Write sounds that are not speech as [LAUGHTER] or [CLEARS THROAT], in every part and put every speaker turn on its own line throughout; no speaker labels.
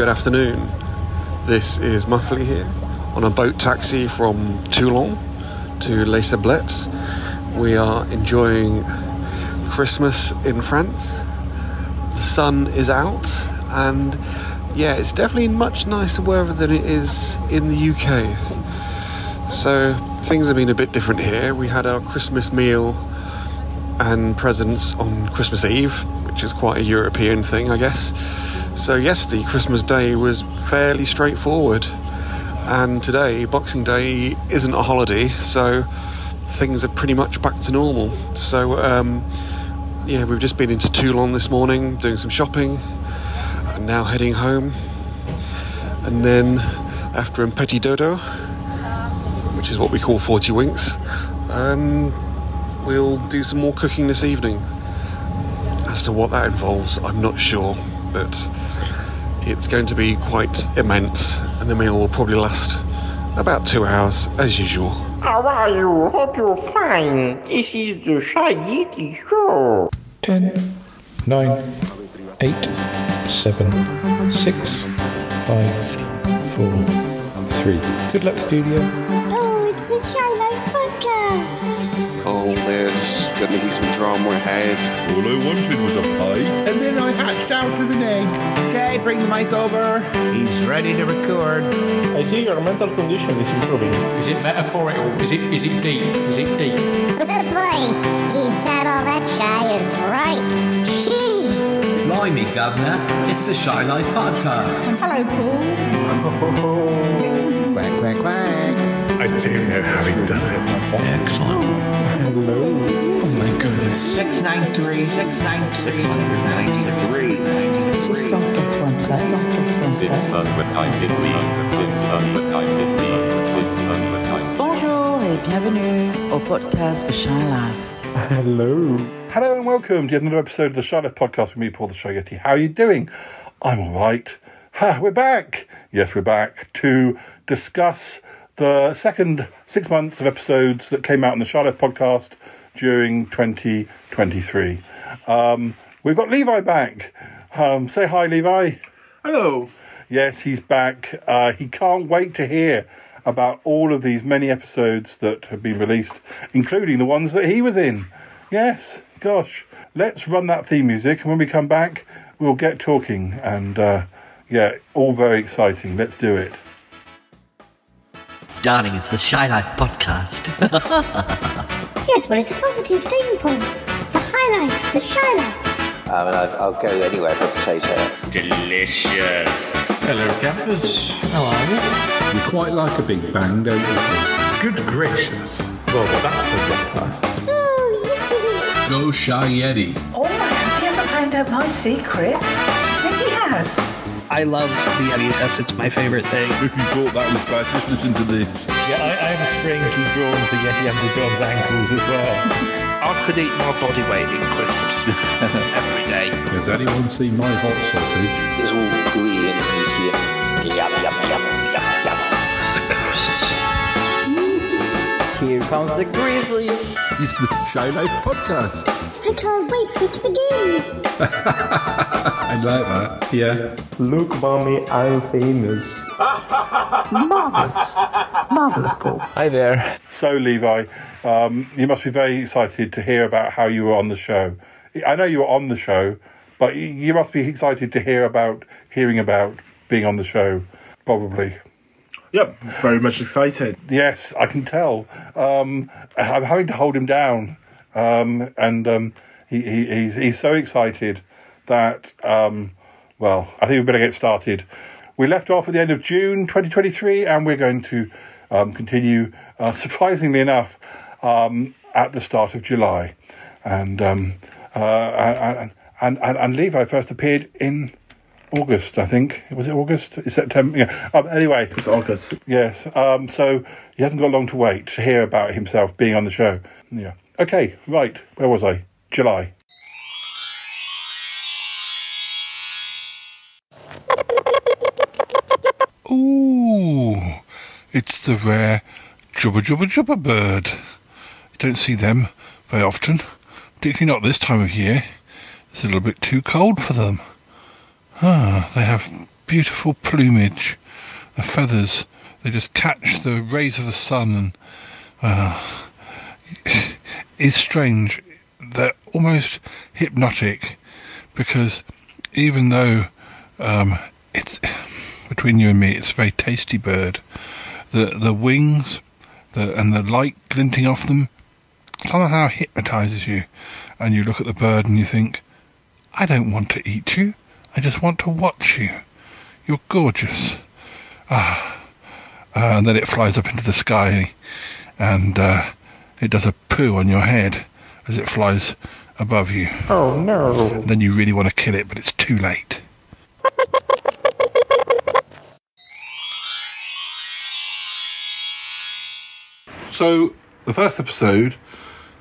good afternoon. This is Muffley here on a boat taxi from Toulon to Les Sablettes. We are enjoying Christmas in France. The sun is out, and yeah, it's definitely much nicer weather than it is in the UK. So things have been a bit different here. We had our Christmas meal and presents on Christmas Eve, which is quite a European thing, I guess. So, yesterday, Christmas Day, was fairly straightforward, and today, Boxing Day, isn't a holiday, so things are pretty much back to normal. So, um, yeah, we've just been into Toulon this morning doing some shopping, and now heading home. And then, after un petit dodo, which is what we call 40 winks, um, we'll do some more cooking this evening. As to what that involves, I'm not sure, but it's going to be quite immense, and the meal will probably last about two hours, as usual.
How are you? Hope you're fine. This is the Shy Yeti Show.
10, 9, 8, 7, 6, 5, 4, 3. Good luck, studio.
Oh, it's the Shy Life Podcast.
There's going to be some drama ahead.
All I wanted was a pie.
And then I hatched out of an egg. Okay, bring the mic over. He's ready to record.
I see your mental condition is improving.
Is it metaphorical? Is it is it deep? Is it deep? [LAUGHS]
Boy, he's not all that shy is right. Gee. [LAUGHS]
Blimey, Governor, it's the Shy Life Podcast.
Hello, Paul. [LAUGHS]
Quack, quack, quack.
I do know how he does it.
Excellent.
Hello.
Oh my goodness.
693, 693, 693, 93.
Bonjour et bienvenue au podcast The Shy Life.
Hello.
Hello and welcome to another episode of the Shy Life Podcast with me, Paul the Shy Yeti. How are you doing? I'm all right. Ha, we're back. Yes, we're back to discuss the second six months of episodes that came out in the Shy Life Podcast during 2023. Um, we've got Levi back. Um, say hi, Levi.
Hello.
Yes, he's back. Uh, he can't wait to hear about all of these many episodes that have been released, including the ones that he was in. Yes, gosh. Let's run that theme music, and when we come back, we'll get talking. And uh, yeah, all very exciting. Let's do it.
Darling, it's the Shy Life Podcast. [LAUGHS]
Yes, well, it's a positive thing, Paul. The high life, the shy life.
I mean, I- I'll go anywhere for a potato.
Delicious.
Hello, campers. How are you?
You quite like a big bang, don't you?
Good gracious. Well, that's a whopper.
Oh, yippee.
Go Shy Yeti.
Oh my, he hasn't found out my secret. I think he has.
I love the Yeti test. It's my favorite thing.
If you thought that was bad, just listen to this.
Yeah, I, I am strangely drawn to Yeti Uncle John's ankles as well. [LAUGHS]
I could eat my body weight in crisps [LAUGHS] every day.
Has anyone seen my hot sausage?
It's all gooey and meaty and yum, yum, yum, yum, yum.
Here comes the grizzly.
It's the Shy Life Podcast.
I can't wait for it to begin. [LAUGHS]
I like that. Yeah.
Look, mommy, I'm famous.
Marvellous. Marvellous, Paul.
Hi there.
So, Levi, um, you must be very excited to hear about how you were on the show. I know you were on the show, but you- you must be excited to hear about hearing about being on the show, probably.
Yep, very much excited.
Yes, I can tell. Um, I'm having to hold him down, um, and um, he, he, he's he's so excited that um, well, I think we better get started. We left off at the end of June 2023, and we're going to um, continue. Uh, surprisingly enough, um, at the start of July, and uh, and, and and and Levi first appeared in August, I think. Was it August? It's September. Yeah. Um, anyway,
It's August.
Yes. Um, so he hasn't got long to wait to hear about himself being on the show. Yeah. Okay. Right. Where was I? July. Ooh, it's the rare jubba jubba jubba bird. You don't see them very often, particularly not this time of year. It's a little bit too cold for them. Ah, they have beautiful plumage, the feathers. They just catch the rays of the sun, and uh, it's strange. They're almost hypnotic because even though um, it's between you and me, it's a very tasty bird. The the wings, the and the light glinting off them, somehow hypnotizes you, and you look at the bird and you think, I don't want to eat you. I just want to watch you. You're gorgeous. Ah. Uh, and then it flies up into the sky and uh, it does a poo on your head as it flies above you.
Oh no.
And then you really want to kill it, but it's too late. So, the first episode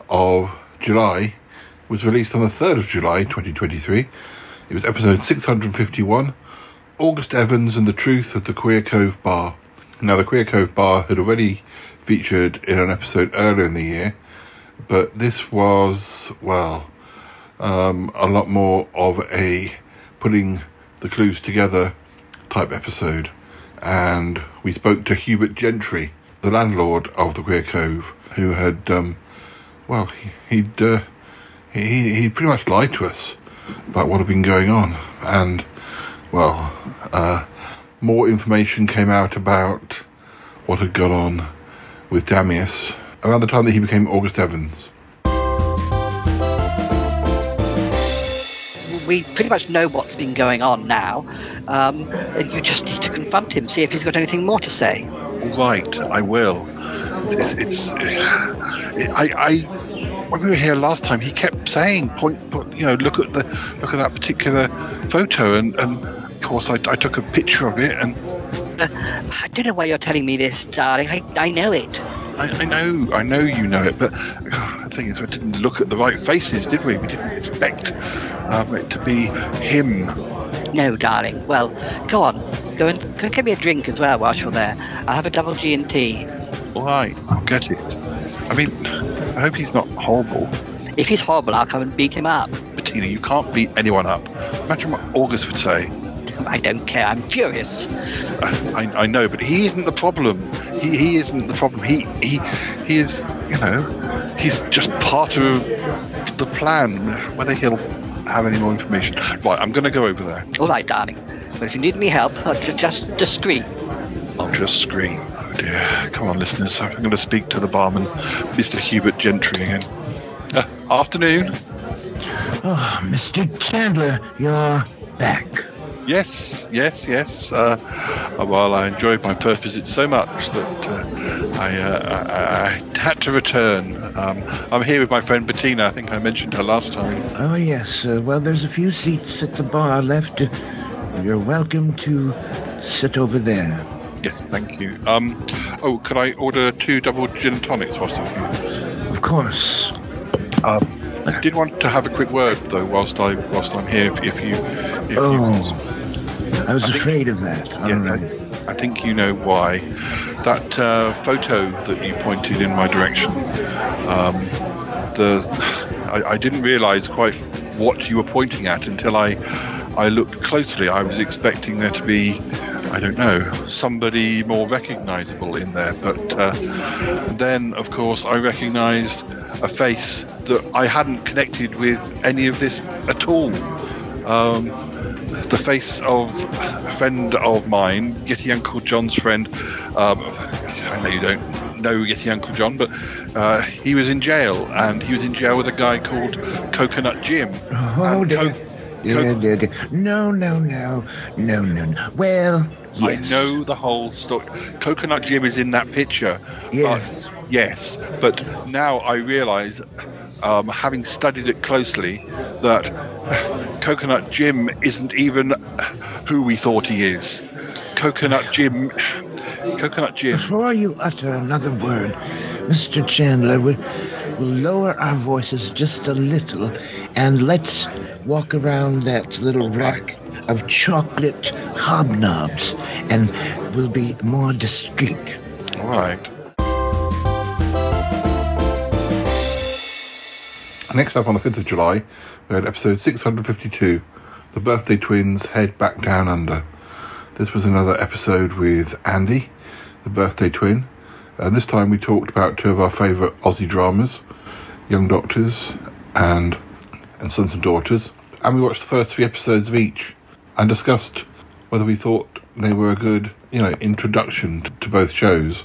of July was released on the 3rd of July 2023. It was episode 651 August Evans and the Truth of the Queer Cove Bar. Now, the Queer Cove Bar had already featured in an episode earlier in the year, but this was, well, um, a lot more of a putting the clues together type episode. And we spoke to Hubert Gentry, the landlord of the Queer Cove, who had, um, well, he, he'd uh, he he pretty much lied to us about what had been going on, and well, uh, more information came out about what had gone on with Damius around the time that he became August Evans.
We pretty much know what's been going on now. Um, and you just need to confront him, see if he's got anything more to say.
Right, I will. It's, it's I, I when we were here last time, he kept saying, "Point, point you know, look at the look at that particular photo," and, and of course, I, I took a picture of it, and
Uh, I don't know why you're telling me this, darling. I, I know it.
I, I know, I know you know it, but oh, [SIGHS] the thing is, we didn't look at the right faces, did we? We didn't expect um, it to be him.
No, darling. Well, go on. Go and, go and get me a drink as well whilst you're there. I'll have a double G and T.
All right, I'll get it. I mean, I hope he's not horrible.
If he's horrible, I'll come and beat him up.
Bettina, you can't beat anyone up. Imagine what August would say.
I don't care. I'm furious.
I, I know, but he isn't the problem. He, he isn't the problem. He he he is, you know, he's just part of the plan. Whether he'll have any more information. Right, I'm going to go over there.
All right, darling. But if you need any help, uh, ju- just, just scream.
I'll just scream. Dear. Come on, listeners. I'm going to speak to the barman, Mr. Hubert Gentry again. Uh, afternoon.
Oh, Mr. Chandler, you're back.
Yes, yes, yes. Uh, well, I enjoyed my first visit so much that uh, I, uh, I, I had to return. Um, I'm here with my friend Bettina. I think I mentioned her last time.
Oh, yes. Uh, well, there's a few seats at the bar left. You're welcome to sit over there.
Yes, thank you. Um, oh, could I order two double gin and tonics whilst I'm here?
Of course.
Um, I did want to have a quick word though, whilst I whilst I'm here. If, if you, if
Oh, I was
I think-
afraid of that.
you, yeah, I, I think you know why. That uh, photo that you pointed in my direction. Um, the [SIGHS] I, I didn't realise quite what you were pointing at until I I looked closely. I was expecting there to be. I don't know, somebody more recognisable in there. But uh, then, of course, I recognised a face that I hadn't connected with any of this at all. Um, the face of a friend of mine, Yeti Uncle John's friend. Um, I know you don't know Yeti Uncle John, but uh, he was in jail, and he was in jail with a guy called Coconut Jim.
Oh, dear. Yeah, dear. No, no, no. No, no, no. Well, yes.
I know the whole story. Coconut Jim is in that picture.
Yes.
Yes, but now I realise, um, having studied it closely, that [LAUGHS] Coconut Jim isn't even who we thought he is. Coconut [SIGHS] Jim. Coconut Jim.
Before you utter another word, Mr. Chandler, we'll, we'll lower our voices just a little and let's walk around that little rack of chocolate hobnobs and we'll be more discreet.
All right. Next up on the 5th of July, we had episode 652 The Birthday Twins Head Back Down Under. This was another episode with Andy, the birthday twin. And this time we talked about two of our favourite Aussie dramas, Young Doctors and and Sons and Daughters. And we watched the first three episodes of each and discussed whether we thought they were a good, you know, introduction to, to both shows.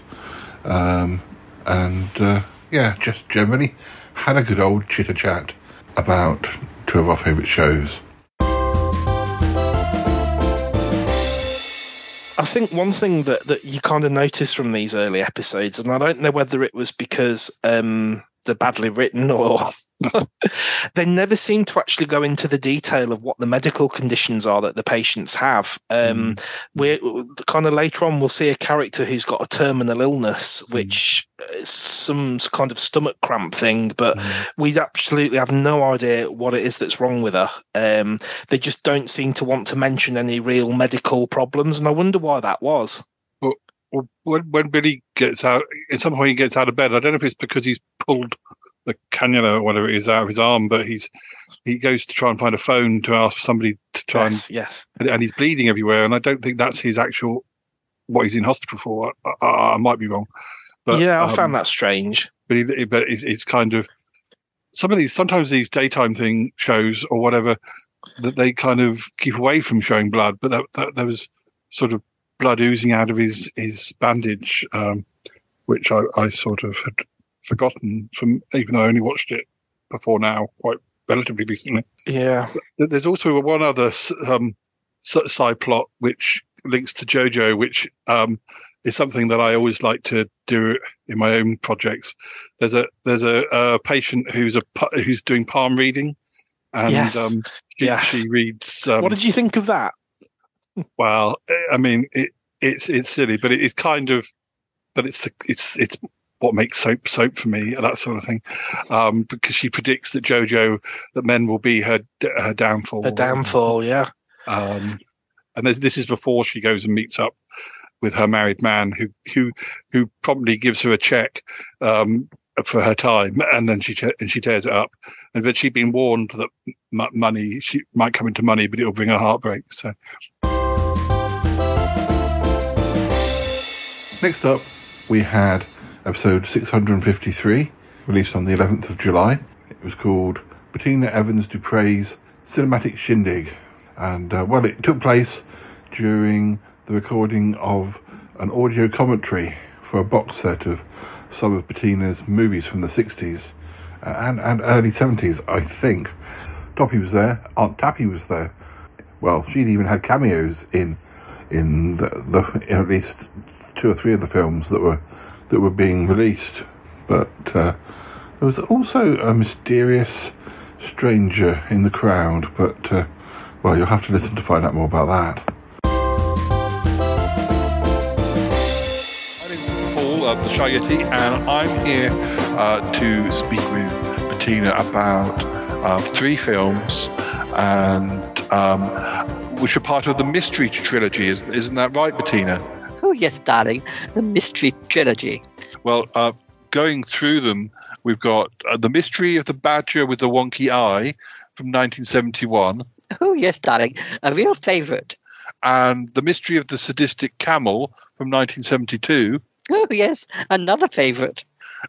Um, and uh, yeah, just generally had a good old chitter chat about two of our favourite shows.
I think one thing that, that you kind of notice from these early episodes, and I don't know whether it was because um, they're badly written or [LAUGHS] they never seem to actually go into the detail of what the medical conditions are that the patients have. Um, We're kind of later on, we'll see a character who's got a terminal illness, which is some kind of stomach cramp thing, but we absolutely have no idea what it is that's wrong with her. Um, they just don't seem to want to mention any real medical problems, and I wonder why that was.
Well, when, when Billy gets out, at some point he gets out of bed. I don't know if it's because he's pulled the cannula or whatever it is out of his arm, but he's he goes to try and find a phone to ask somebody to try
Yes,
and
yes.
and, and he's bleeding everywhere. And I don't think that's his actual what he's in hospital for. I, I, I might be wrong. But,
yeah, I
um,
found that strange.
But he, but it's, it's kind of some of these. Sometimes these daytime thing shows or whatever that they kind of keep away from showing blood. But that, that there was sort of blood oozing out of his his bandage, um, which I, I sort of had forgotten from, even though I only watched it before now, quite relatively recently.
Yeah.
There's also one other um, side plot which links to JoJo, which um, is something that I always like to do in my own projects. There's a there's a, a patient who's a who's doing palm reading, and
Yes.
um, she,
Yes.
she reads. Um,
what did you think of that?
Well, I mean, it, it's it's silly, but it, it's kind of, but it's the it's it's what makes soap soap for me, that sort of thing, um, because she predicts that JoJo that men will be her her downfall.
A downfall, yeah.
Um, and this, this is before she goes and meets up with her married man, who who who promptly gives her a check um, for her time, and then she and she tears it up. And but she'd been warned that m- money she might come into money, but it'll bring her heartbreak. So. Next up, we had episode 653, released on the 11th of July. It was called Bettina Evans Dupre's Cinematic Shindig. And, uh, well, it took place during the recording of an audio commentary for a box set of some of Bettina's movies from the 60s uh, and, and early 70s, I think. Toppy was there, Aunt Tappy was there. Well, she'd even had cameos in in the, the in at least two or three of the films that were that were being released. But uh, there was also a mysterious stranger in the crowd. But uh, well, you'll have to listen to find out more about that. My name's Paul of the Shy Yeti, and I'm here uh, to speak with Bettina about uh, three films, and um, which are part of the mystery trilogy. Isn't that right, Bettina?
Oh, yes, darling. The Mystery Trilogy.
Well, uh, going through them, we've got uh, The Mystery of the Badger with the Wonky Eye from 1971,
Oh, yes, darling. A real favourite.
and The Mystery of the Sadistic Camel from 1972,
Oh, yes, another favourite.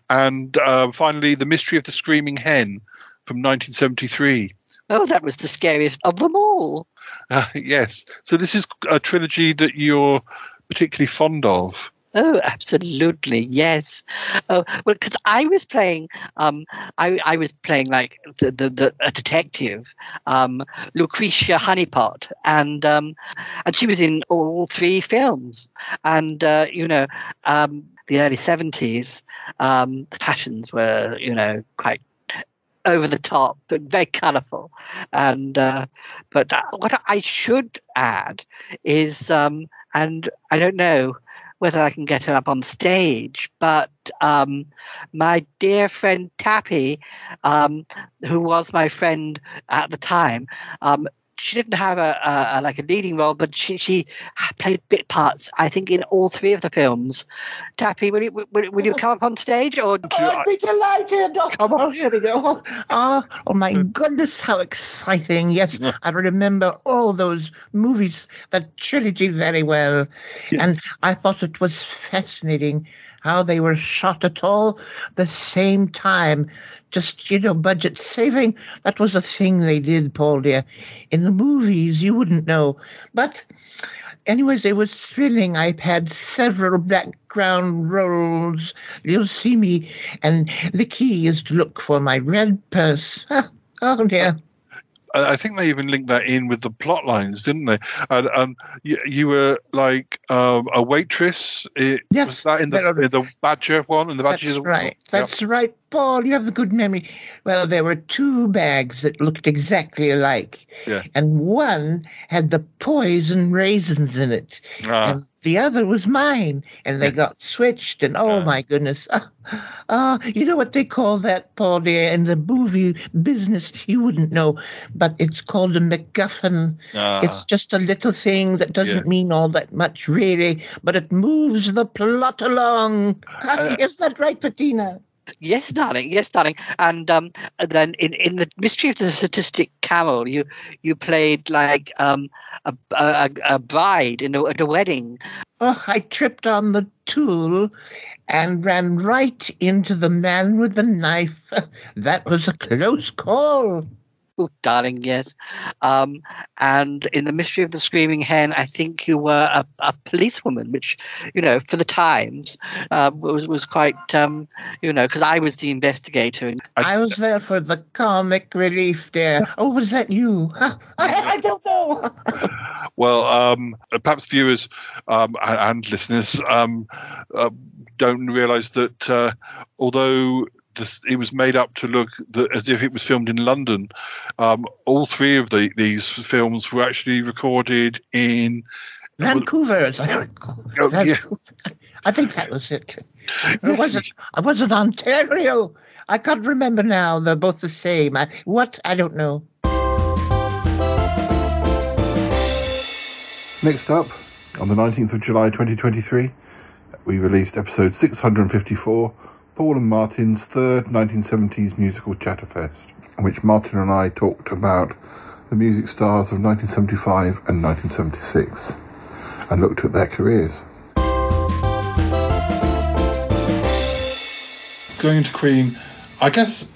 and uh, finally, The Mystery of the Screaming Hen from 1973.
Oh, that was the scariest of them all.
Uh, [LAUGHS] yes. So this is a trilogy that you're particularly fond of.
Oh, absolutely, yes. Oh, well, because I was playing, um, I, I was playing like the, the, the a detective, um, Lucretia Honeypot, and um, and she was in all three films, and uh, you know, um, the early seventies, um, the fashions were you know quite over the top but very colourful. And uh, but uh, what I should add is, um, and I don't know whether I can get her up on stage, but um, my dear friend Tappy, um, who was my friend at the time, um, she didn't have a, a, a like a leading role, but she she played bit parts. I think in all three of the films. Tappy, will you will, will you come up on stage or?
Oh, I'd be delighted. Oh, oh, here we go. Oh, oh, my goodness, how exciting. Yes, I remember all those movies, the trilogy very well. And I thought it was fascinating how they were shot at all the same time. Just, you know, budget saving. That was a thing they did, Paul dear. In the movies, you wouldn't know. But anyways, it was thrilling. I've had several background roles. You'll see me, and the key is to look for my red purse. [LAUGHS] oh dear.
I think they even linked that in with the plot lines, didn't they? And, and you, you were like um, a waitress. It,
Yes,
was that in the, in the Badger one? And the Badger
That's right. That's right, Paul. You have a good memory. Well, there were two bags that looked exactly alike,
Yeah.
and one had the poison raisins in it,
Ah.
and the other was mine. And they got switched, and oh my goodness. [LAUGHS] Ah, you know what they call that, Paul dear? In the movie business, you wouldn't know, but it's called a MacGuffin.
Ah.
It's just a little thing that doesn't
Yeah.
mean all that much, really, but it moves the plot along.
Uh,
Is that right, Bettina?
Yes, darling. Yes, darling. And um, then in, in the mystery of the sadistic camel, you you played like um, a, a, a bride in a, at a wedding.
Oh, I tripped on the tulle and ran right into the man with the knife. [LAUGHS] That was a close call.
Oh, [LAUGHS] darling, yes. Um, and in the mystery of the screaming hen, I think you were a, a policewoman, which you know for the times uh, was was quite um, you know because I was the investigator. And
I was there for the comic relief, dear. Oh, was that you? [LAUGHS] I, I don't know. [LAUGHS]
Well, um, perhaps viewers um, and, and listeners um, uh, don't realise that uh, although this, it was made up to look the, as if it was filmed in London, um, all three of the, these films were actually recorded in.
Vancouver, as I recall. Vancouver. I think that was it. It wasn't. I wasn't Ontario. I can't remember now. They're both the same. I, what? I don't know.
Next up, on the 19th of July 2023, we released episode 654, Paul and Martin's third 1970s musical Chatterfest, in which Martin and I talked about the music stars of 1975 and 1976 and looked at their careers. Going into Queen, I guess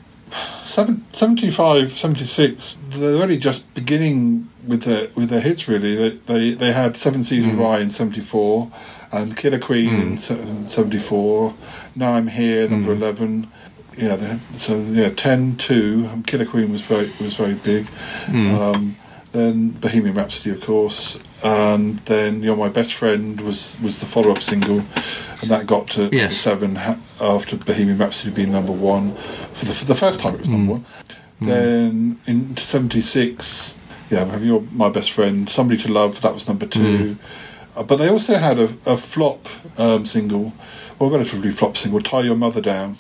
75, 76, they're really just beginning with their with their hits. Really, they they, they had Seven Seas mm. of Rye in '74, and Killer Queen in '74. Now I'm Here, number hmm. eleven. Yeah, so yeah, 10, 2. and Killer Queen was very was very big.
Mm.
Um, then Bohemian Rhapsody, of course, and then You're My Best Friend was was the follow up single, and that got to
Yes.
seven ha- after Bohemian Rhapsody being number one for the, for the first time it was number hmm. one. Hmm. Then in '76, yeah, have your my best friend, somebody to love. That was number two. Uh, but they also had a, a flop um, single, or relatively flop single, "Tie Your Mother Down,"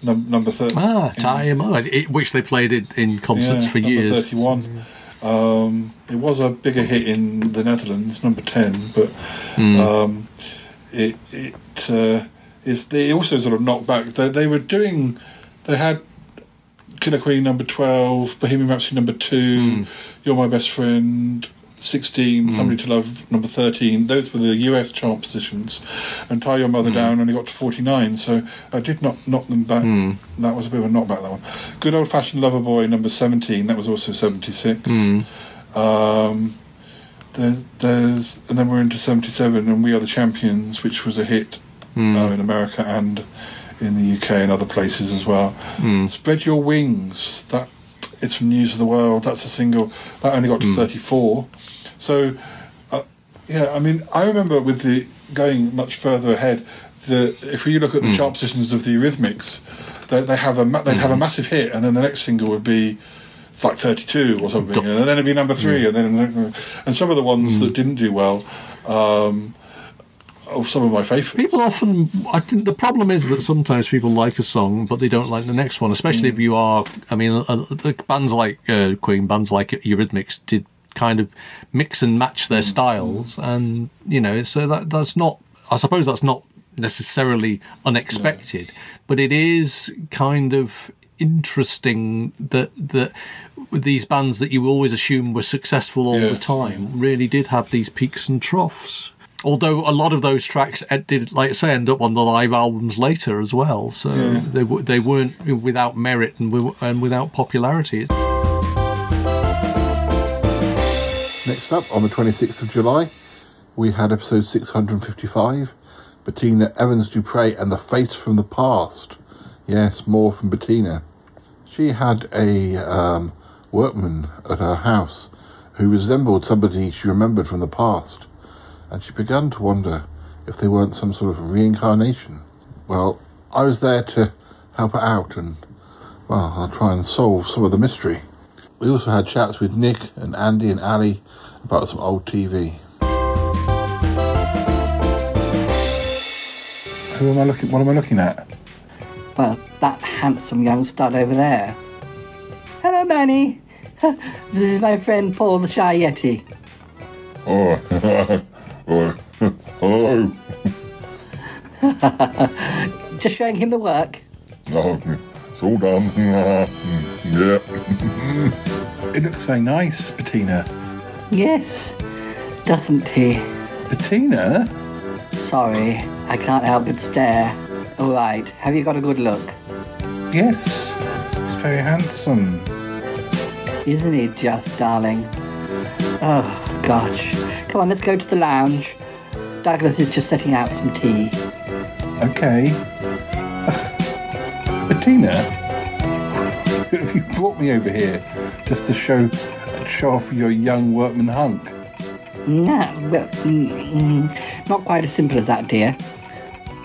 num- number thirty.
Ah, Tie Up, it- which they played it in concerts for
number
years.
Thirty-one. Um, it was a bigger hit in the Netherlands, number ten, but
Hmm.
um, it it uh, is. They also sort of knocked back. They, they were doing. They had Killer Queen number twelve, Bohemian Rhapsody number two, You're My Best Friend. 16, Somebody to Love, number 13. Those were the US chart positions. And Tie Your Mother Down only got to 49, so I did not knock them back. That was a bit of a knockback, that one. Good Old Fashioned Lover Boy, number 17. That was also 76. Um, there's, there's, and then we're into 77, and We Are the Champions, which was a hit
Hmm.
uh, in America and in the UK and other places as well.
Hmm.
Spread Your Wings, that it's from News of the World, that's a single, that only got to 34. So, uh, yeah, I mean, I remember with the going much further ahead, the if you look at the chart positions of the Eurythmics, they, they have a ma- they'd have a massive hit, and then the next single would be like 32 or something, and then it'd be number three, and then and some of the ones that didn't do well. Um, oh, some of my favourites.
People often, I think the problem is that sometimes people like a song, but they don't like the next one. Especially if you are, I mean, uh, uh, bands like uh, Queen, bands like Eurythmics did kind of mix and match their mm. styles, mm. and you know, so that that's not. I suppose that's not necessarily unexpected, but it is kind of interesting that that these bands that you always assume were successful all the time really did have these peaks and troughs. Although a lot of those tracks did, like I say, end up on the live albums later as well, so
Yeah.
they they weren't without merit and, and without popularity.
Next up, on the 26th of July, we had episode 655 Bettina Evans Dupre and the Face from the Past. Yes, more from Bettina. She had a um, workman at her house who resembled somebody she remembered from the past, and she began to wonder if they weren't some sort of reincarnation. Well, I was there to help her out, and well, I'll try and solve some of the mystery. We also had chats with Nick and Andy and Ali about some old TV. Who am I looking? What am I looking at?
Well, that handsome young stud over there. Hello, Manny. [LAUGHS] This is my friend Paul the Shy Yeti.
Oh, [LAUGHS] oh, hello. [LAUGHS]
Just showing him the work.
Oh, it's all done. [LAUGHS] yeah. it looks so nice, Bettina.
Yes, doesn't he?
Bettina?
Sorry, I can't help but stare. All right, have you got a good look?
Yes, he's very handsome.
Isn't he just, darling? Oh, gosh. Come on, let's go to the lounge. Douglas is just setting out some tea.
Okay. [LAUGHS] Bettina, have you brought me over here just to show show off your young workman hunk?
No, well, mm, mm, not quite as simple as that, dear.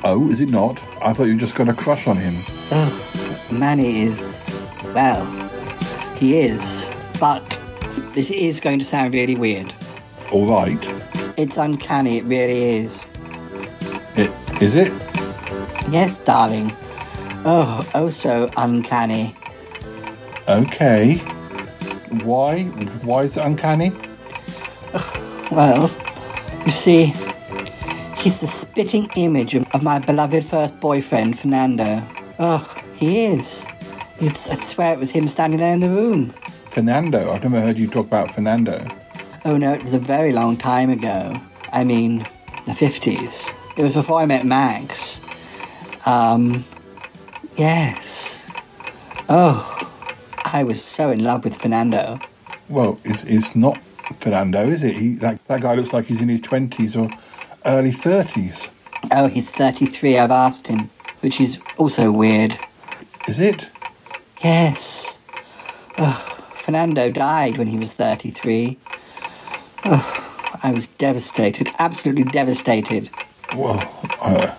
Oh, is it not? I thought you were just got a crush on him.
Oh, Manny is, well, he is, but this is going to sound really weird.
All right.
It's uncanny, it really is.
It is it?
Yes, darling. Oh, oh so uncanny.
Okay. Why? Why is it uncanny?
Well, you see, he's the spitting image of, my beloved first boyfriend, Fernando. Oh, he is. It's, I swear it was him standing there in the room.
Fernando. I've never heard you talk about Fernando.
Oh no, it was a very long time ago. I mean, the 50s. It was before I met Max. Um, yes. Oh, I was so in love with Fernando.
Well, it's, it's not Fernando, is it? He that, that guy looks like he's in his twenties or early thirties.
Oh, he's 33, I've asked him, which is also weird.
Is it?
Yes. Oh, Fernando died when he was 33. Oh, I was devastated, absolutely devastated.
Well, uh,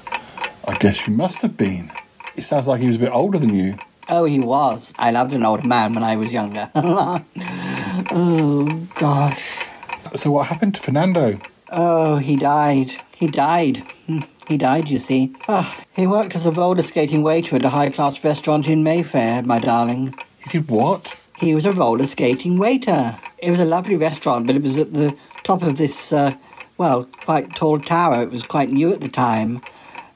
I guess you must have been. It sounds like he was a bit older than you.
Oh, he was. I loved an old man when I was younger. [LAUGHS] oh, gosh.
So what happened to Fernando?
Oh, he died. He died. Hmm, He died, you see. Ah, he worked as a roller skating waiter at a high class restaurant in Mayfair, my darling.
He did what?
He was a roller skating waiter. It was a lovely restaurant, but it was at the top of this, uh, well, quite tall tower. It was quite new at the time.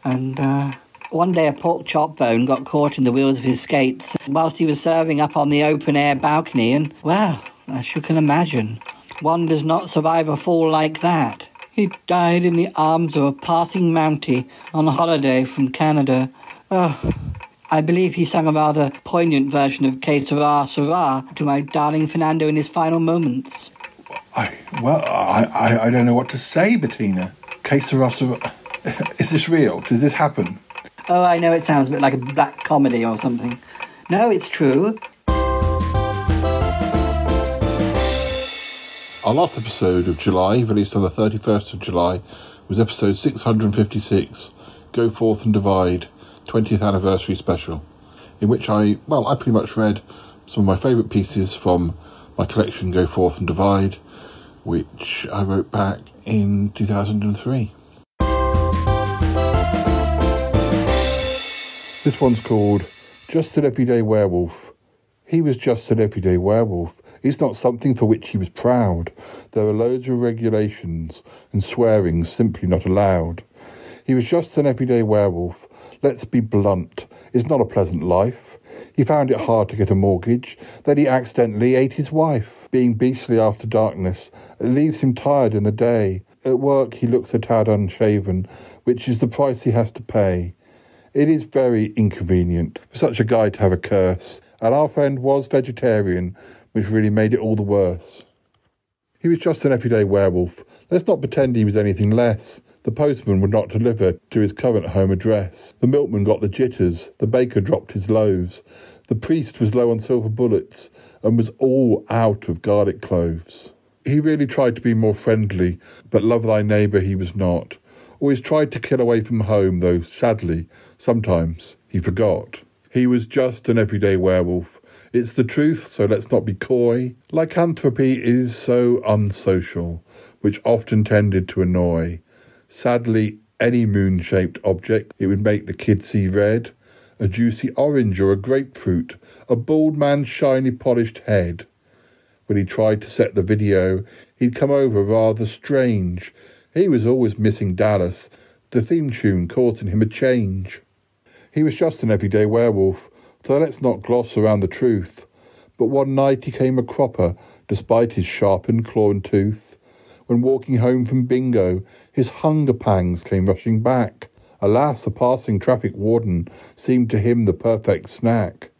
And uh, one day a pork chop bone got caught in the wheels of his skates whilst he was serving up on the open air balcony, and, well, as you can imagine, one does not survive a fall like that. He died in the arms of a passing Mountie on holiday from Canada. Oh, I believe he sang a rather poignant version of Que Sera Sera to my darling Fernando in his final moments.
I well, I, I, I don't know what to say, Bettina. Case [LAUGHS] Is this real? Does this happen?
Oh, I know it sounds a bit like a black comedy or something. No, it's true.
Our last episode of July, released on the 31st of July, was episode 656, Go Forth and Divide, 20th Anniversary Special, in which I, well, I pretty much read some of my favourite pieces from my collection Go Forth and Divide, which I wrote back in 2003. This one's called Just an Everyday Werewolf. He was just an everyday werewolf. It's not something for which he was proud. There are loads of regulations, and swearing simply not allowed. He was just an everyday werewolf. Let's be blunt. It's not a pleasant life. He found it hard to get a mortgage. Then he accidentally ate his wife. Being beastly after darkness, it leaves him tired in the day. At work, he looks a tad unshaven, which is the price he has to pay. It is very inconvenient for such a guy to have a curse, and our friend was vegetarian, which really made it all the worse. He was just an everyday werewolf. Let's not pretend he was anything less. The postman would not deliver to his current home address. The milkman got the jitters. The baker dropped his loaves. The priest was low on silver bullets and was all out of garlic cloves. He really tried to be more friendly, but love thy neighbour he was not. Always tried to kill away from home, though sadly, sometimes he forgot. He was just an everyday werewolf. It's the truth, so let's not be coy. Lycanthropy is so unsocial, which often tended to annoy. Sadly, any moon shaped object, it would make the kid see red. A juicy orange or a grapefruit, a bald man's shiny polished head. When he tried to set the video, he'd come over rather strange. He was always missing Dallas, the theme tune causing him a change. He was just an everyday werewolf, so let's not gloss around the truth. But one night he came a cropper, despite his sharpened claw and tooth. When walking home from bingo, his hunger pangs came rushing back. Alas, a passing traffic warden seemed to him the perfect snack.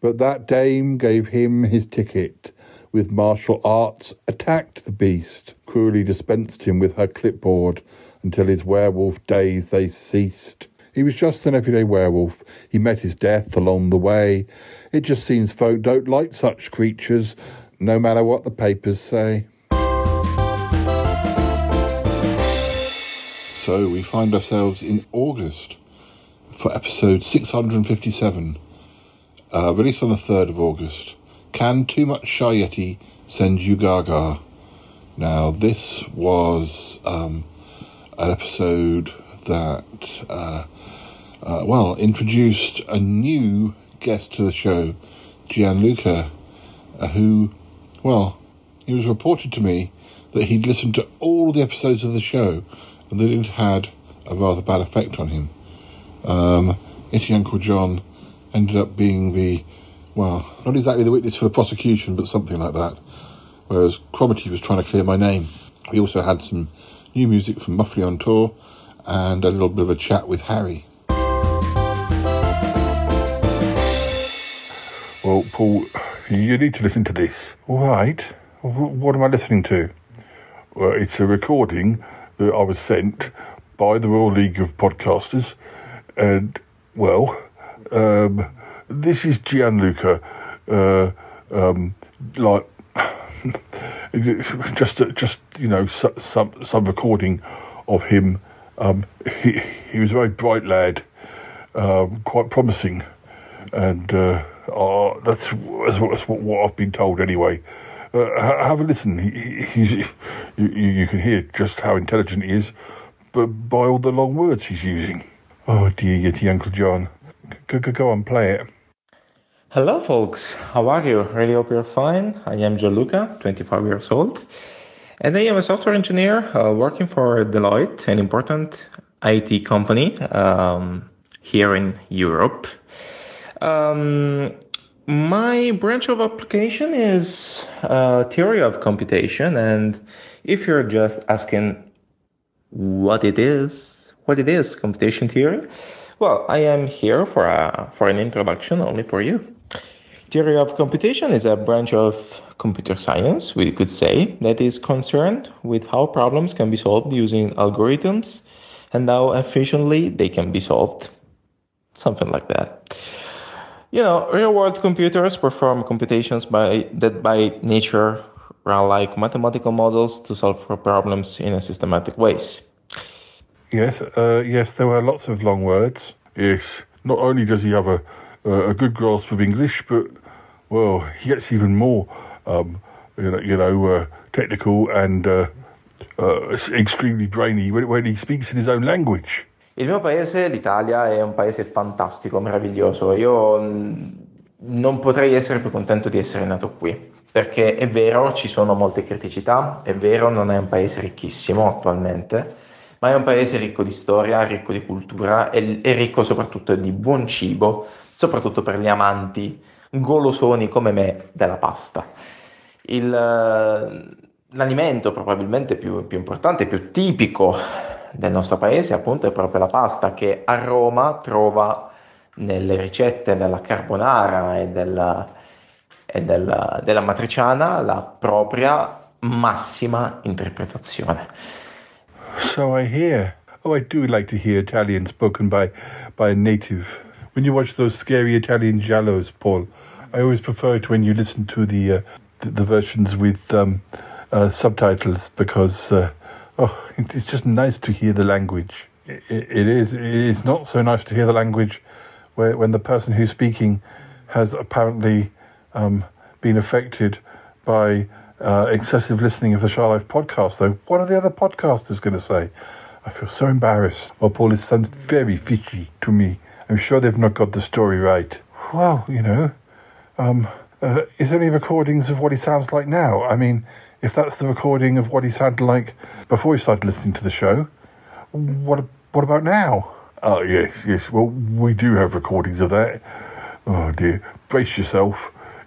But that dame gave him his ticket. With martial arts, attacked the beast, cruelly dispensed him with her clipboard until his werewolf days they ceased. He was just an everyday werewolf. He met his death along the way. It just seems folk don't like such creatures, no matter what the papers say. So we find ourselves in August for episode 657, uh, released on the 3rd of August. Can Too Much Shy Yeti Send You Gaga? Now, this was um, an episode that, uh, uh, well, introduced a new guest to the show, Gianluca, uh, who, well, it was reported to me that he'd listened to all the episodes of the show and that it had a rather bad effect on him. Um, Yeti Uncle John ended up being the, well, not exactly the witness for the prosecution, but something like that. Whereas Cromarty was trying to clear my name. We also had some new music from Muffley on tour and a little bit of a chat with Harry. Well, Paul, you need to listen to this. All right. What am I listening to? Well, it's a recording that I was sent by the Royal League of Podcasters, and well, um, this is Gianluca, uh, um, like [LAUGHS] just just you know some some recording of him. Um, he he was a very bright lad, um, quite promising, and uh, uh, that's, that's, what, I've been told anyway. Uh, have a listen. He, he's, you, you can hear just how intelligent he is, but by all the long words he's using. Oh dear, Yeti Uncle John. Go, go, go on, play it.
Hello, folks. How are you? Really hope you're fine. I am Gianluca, 25 years old, and I am a software engineer uh, working for Deloitte, an important IT company um, here in Europe. Um, my branch of application is uh, theory of computation, and if you're just asking what it is, what it is, computation theory, well, I am here for a for an introduction only for you. Theory of computation is a branch of computer science, we could say, that is concerned with how problems can be solved using algorithms and how efficiently they can be solved. Something like that. You know, real world computers perform computations by that by nature run like mathematical models to solve problems in a systematic ways.
Yes, uh, yes, there were lots of long words. Yes, not only does he have a a good grasp of English, but well, he gets even more, um, you know, you know uh, technical and uh, uh, extremely brainy when, when he speaks in his own language.
Il mio paese, l'Italia, è un paese fantastico, meraviglioso. Io non potrei essere più contento di essere nato qui. perché è vero ci sono molte criticità, è vero non è un paese ricchissimo attualmente, ma è un paese ricco di storia, ricco di cultura e, e ricco soprattutto di buon cibo, soprattutto per gli amanti golosoni come me della pasta. Il, eh, l'alimento probabilmente più, più importante, più tipico del nostro paese appunto è proprio la pasta che a Roma trova nelle ricette della carbonara e della, e della, della matriciana la propria massima interpretazione.
So I hear. Oh, I do like to hear Italian spoken by, by a native. When you watch those scary Italian giallos, Paul, I always prefer it when you listen to the uh, the, the versions with um, uh, subtitles because uh, oh, [LAUGHS] it's just nice to hear the language. It, it is. It's not so nice to hear the language where when the person who's speaking has apparently um, been affected by uh, excessive listening of the Shy Life podcast. Though, what are the other podcasters going to say? I feel so embarrassed. Oh, Paul, it sounds very fishy to me. I'm sure they've not got the story right. Well, you know, um, uh, is there any recordings of what he sounds like now? I mean, if that's the recording of what he sounded like before he started listening to the show, what what about now? Oh yes, yes. Well, we do have recordings of that. Oh dear, brace yourself.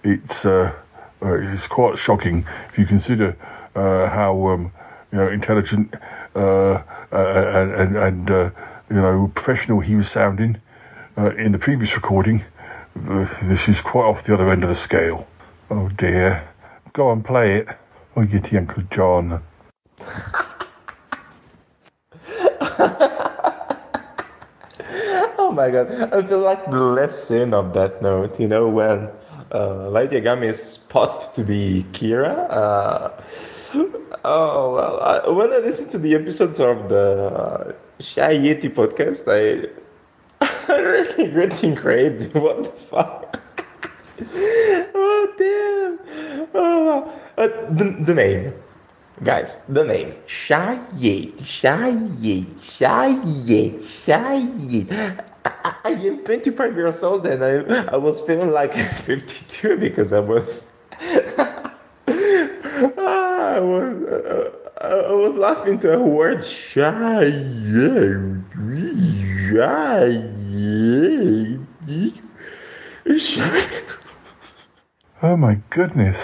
It's uh, uh, it's quite shocking if you consider uh, how um, you know intelligent uh, and and, and uh, you know professional he was sounding uh, in the previous recording. Uh, this is quite off the other end of the scale. Oh dear. Go and play it. Oh, Yeti Uncle John. [LAUGHS]
oh my god, I feel like the lesson of that note, you know, when uh, Light Yagami is spotted to be Kira. Uh, oh, well, I, when I listen to the episodes of the uh, Shy Yeti podcast, I, [LAUGHS] I'm really getting crazy. [LAUGHS] What the fuck? Uh, the, the name. Guys, the name. Shy Yeti, Shy Yeti. I, I am 25 years old and I, I was feeling like [LAUGHS] 52 because I was [LAUGHS] I was uh, I was laughing to a word shy
Oh my goodness.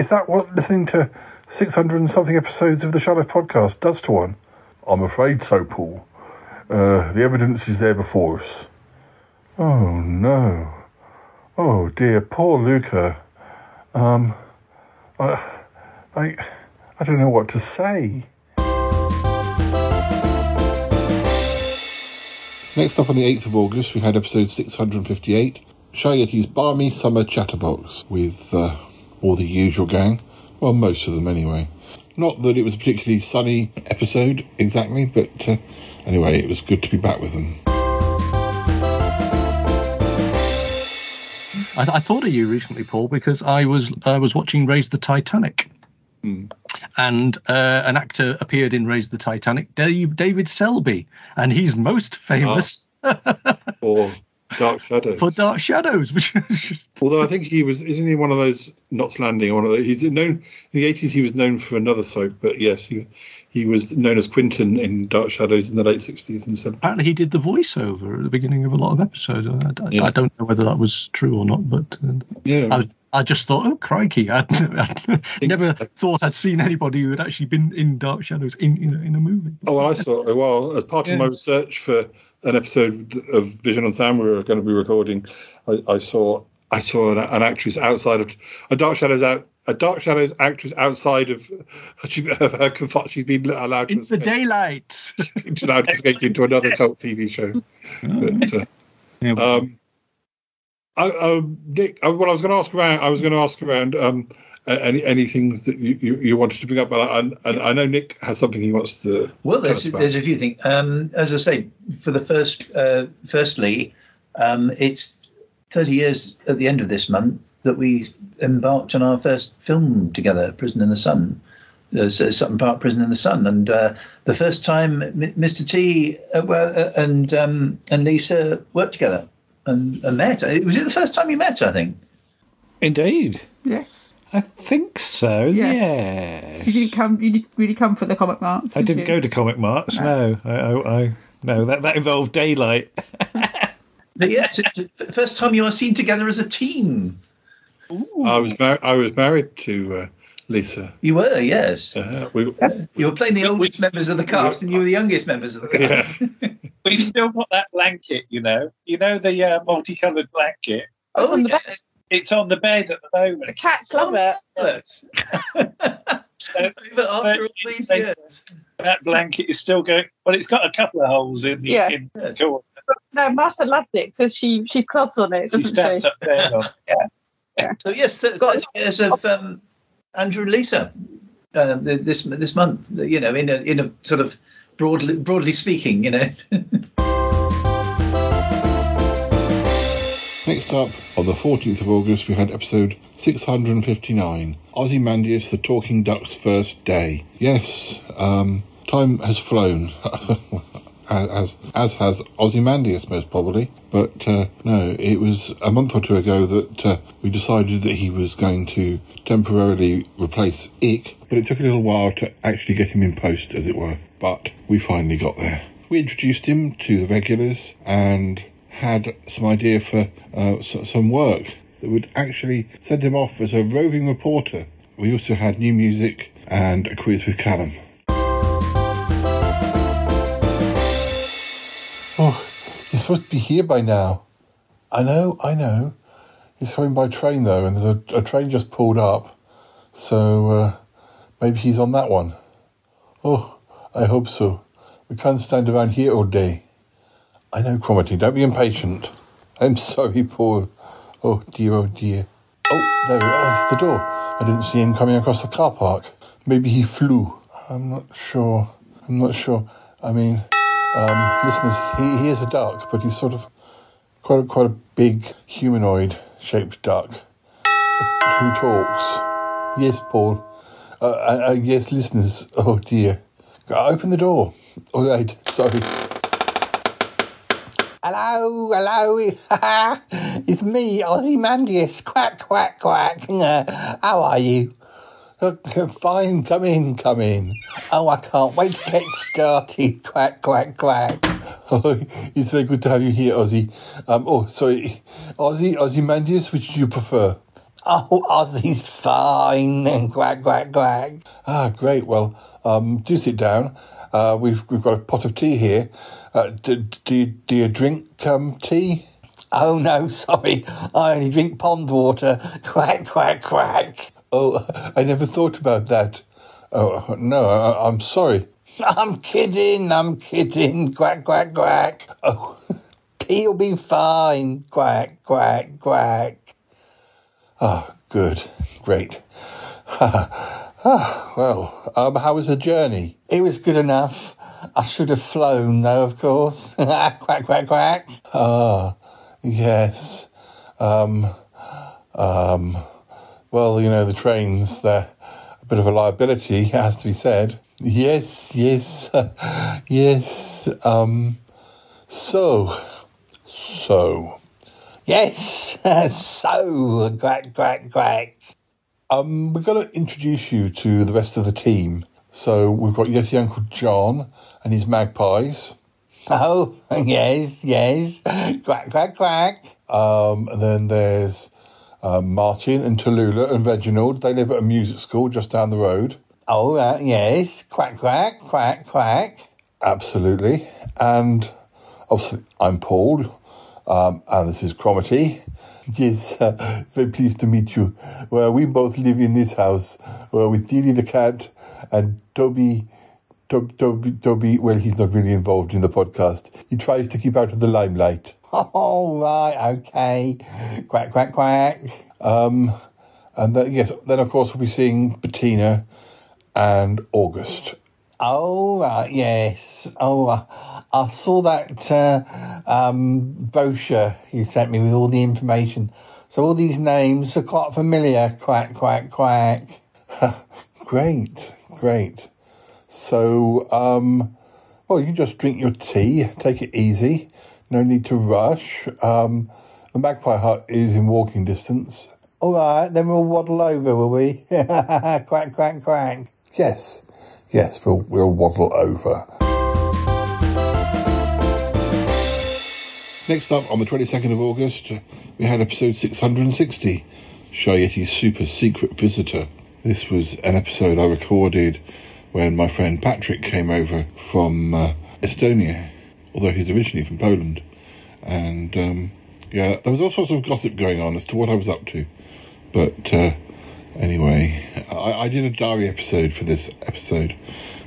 Is that what listening to 600 and something episodes of the Shy Life podcast does to one? I'm afraid so, Paul. Uh, the evidence is there before us. Oh no. Oh dear, poor Luca. Um, I, I, I don't know what to say. Next up on the 8th of August, we had episode 658, Shy Yeti's Balmy Summer Chatterbox, with uh, all the usual gang. Well, most of them anyway. Not that it was a particularly sunny episode, exactly, but uh, anyway, it was good to be back with them.
I, I thought of you recently, Paul, because I was I was watching Raise the Titanic. And uh, an actor appeared in Raise the Titanic, Dave, David Selby, and he's most famous [LAUGHS]
Or Dark Shadows.
for Dark Shadows, which just
Although I think he was, isn't he one of those Knots Landing? One of the, he's known in the eighties. He was known for another soap, but yes, he he was known as Quentin in Dark Shadows in the late sixties and seventies.
apparently he did the voiceover at the beginning of a lot of episodes. I, I-
Yeah.
I don't know whether that was true or not, but uh,
Yeah.
I, I just thought, oh crikey! [LAUGHS] I'd, I'd never thought I'd seen anybody who had actually been in Dark Shadows in in, a- in a movie.
Oh well, I saw. Well, as part of my research for an episode of Vision on Sound we were going to be recording, I, I saw I saw an, an actress outside of a Dark Shadows out a Dark Shadows actress outside of [LAUGHS] she, of her confine. She's been allowed to
It's the
escape,
daylight. [LAUGHS]
allowed to escape into another cult TV show. But, uh, um, I, um, Nick, uh, well, I was going to ask around. I was going to ask around um, any any things that you, you, you wanted to bring up, but I, I know Nick has something he wants to.
Well, there's there's a few things. Um, as I say, for the first, uh, firstly, um, it's 30 years at the end of this month that we embarked on our first film together, Prison in the Sun, uh, Sutton Park Prison in the Sun, and uh, the first time M- Mr. T uh, well, uh, and um, and Lisa worked together and, and met. Was it the first time you met? I think.
Indeed.
Yes.
I think so.
Yes.
Yes.
You didn't come. You didn't really come for the comic marts.
I
did
didn't
you?
go to comic marts. No, I, I, I no that that involved daylight. [LAUGHS]
But yes, it's first time you are seen together as a team.
I was mar- I was married to uh, Lisa.
You were, yes.
Uh, we,
You were playing the oldest members of the cast, and you were the youngest members of the cast. [LAUGHS]
We've still got that blanket, you know. You know the uh, multicolored blanket.
Oh,
on the bed. It's on the bed at the moment. The
cats love
it. [LAUGHS]
But after all these years,
that blanket is still going. Well, it's got a couple of holes in the,
Yeah.
in the corner.
No, Martha loved it because she she plods on it.
She stands
she?
up there. on- Yeah.
So yes, th- thirty years of um, Andrew and Lisa uh, this this month. You know, in a in a sort of broadly broadly speaking, you know. [LAUGHS]
Next up, on the 14th of August, we had episode 659 Ozymandias the Talking Duck's First Day. Yes, um, time has flown, [LAUGHS] as, as, as has Ozymandias most probably. But uh, no, it was a month or two ago that uh, we decided that he was going to temporarily replace Ick, but it took a little while to actually get him in post, as it were. But we finally got there. We introduced him to the regulars and had some idea for uh, some work that would actually send him off as a roving reporter. We also had new music and a quiz with Callum. Supposed to be here by now. I know, I know. He's coming by train though, and there's a, a train just pulled up. So uh, maybe he's on that one. Oh, I hope so. We can't stand around here all day. I know, Cromarty, don't be impatient. I'm [LAUGHS] sorry, Paul. Oh dear, oh dear. Oh, there he is. The door. I didn't see him coming across the car park. Maybe he flew. I'm not sure. I'm not sure. I mean, um, listeners, he, he is a duck, but he's sort of quite a, quite a big humanoid shaped duck who talks. Yes, Paul. Uh, uh, uh, yes, listeners. Oh dear. Open the door. All right. Sorry.
Hello, hello. [LAUGHS] it's me, Ozymandias. Quack, quack, quack. [LAUGHS] How are you? [LAUGHS]
Fine, come in, come in.
Oh, I can't wait to get started. Quack, quack, quack.
Oh, [LAUGHS] it's very good to have you here, Ozzy. Um, oh, sorry, Ozzy, Ozzy Mandius, which do you prefer?
Oh, Ozzy's fine. Quack, quack, quack.
Ah, great. Well, um, do sit down. Uh, we've we've got a pot of tea here. Uh, do, do, you, do you drink um, tea?
Oh, no, [LAUGHS] sorry. I only drink pond water. Quack, quack, quack.
Oh, I never thought about that. Oh, no, I, I'm sorry. [LAUGHS]
I'm kidding, I'm kidding. Quack, quack, quack.
Oh, [LAUGHS]
tea'll be fine. Quack, quack, quack.
Ah, good. Great. [LAUGHS] ah, well, um, how was the journey?
It was good enough. I should have flown, though, of course. quack, quack, quack.
Ah, yes. Um, um, well, you know, the trains, they're a bit of a liability, [LAUGHS] it has to be said. Yes, yes, [LAUGHS] yes. Um, so, so.
Yes, [LAUGHS] so. Quack, quack, quack.
Um, we're going to introduce you to the rest of the team. So we've got Yeti Uncle John and his magpies.
Oh, yes, yes. Quack, quack, quack.
Um, and then there's um, Martin and Tallulah and Reginald. They live at a music school just down the road.
Oh, uh, yes. Quack, quack, quack, quack.
Absolutely. And obviously, I'm Paul, um, and this is Cromarty. Yes, uh, very pleased to meet you. Well, we both live in this house uh, with Dilly the cat and Toby. Toby, Toby, Toby, well, he's not really involved in the podcast. He tries to keep out of the limelight. [LAUGHS]
Oh, right, okay. Quack, quack, quack.
Um, and then, yes, then of course we'll be seeing Bettina and August.
Oh, right, yes. Oh, uh, I saw that uh, um, brochure you sent me with all the information. So all these names are quite familiar. Quack, quack, quack. [LAUGHS]
great, great. So, um, well, you just drink your tea, take it easy. No need to rush. Um, the Magpie Hut is in walking distance.
All right, then we'll waddle over, will we? [LAUGHS] quack, quack, quack.
Yes, yes, we'll, we'll waddle over. Next up, on the 22nd of August, we had episode 660, Shy Yeti's Super Secret Visitor. This was an episode I recorded when my friend Patrick came over from uh, Estonia, although he's originally from Poland. And um, yeah, there was all sorts of gossip going on as to what I was up to. But uh, anyway, I, I did a diary episode for this episode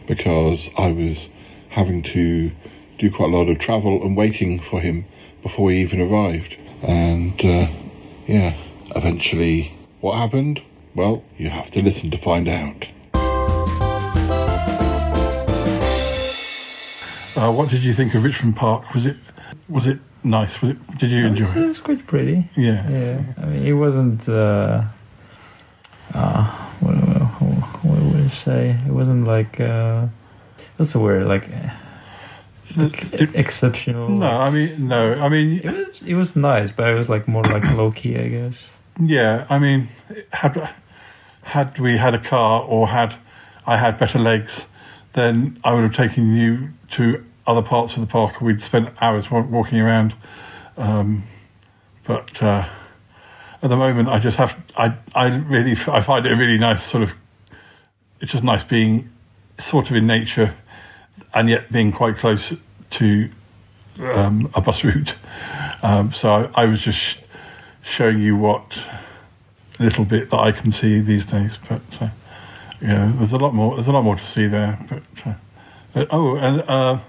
because I was having to do quite a lot of travel and waiting for him before he even arrived. And uh, yeah, eventually, what happened? Well, you have to listen to find out. Uh, what did you think of Richmond Park? Was it was it nice? Was it? Did you enjoy
It
it?
was quite pretty.
Yeah.
Yeah. I mean, it wasn't. Uh, uh, what, what, what would I say? It wasn't like. Uh, what's the word? Like. like exceptional.
No, I mean no. I mean
It was. It was nice, but it was like more like [COUGHS] low key, I guess.
Yeah, I mean, had had we had a car or had I had better legs, then I would have taken you to other parts of the park. We'd spent hours walking around, um, but uh, at the moment, I just have. I I really I find it a really nice sort of. It's just nice being sort of in nature, and yet being quite close to um, a bus route. Um, so I, I was just sh- showing you what little bit that I can see these days. But uh, yeah, there's a lot more. There's a lot more to see there. But uh, oh, and uh,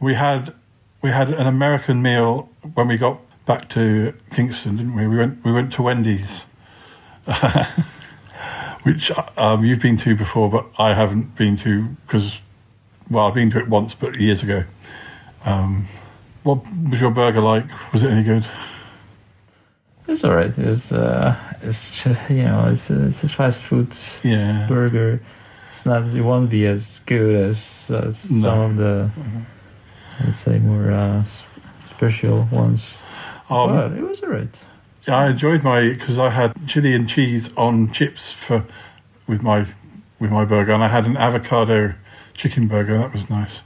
we had we had an American meal when we got back to Kingston, didn't we? We went we went to Wendy's, [LAUGHS] which um, you've been to before, but I haven't been to because well, I've been to it once, but years ago. Um, what was your burger like? Was it any good?
It's alright. It's uh, it's [LAUGHS] you know, it's a, it's a fast food
Yeah.
burger. It's not. It won't be as good as uh, some of the, let's say, more uh, special ones.
Um,
but it was alright.
Yeah, I enjoyed my because I had chili and cheese on chips for with my with my burger, and I had an avocado chicken burger. That was nice.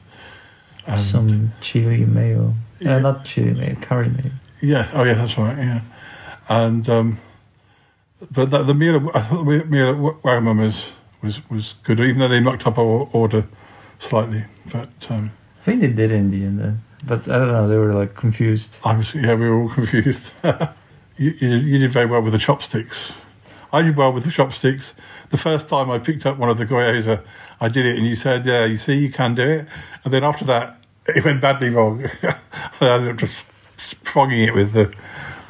And-
Some chili mayo. Uh, not chili mayo, curry mayo.
Yeah. Oh, yeah. That's right. Yeah. And um, but the, the meal I thought the meal at Wagamama's was was good, even though they mucked up our order slightly. But um,
I think they did in the end, uh, but I don't know. They were like confused.
I was yeah, we were all confused. [LAUGHS] you, you, did- you did very well with the chopsticks. I did well with the chopsticks. The first time I picked up one of the gyoza, I did it, and you said, "Yeah, you see, you can do it." And then after that, it went badly wrong. [LAUGHS] I ended up just sprogging it with the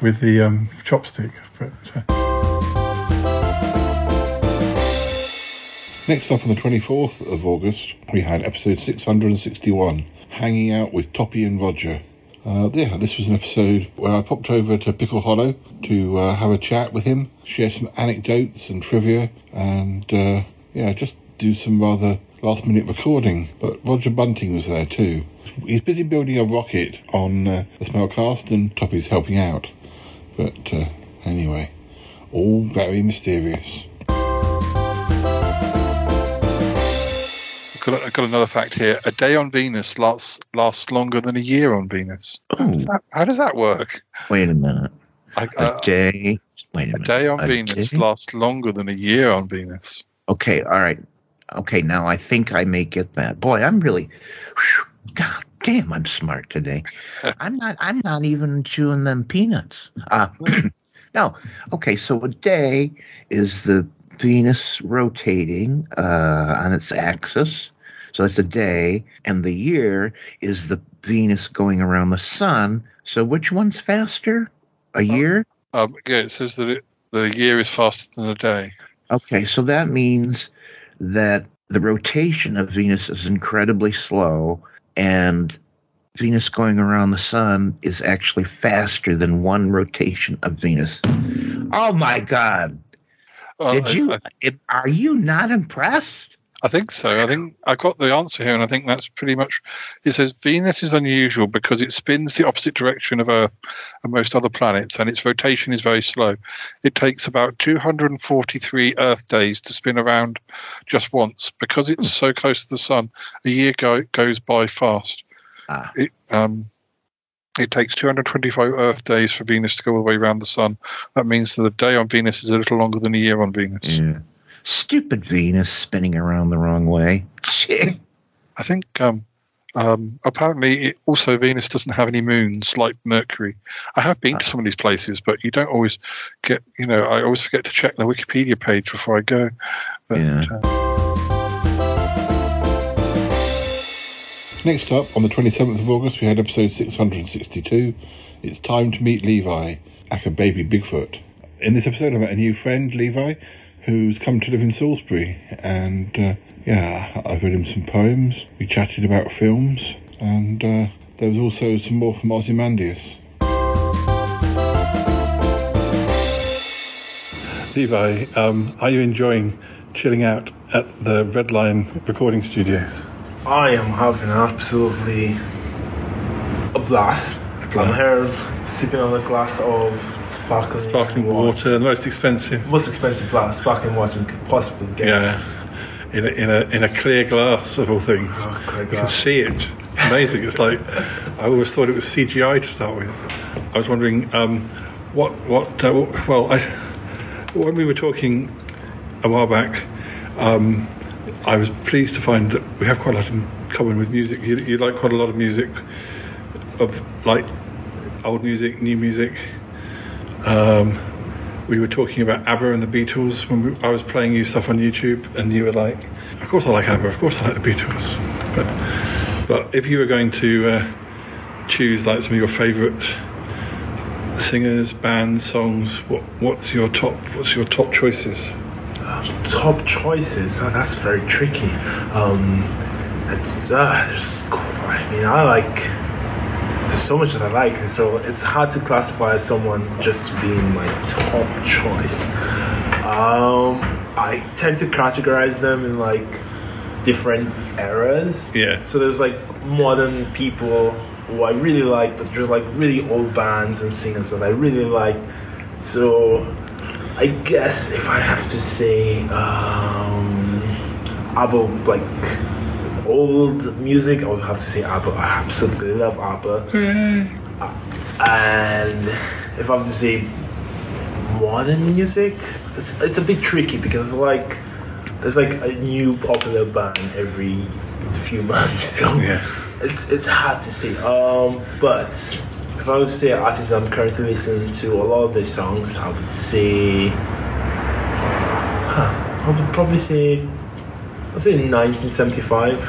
with the um, chopstick. But, uh. Next up on the 24th of August, we had episode 661, Hanging Out with Toppy and Roger. Uh, yeah, this was an episode where I popped over to Pickle Hollow to uh, have a chat with him, share some anecdotes and trivia, and uh, yeah, just do some rather last minute recording. But Roger Bunting was there too. He's busy building a rocket on uh, the Smellcast, and Toppy's helping out. But uh, anyway, all very mysterious. Got, I've got another fact here. A day on Venus lasts lasts longer than a year on Venus.
Oh,
How, does that work?
wait a minute.
I,
A
uh,
day. Wait a
a
minute.
day on
A
Venus
day?
lasts longer than a year on Venus.
Okay, all right. Okay, now I think I may get that. Boy, I'm really whew, God damn, I'm smart today. [LAUGHS] I'm not I'm not even chewing them peanuts. Uh [CLEARS THROAT] no. Okay, so a day is the Venus rotating uh on its axis. So that's a day, and the year is the Venus going around the sun. So which one's faster? A year?
Um, yeah, it says that it that a year is faster than a day.
Okay, so that means that the rotation of Venus is incredibly slow, and Venus going around the sun is actually faster than one rotation of Venus. Oh my God!
Uh,
Did
I-
you?
I-
are you not impressed?
I think so. I think I got the answer here, and I think that's pretty much. It says Venus is unusual because it spins the opposite direction of Earth and most other planets, and its rotation is very slow. It takes about 243 Earth days to spin around just once. Because it's so close to the Sun, a year go, goes by fast. It, um, it takes 225 Earth days for Venus to go all the way around the Sun. That means that a day on Venus is a little longer than a year on Venus.
Yeah. Stupid Venus spinning around the wrong way.
I think um, um, apparently it, also Venus doesn't have any moons like Mercury. I have been to some of these places, but you don't always get. You know, I always forget to check the Wikipedia page before I go. But,
Yeah.
Next up, on the 27th of August, we had episode 662. It's time to meet Levi, aka Baby Bigfoot. In this episode, I met a new friend, Levi, who's come to live in Salisbury. And uh, yeah, I've read him some poems. We chatted about films. And uh, there was also some more from Ozymandias. Levi, um, are you enjoying chilling out at the Red Lion recording studios?
I am having absolutely a blast. I'm here sipping on a glass of sparkling,
Sparkling water, the most expensive.
Most expensive glass, sparkling water you could possibly get.
Yeah, in a, in a in a clear glass of all things.
clear
you can see it. It's amazing. it's like I always thought it was CGI to start with. I was wondering um, what what uh, well I, when we were talking a while back. Um, I was pleased to find that we have quite a lot in common with music. You, you like quite a lot of music, of like old music, new music. Um, we were talking about ABBA and the Beatles when we, I was playing you stuff on YouTube, and you were like, "Of course I like ABBA. Of course I like the Beatles." But but if you were going to uh, choose like some of your favourite singers, bands, songs, what what's your top what's your top choices?
Top choices. Oh, that's very tricky. Um, it's, uh, I mean, I like. There's so much that I like, so it's hard to classify someone just being my top choice. Um, I tend to categorize them in like different eras.
Yeah.
So there's like modern people who I really like, but there's like really old bands and singers that I really like. So I guess if I have to say, um, ABBA, like old music, I would have to say ABBA. I absolutely love ABBA. And if I have to say modern music, it's, it's a bit tricky because like there's like a new popular band every few [LAUGHS] months, so it's it's hard to say. Um, but if I was to say artists I'm currently listening to a lot of their songs, I would say, huh, I would probably say, I'd say 1975.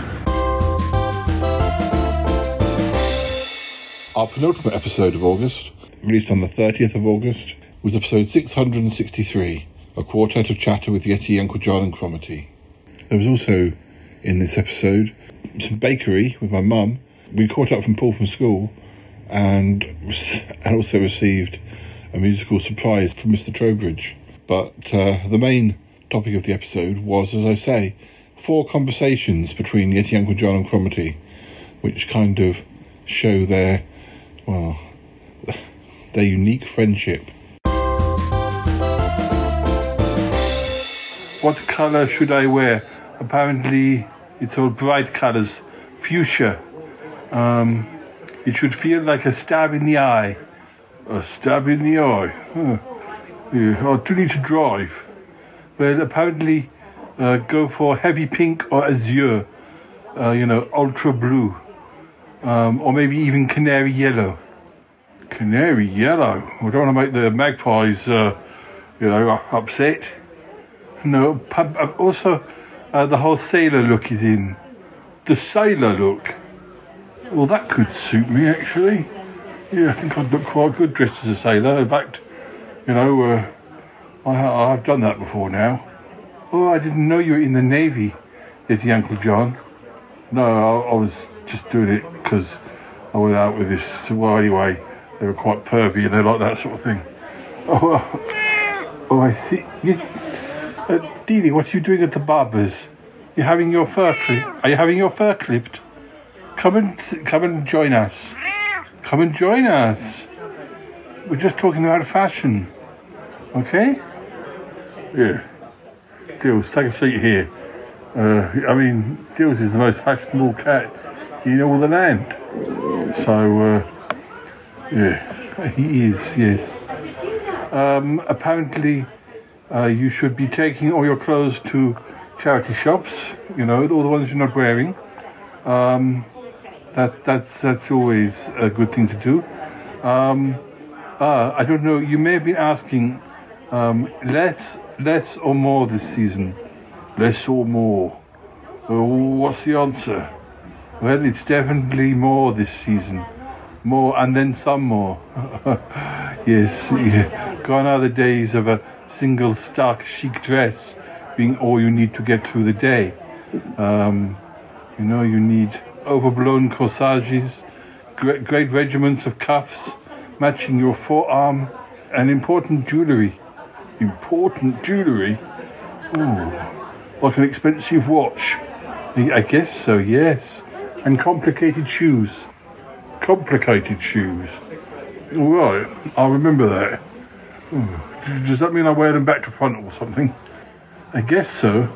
Our penultimate episode of August, released on the 30th of August, was episode 663, a quartet of chatter with Yeti, Uncle John, and Cromarty. There was also, in this episode, some bakery with my mum. We caught up from Paul from school and, and also received a musical surprise from Mr. Trowbridge. But uh, the main topic of the episode was, as I say, four conversations between Yeti, Uncle John, and Cromarty, which kind of show their, well, [LAUGHS] their unique friendship. What colour should I wear? Apparently, it's all bright colours. Fuchsia. Um, it should feel like a stab in the eye. A stab in the eye. Huh. Yeah, I do need to drive. Well, apparently, uh, go for heavy pink or azure. Uh, you know, ultra blue. Um, or maybe even canary yellow. Canary yellow. We don't want to make the magpies, uh, you know, upset. No, uh, also uh, the whole sailor look is in. The sailor look. Well, that could suit me actually. Yeah, I think I'd look quite good dressed as a sailor. In fact, you know, uh, I, I've done that before now. Oh, I didn't know you were in the navy, did Uncle John? No, I, I was just doing it because I went out with this. Well, anyway, they were quite pervy and they like that sort of thing. [LAUGHS] Oh, oh, I see. You, uh, Deanie, what are you doing at the barber's? You're having your fur clip? Are you having your fur clipped? Come and come and join us. Come and join us. We're just talking about fashion. Okay? Yeah. Dills, take a seat here. Uh, I mean, Dills is the most fashionable cat in all the land. So, uh, yeah, [LAUGHS] he is, yes. Um, apparently, uh, you should be taking all your clothes to charity shops, you know, all the ones you're not wearing. Um, that, that's, that's always a good thing to do. Um, uh, I don't know, you may have been asking um, less, less or more this season? Less or more? Well, what's the answer? Well, it's definitely more this season. More and then some more. [LAUGHS] yes, yeah. gone are the days of a single stark chic dress being all you need to get through the day. Um, you know, you need overblown corsages, great, great regiments of cuffs matching your forearm, and important jewellery. Important jewellery? Ooh, like an expensive watch. I guess so, yes. And complicated shoes. Complicated shoes. All right, I'll remember that. Ooh, Does that mean I wear them back to front or something? I guess so.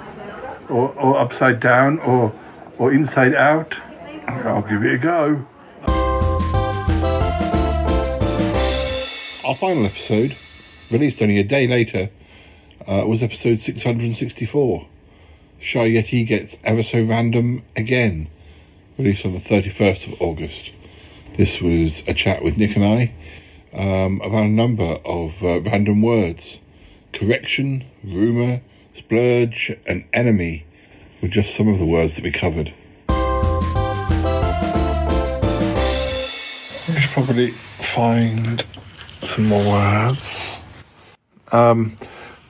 Or, or upside down, or, or inside out. I'll give it a go. Our final episode, released only a day later, uh, was episode 664. Shy Yeti gets ever so random again, released on the 31st of August. This was a chat with Nick and I um, about a number of uh, random words. Correction, rumour, splurge, and enemy were just some of the words that we covered. I should probably find some more words. Um,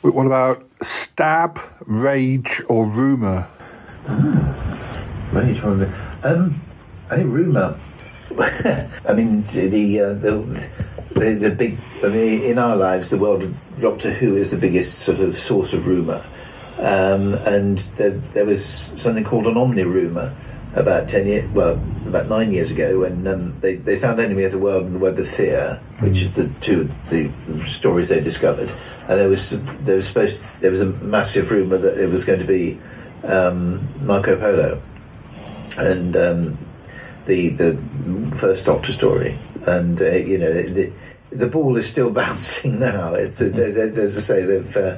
what about stab, rage, or? [SIGHS]
Rage, rumour. Um, I think rumour. [LAUGHS] I mean, the, uh, the the the big. I mean, in our lives, the world of Doctor Who is the biggest sort of source of rumour. Um, and there, there was something called an omni rumour about ten years, well, about nine years ago, when um, they they found Enemy of the World and the Web of Fear, which is the two the stories they discovered. And there was there was supposed there was a massive rumour that it was going to be um, Marco Polo, and um, the the first Doctor story, and uh, you know the, the ball is still [LAUGHS] bouncing now. It's uh, they- as I say they've uh,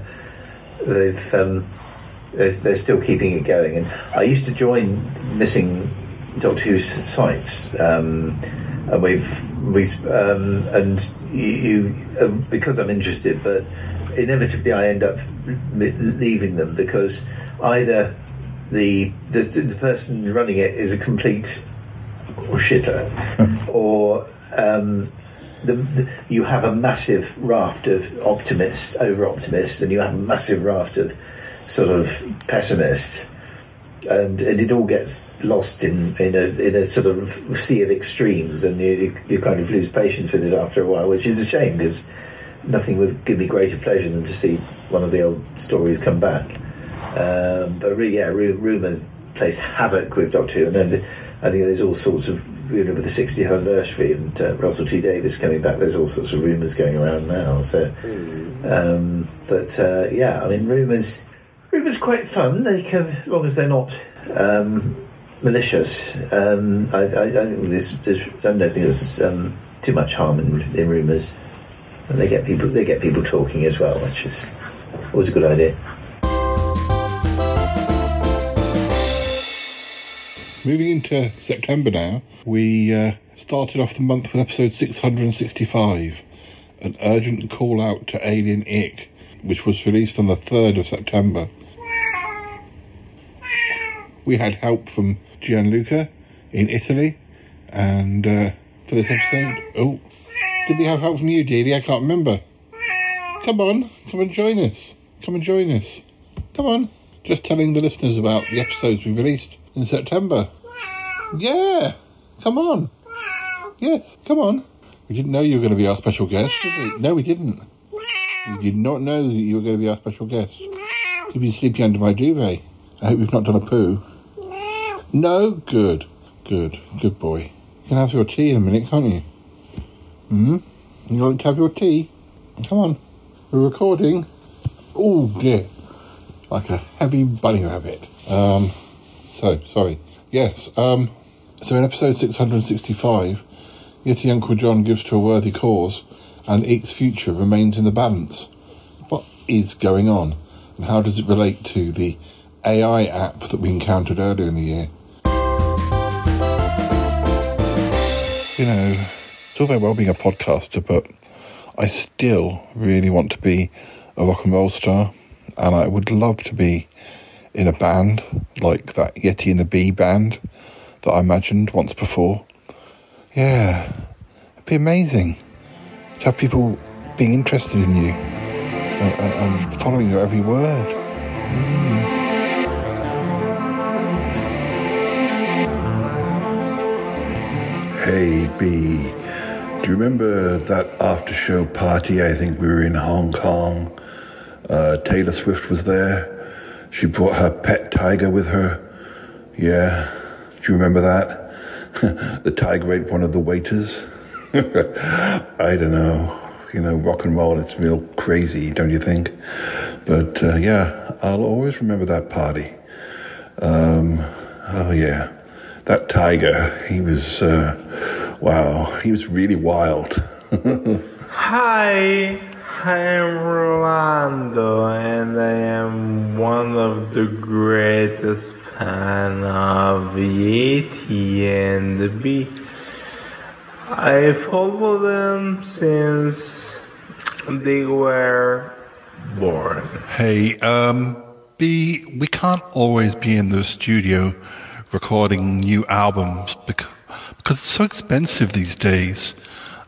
they've um, they're, they're still keeping it going. And I used to join missing Doctor Who's sites, um, and we've we um, and you, you um, because I'm interested, but inevitably I end up leaving them because either the the, the person running it is a complete shitter, or um, the, the, you have a massive raft of optimists, over optimists, and you have a massive raft of sort of pessimist, and, and it all gets lost in, in a in a sort of sea of extremes, and you, you kind of lose patience with it after a while, which is a shame because nothing would give me greater pleasure than to see one of the old stories come back. Um, but re, yeah, ru- rumours plays havoc with Doctor Who, and then the, I think there's all sorts of you know, with the 60th anniversary and uh, Russell T Davies coming back. There's all sorts of rumours going around now. So, um, but uh, yeah, I mean, rumours rumours quite fun. Can, as long as they're not um, malicious. Um, I, I, I think I don't think there's um, too much harm in, in rumours, and they get people they get people talking as well, which is always a good idea.
Moving into September now, we uh, started off the month with episode 665, an urgent call out to Alien Ick, which was released on the 3rd of September. We had help from Gianluca in Italy, and uh, for this episode, oh, did we have help from you, Dealey? I can't remember. Come on, come and join us. Come and join us. Come on. Just telling the listeners about the episodes we released in September. Yeah, come on. Yes, come on. We didn't know you were going to be our special guest, did we? No, we didn't. We did not know that you were going to be our special guest. You've been sleeping under my duvet. I hope you've not done a poo. No? Good. Good. Good boy. You can have your tea in a minute, can't you? Hmm? You want to have your tea? Come on. We're recording. Oh dear. Like a heavy bunny rabbit. Um, so, sorry. Yes, um, so in episode 665, Yeti Uncle John gives to a worthy cause, and Eek's future remains in the balance. What is going on, and how does it relate to the AI app that we encountered earlier in the year? You know, it's all very well being a podcaster, but I still really want to be a rock and roll star, and I would love to be in a band like that Yeti and the Bee band that I imagined once before. Yeah, it'd be amazing to have people being interested in you and, and, and following your every word. Mm. Hey, B. Do you remember that after show party? I think we were in Hong Kong. Uh, Taylor Swift was there. She brought her pet tiger with her. Yeah. Do you remember that? [LAUGHS] the tiger ate one of the waiters. [LAUGHS] I don't know. You know, rock and roll, it's real crazy, don't you think? But uh, yeah, I'll always remember that party. Um, oh, yeah. That tiger, he was, uh, wow, he was really wild. [LAUGHS]
Hi, I'm Rolando, and I am one of the greatest fan of Yeti and the Bee. I follow them since they were born.
Hey, um, B, we can't always be in the studio recording new albums because, it's so expensive these days.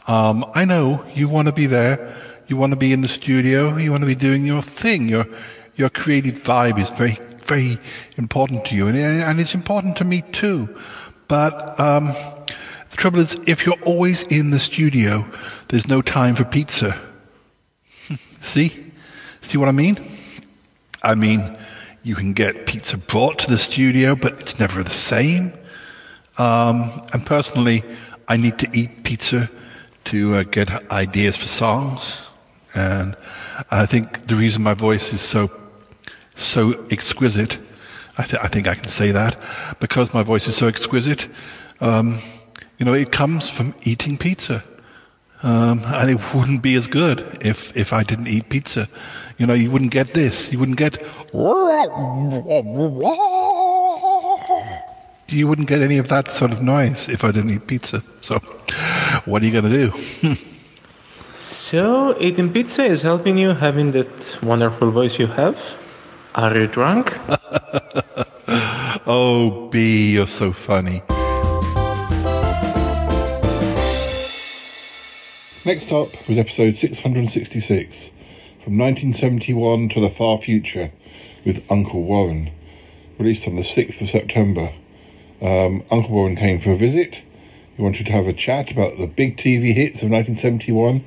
Um, I know you want to be there, you want to be in the studio, you want to be doing your thing. Your your creative vibe is very very important to you, and and it's important to me too. But um, the trouble is, if you're always in the studio, there's no time for pizza. [LAUGHS] See, see what I mean? I mean you can get pizza brought to the studio, but it's never the same. Um, and personally, I need to eat pizza to uh, get ideas for songs. And I think the reason my voice is so so exquisite, I, th- I think I can say that, because my voice is so exquisite. Um, you know, it comes from eating pizza. Um, and it wouldn't be as good if, if I didn't eat pizza. You know, you wouldn't get this. You wouldn't get. You wouldn't get any of that sort of noise if I didn't eat pizza. So, what are you going to do? [LAUGHS]
So, eating pizza is helping you having that wonderful voice you have? Are you drunk? [LAUGHS]
oh, B, you're so funny. Next up was episode 666 from 1971 to the far future with Uncle Warren, released on the 6th of September. Um, Uncle Warren came for a visit. He wanted to have a chat about the big TV hits of 1971,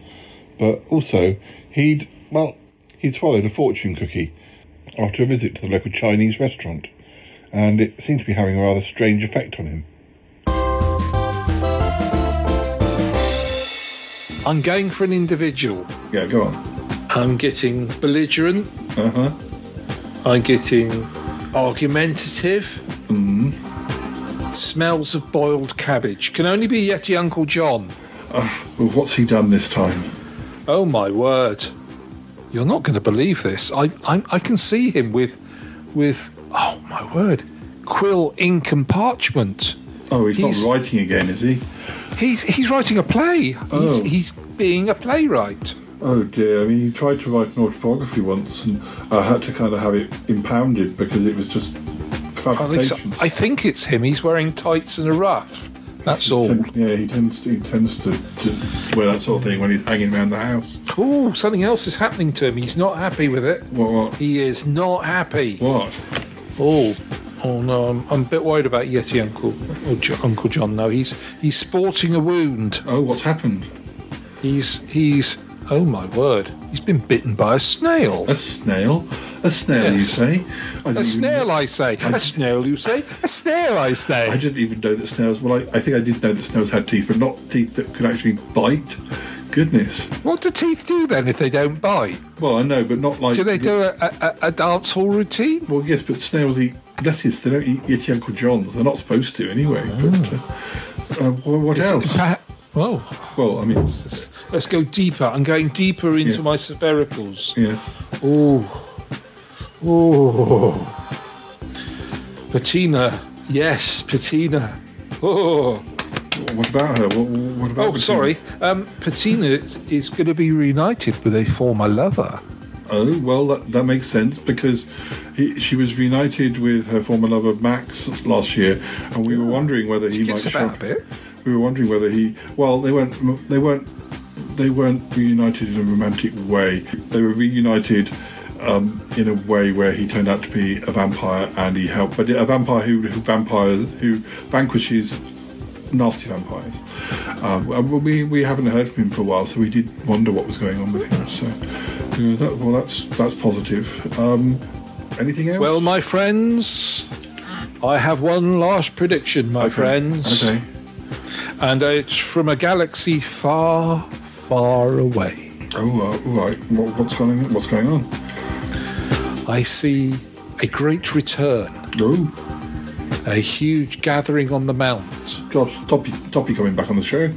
but also he'd, well, he'd swallowed a fortune cookie after a visit to the local Chinese restaurant, and it seemed to be having a rather strange effect on him.
I'm going for an individual.
Yeah, go on.
I'm getting belligerent.
Uh huh.
I'm getting argumentative.
Mm.
Smells of boiled cabbage. Can only be Yeti Uncle John.
Uh, well, what's he done this time?
Oh my word! You're not going to believe this. I, I I can see him with with oh my word, quill, ink, and parchment.
Oh, he's, not writing again, is he?
He's he's writing a play.
Oh.
He's, he's being a playwright.
Oh dear! I mean, he tried to write an autobiography once, and I had to kind of have it impounded because it was just fabrication.
I think it's him. He's wearing tights and a ruff. That's all.
Yeah, he tends to, he tends to, to wear that sort of thing when he's hanging around the house.
Oh, something else is happening to him. He's not happy with it.
What? what?
He is not happy.
What?
Oh, oh no! I'm, um, I'm a bit worried about Yeti Uncle Uncle John. Now he's he's sporting a wound.
Oh, what's happened?
He's he's Oh my word! He's been bitten by a snail.
A snail? A snail, you say? I
A snail, I say.
I-
A snail, you say. A snail, I say.
I didn't even know that snails. Well, I, I think I did know that snails had teeth, but not teeth that could actually bite. Goodness.
What do teeth do then if they don't bite?
Well, I know, but not like.
Do they do a, a, a dance hall routine?
Well, yes, but snails eat lettuce. They don't eat Yeti Uncle John's. They're not supposed to anyway. But, uh, uh, wh- what
Is
else?
perha- Whoa.
Well, I mean,
Let's go deeper. I'm going deeper into
Yeah.
my sphericals.
yeah.
Oh. Oh. Bettina. Yes, Bettina. Oh.
What about her? What, what about?
Oh, sorry. Um, Bettina is, is going to be reunited with a former lover.
Oh, well, that, that makes sense because he, she was reunited with her former lover Max last year, and we were wondering whether he
She
might
about a bit.
We were wondering whether he. Well, they weren't. They weren't. They weren't reunited in a romantic way. They were reunited um, in a way where he turned out to be a vampire and he helped, but a vampire who, who vampires who vanquishes nasty vampires. Um, we we haven't heard from him for a while, so we did wonder what was going on with him. So, you know, that, well, that's that's positive. Um, anything else?
Well, my friends, I have one last prediction, my
Okay,
friends.
okay.
And it's from a galaxy far, far away.
Oh, uh, right. What, what's going on? What's going on?
I see a great return.
Oh.
A huge gathering on the mount.
Gosh, Toppy, Toppy coming back on the show.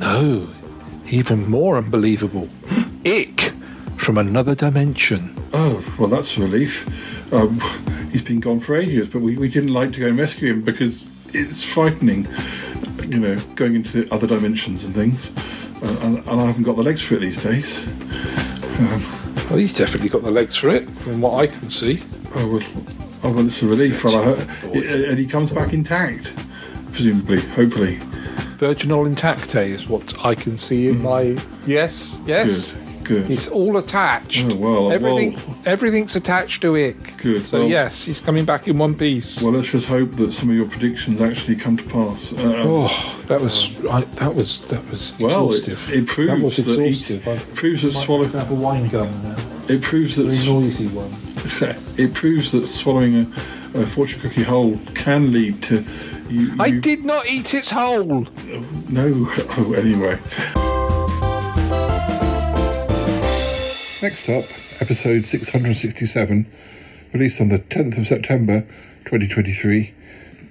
No, even more unbelievable. [GASPS] Ick from another dimension.
Oh, well, that's a relief. Um, he's been gone for ages, but we, we didn't like to go and rescue him because it's frightening, you know, going into other dimensions and things. Uh, and, and I haven't got the legs for it these days. Um,
Well, you've definitely got the legs for it, from what I can see.
oh, well, oh, well, it's a relief. Well, I and he comes back intact, presumably, hopefully.
Virginal intacte is what I can see in my. Yes, yes.
Good, good.
It's all attached.
Oh, well,
Everything,
well.
everything's attached to Ick.
Good,
So
well-
yes, he's coming back in one piece.
Well, let's just hope that some of your predictions actually come to pass. Uh,
oh, that was I, that was that was
Well, it-
exhaustive.
it proves
that was
that he-
exhaustive.
Proves that
might
swallow-
have a wine gun now.
It proves that
Very noisy one. [LAUGHS]
it proves that swallowing a, a fortune cookie whole can lead to you.
I did not eat its whole.
No. [LAUGHS] Oh, anyway. Next up, episode 667, released on the 10th of September 2023.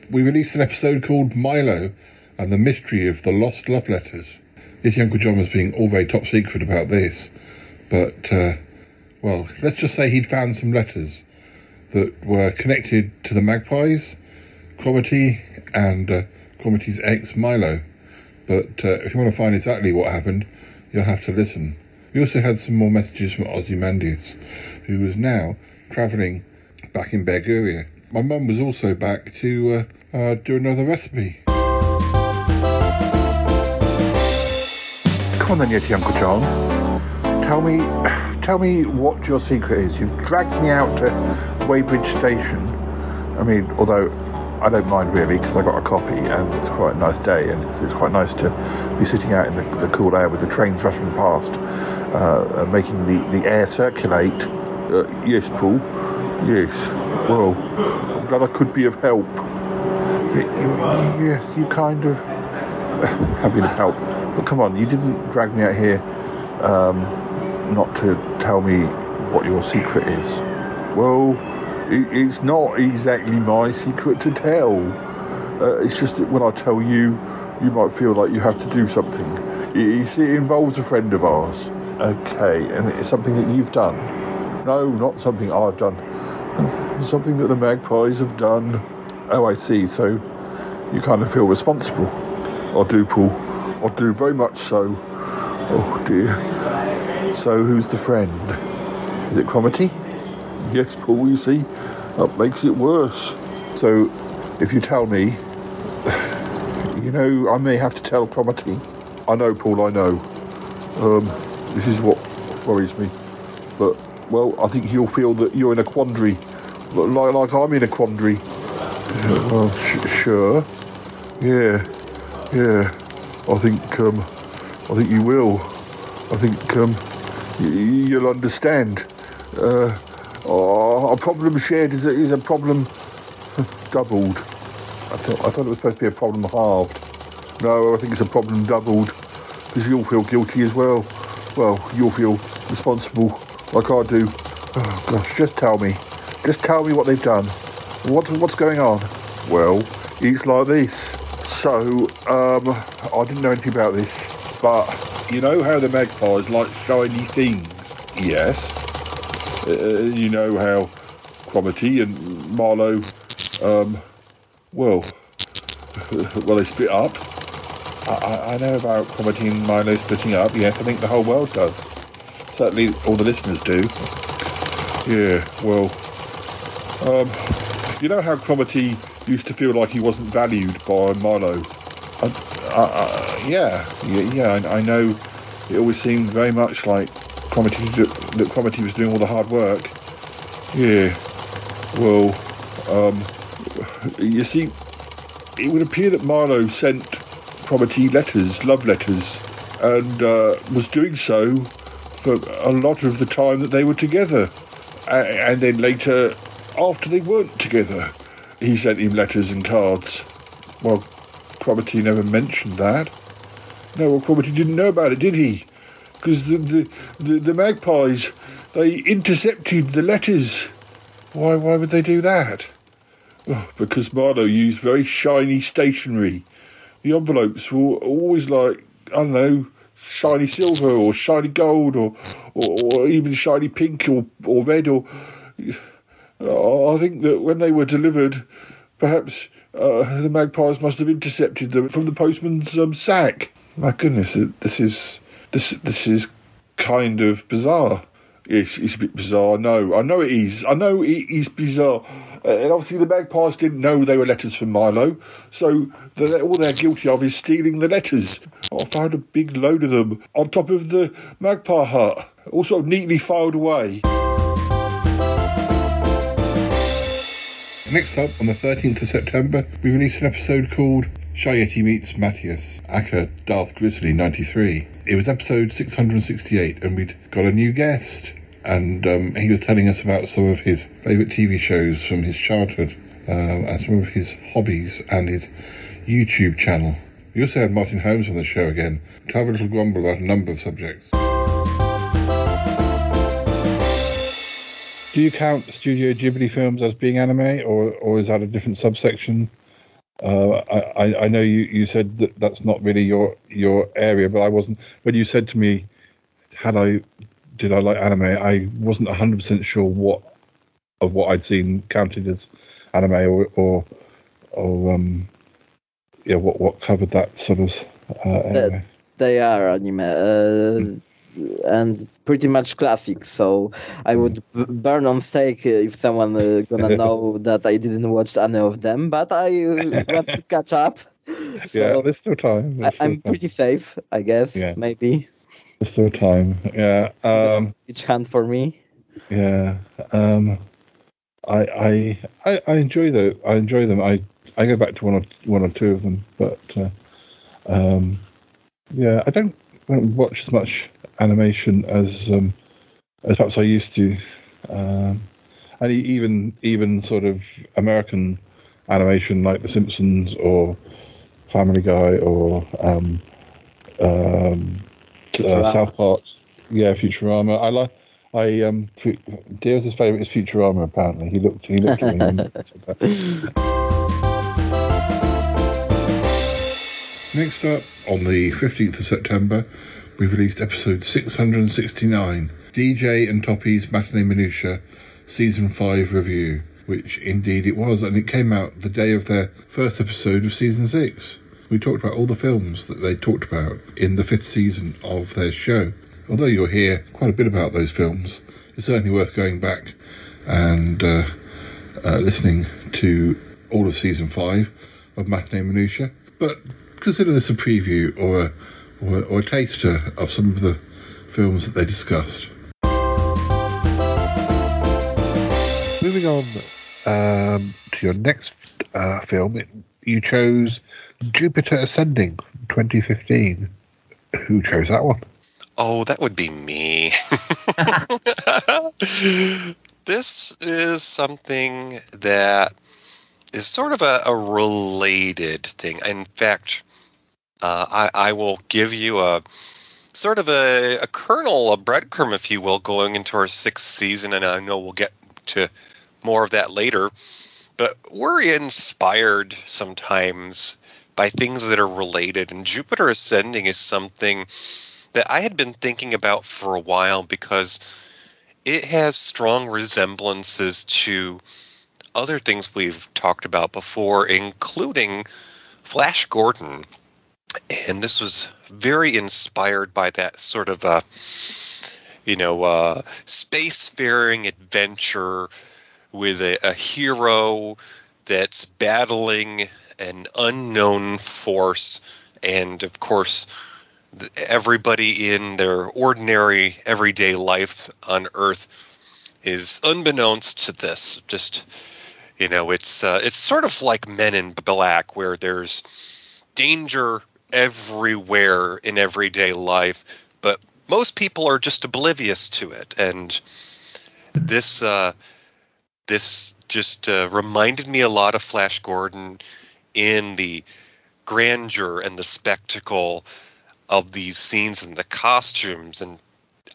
We released an episode called Milo and the Mystery of the Lost Love Letters. Yeti Uncle John was being all very top secret about this, but, uh, well, let's just say he'd found some letters that were connected to the magpies, Cromarty, and uh, Cromarty's ex Milo. But uh, if you want to find exactly what happened, you'll have to listen. We also had some more messages from Ozymandias, who was now travelling back in Berguria. My mum was also back to uh, uh, do another recipe. Come on then, Yeti Uncle John. Tell me, [SIGHS] tell me what your secret is. You've dragged me out to Weybridge Station. I mean, although I don't mind really because I got a coffee and it's quite a nice day and it's, it's quite nice to be sitting out in the, the cool air with the trains rushing past, uh, uh, making the, the air circulate. Uh, yes, Paul. Yes. Well, I'm glad I could be of help. Y- y- Yes, you kind of [LAUGHS] have been of help. But come on, you didn't drag me out here um, not to tell me what your secret is. Well, it, it's not exactly my secret to tell. Uh, it's just that when I tell you, you might feel like you have to do something. You, you see, it involves a friend of ours. Okay, and it's something that you've done. No, not something I've done. Something that the magpies have done. Oh, I see. So you kind of feel responsible. Or do, Paul. Or do very much so. Oh dear. So who's the friend? Is it Cromarty? Yes, Paul, you see. That makes it worse. So if you tell me, [SIGHS] you know, I may have to tell Cromarty. I know, Paul, I know. Um, this is what worries me. But, well, I think he'll feel that you're in a quandary. Like, like I'm in a quandary. Sh- sure. Yeah, yeah. I think, um, I think you will.
I think um, y- you'll understand. Uh, oh, a problem shared is a, is a problem [LAUGHS] doubled. I thought, I thought it was supposed to be a problem halved. No, I think it's a problem doubled because you'll feel guilty as well. Well, you'll feel responsible like I do. Oh [SIGHS] gosh, just tell me. Just tell me what they've done. What, what's going on? Well, it's like this. So, um, I didn't know anything about this, but you know how the magpies like shiny things? Yes. Uh, you know how Cromarty and Milo, um, well, [LAUGHS] well, they split up. I, I- know about and Milo splitting up. Yes, I think the whole world does. Certainly, all the listeners do. Yeah, well, um, you know how Cromarty used to feel like he wasn't valued by Milo? I, I, I, yeah, yeah, yeah I, know it always seemed very much like Cromarty, that Cromarty was doing all the hard work. Yeah, well, um, you see, it would appear that Milo sent Cromarty letters, love letters, and uh, was doing so for a lot of the time that they were together. And then later, after they weren't together, he sent him letters and cards. Well, Cromarty never mentioned that. No, well, Cromarty didn't know about it, did he? Because the, the, the, the magpies, they intercepted the letters. Why, why would they do that? Oh, because Milo used very shiny stationery. The envelopes were always like, I don't know, shiny silver or shiny gold or, or, or even shiny pink or, or red or. I think that when they were delivered, perhaps uh, the magpies must have intercepted them from the postman's um, sack. My goodness, this is this this is kind of bizarre. It's, it's a bit bizarre. No, I know it is. I know it is bizarre. Uh, and obviously, the magpies didn't know they were letters from Milo, so the, all they're guilty of is stealing the letters. I found a big load of them on top of the magpie hut, all sort of neatly filed away. Next up, on the 13th of September, we released an episode called Shy Yeti Meets Matthias, Aka Darth Grizzly 93. It was episode 668, and we'd got a new guest, and um, he was telling us about some of his favourite TV shows from his childhood, um, and some of his hobbies, and his YouTube channel. We also had Martin Holmes on the show again to have a little grumble about a number of subjects. Do you count Studio Ghibli films as being anime, or or is that a different subsection? Uh, I, I- I know you, you said that that's not really your your area, but I wasn't. When you said to me, "Had I did I like anime?" I wasn't hundred percent sure what of what I'd seen counted as anime, or or, or um, yeah, what what covered that sort of uh, area.
They are anime uh, and pretty much classic. So I would b- burn on stake if someone uh, gonna [LAUGHS] know that I didn't watch any of them. But I [LAUGHS] want to catch up.
yeah, there's still time.
I,
There's
I'm
time.
pretty safe, I guess.
Yeah.
Maybe
There's still time. Yeah. Um,
each hand for me.
Yeah. Um, I, I I I enjoy the I enjoy them. I I go back to one or one or two of them, but uh, um, yeah, I don't, I don't watch as much animation as um, as perhaps I used to. Um, and even even sort of American animation like The Simpsons or Family Guy or um, um, uh, South Park. Yeah, Futurama. I like. I um, Dear's favourite is Futurama. Apparently, he looked. He looked. at me. [LAUGHS] Next up, on the 15th of September, we released episode 669, DJ and Toppy's Matinee Minutia, Season 5 review, which indeed it was, and it came out the day of their first episode of Season 6. We talked about all the films that they talked about in the fifth season of their show. Although you'll hear quite a bit about those films, it's certainly worth going back and uh, uh, listening to all of Season 5 of Matinee Minutia. But consider this a preview or a, or, or a taster of some of the films that they discussed. Moving on um, to your next uh, film, you chose Jupiter Ascending 2015. Who chose that one?
Oh, that would be me. [LAUGHS] this is something that is sort of a, a related thing. In fact, uh, I, I will give you a sort of a, a kernel, a breadcrumb, if you will, going into our sixth season, and I know we'll get to more of that later. But we're inspired sometimes by things that are related, and Jupiter Ascending is something that I had been thinking about for a while because it has strong resemblances to other things we've talked about before, including Flash Gordon. And this was very inspired by that sort of uh, you know, uh, spacefaring adventure with a, a hero that's battling an unknown force, and of course, everybody in their ordinary everyday life on Earth is unbeknownst to this. Just you know, it's uh, it's sort of like Men in Black, where there's danger everywhere in everyday life, but most people are just oblivious to it. And this uh, this just uh, reminded me a lot of Flash Gordon in the grandeur and the spectacle of these scenes and the costumes. And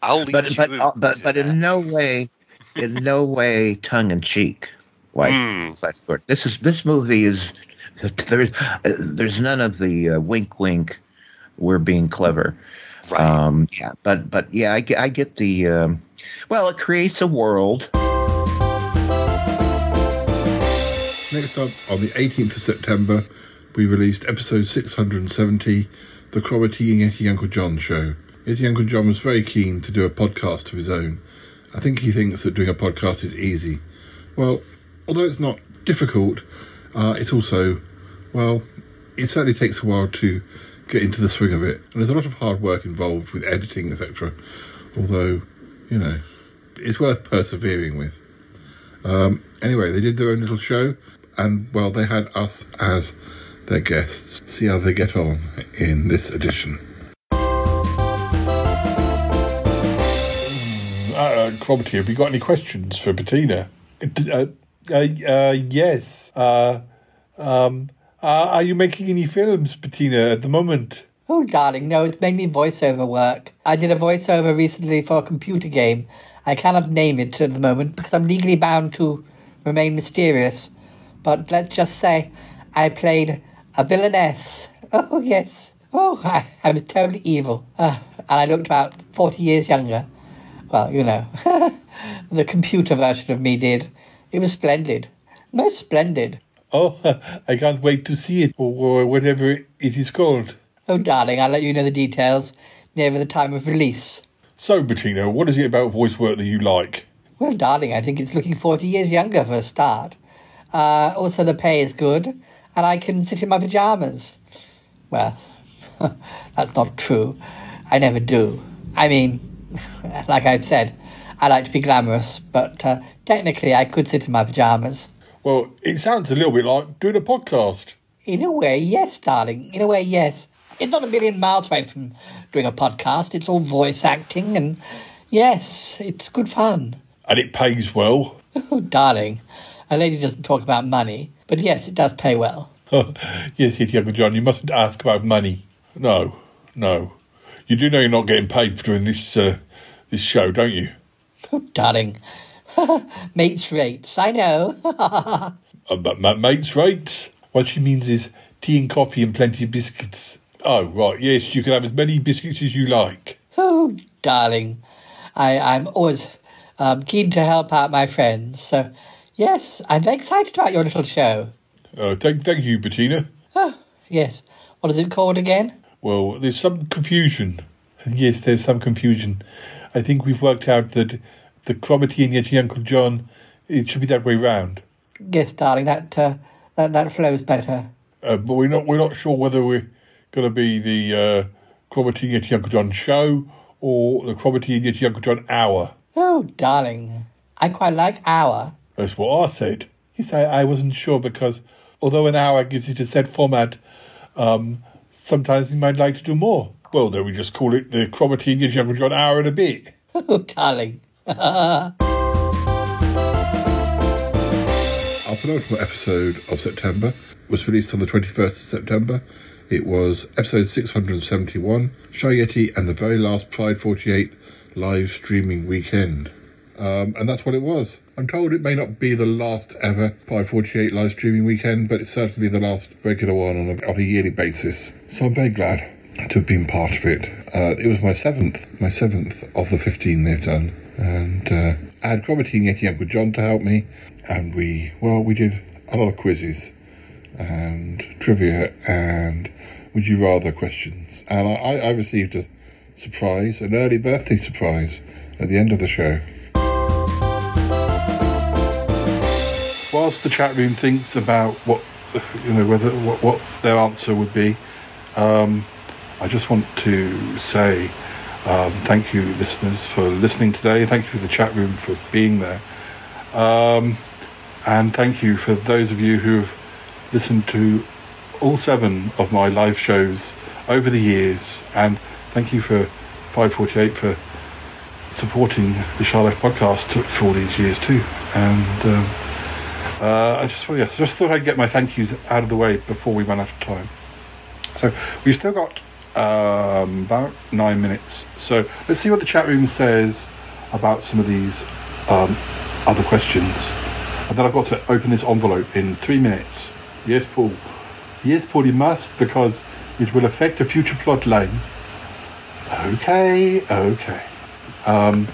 I'll leave
But
you
but uh, but but in no way, in no way tongue in cheek. Like
Hmm.
Flash This is this movie is there's uh, there's none of the uh, wink wink. We're being clever.
Right.
Um, yeah, but but yeah, I get I get the. Um, well, it creates a world.
Next up, on the 18th of September, we released episode 670, The Cromarty and Yeti Uncle John Show. Yeti Uncle John was very keen to do a podcast of his own. I think he thinks that doing a podcast is easy. Well, although it's not difficult, uh, it's also, well, it certainly takes a while to get into the swing of it. And there's a lot of hard work involved with editing, etc. Although, you know, it's worth persevering with. Um, anyway, they did their own little show, and well, they had us as their guests. See how they get on in this edition. Uh, Cromarty, have you got any questions for Bettina? Uh, uh, uh, yes. Uh, um, uh, are you making any films, Bettina, at the moment?
Oh, darling, no, it's mainly voiceover work. I did a voiceover recently for a computer game. I cannot name it at the moment because I'm legally bound to remain mysterious. But let's just say I played a villainess. [LAUGHS] Oh, yes. Oh, I, I was terribly evil. Uh, and I looked about 40 years younger. Well, you know, [LAUGHS] the computer version of me did. It was splendid. Most splendid.
Oh, [LAUGHS] I can't wait to see it, or, or whatever it is called.
Oh, darling, I'll let you know the details nearer the time of release.
So, Bettina, what is it about voice work that you like?
Well, darling, I think it's looking 40 years younger for a start. Uh, also, the pay is good, and I can sit in my pajamas. Well, [LAUGHS] that's not true. I never do. I mean, [LAUGHS] like I've said, I like to be glamorous, but uh, technically I could sit in my pajamas.
Well, it sounds a little bit like doing a podcast.
In a way, yes, darling. In a way, yes. It's not a million miles away from doing a podcast. It's all voice acting, and yes, it's good fun.
And it pays well. [LAUGHS]
Oh, darling, a lady doesn't talk about money, but yes, it does pay well. [LAUGHS]
yes, yes, Uncle John, you mustn't ask about money. No, no. You do know you're not getting paid for doing this uh, this show, don't you?
Oh, [LAUGHS] darling, [LAUGHS] mates rates. I know.
Uh, but ma- mates rates? What she means is tea and coffee and plenty of biscuits. Oh, right, yes, you can have as many biscuits as you like.
oh, darling, I I'm always um, keen to help out my friends. So, yes, I'm very excited about your little show.
Uh, thank, thank you, Bettina.
Oh, yes. What is it called again?
Well, there's some confusion. Yes, there's some confusion. I think we've worked out that the Cromarty and Yeti Uncle John, it should be that way round.
Yes, darling, that uh, that that flows better.
Uh, but we're not we're not sure whether we're going to be the uh, Cromarty and Yeti Uncle John show or the Cromarty and Yeti Uncle John hour.
Oh, darling, I quite like our.
That's what I said. Yes, I, I wasn't sure because although an hour gives it a set format, um, sometimes you might like to do more. Well, then we just call it the Cromarty and Uncle an hour and a bit. [LAUGHS]
Oh, darling.
Our penultimate episode of September was released on the 21st of September. It was episode 671, Shy Yeti and the very last Pride 48 live streaming weekend. Um, and that's what it was. I'm told it may not be the last ever Pride 48 live streaming weekend, but it's certainly the last regular one on a, on a yearly basis. So I'm very glad to have been part of it. Uh, it was my seventh, my seventh of the 15 they've done. And uh, I had Cromarty and Yeti Uncle John to help me. And we, well, we did a lot of quizzes and trivia and would you rather questions. And I I received a surprise, an early birthday surprise at the end of the show. Whilst the chat room thinks about what you know whether what, what their answer would be, um, I just want to say um, thank you, listeners, for listening today. Thank you for the chat room for being there, um, and thank you for those of you who have listened to all seven of my live shows over the years, and thank you for 548 for supporting the Shy Life podcast for all these years too. And um, uh, I just, well, yes, just thought I'd get my thank yous out of the way before we run out of time. So we've still got um, about nine minutes. So let's see what the chat room says about some of these um, other questions. And then I've got to open this envelope in three minutes. Yes, Paul. Yes, Paul, you must because it will affect a future plot line. Okay, okay. Um,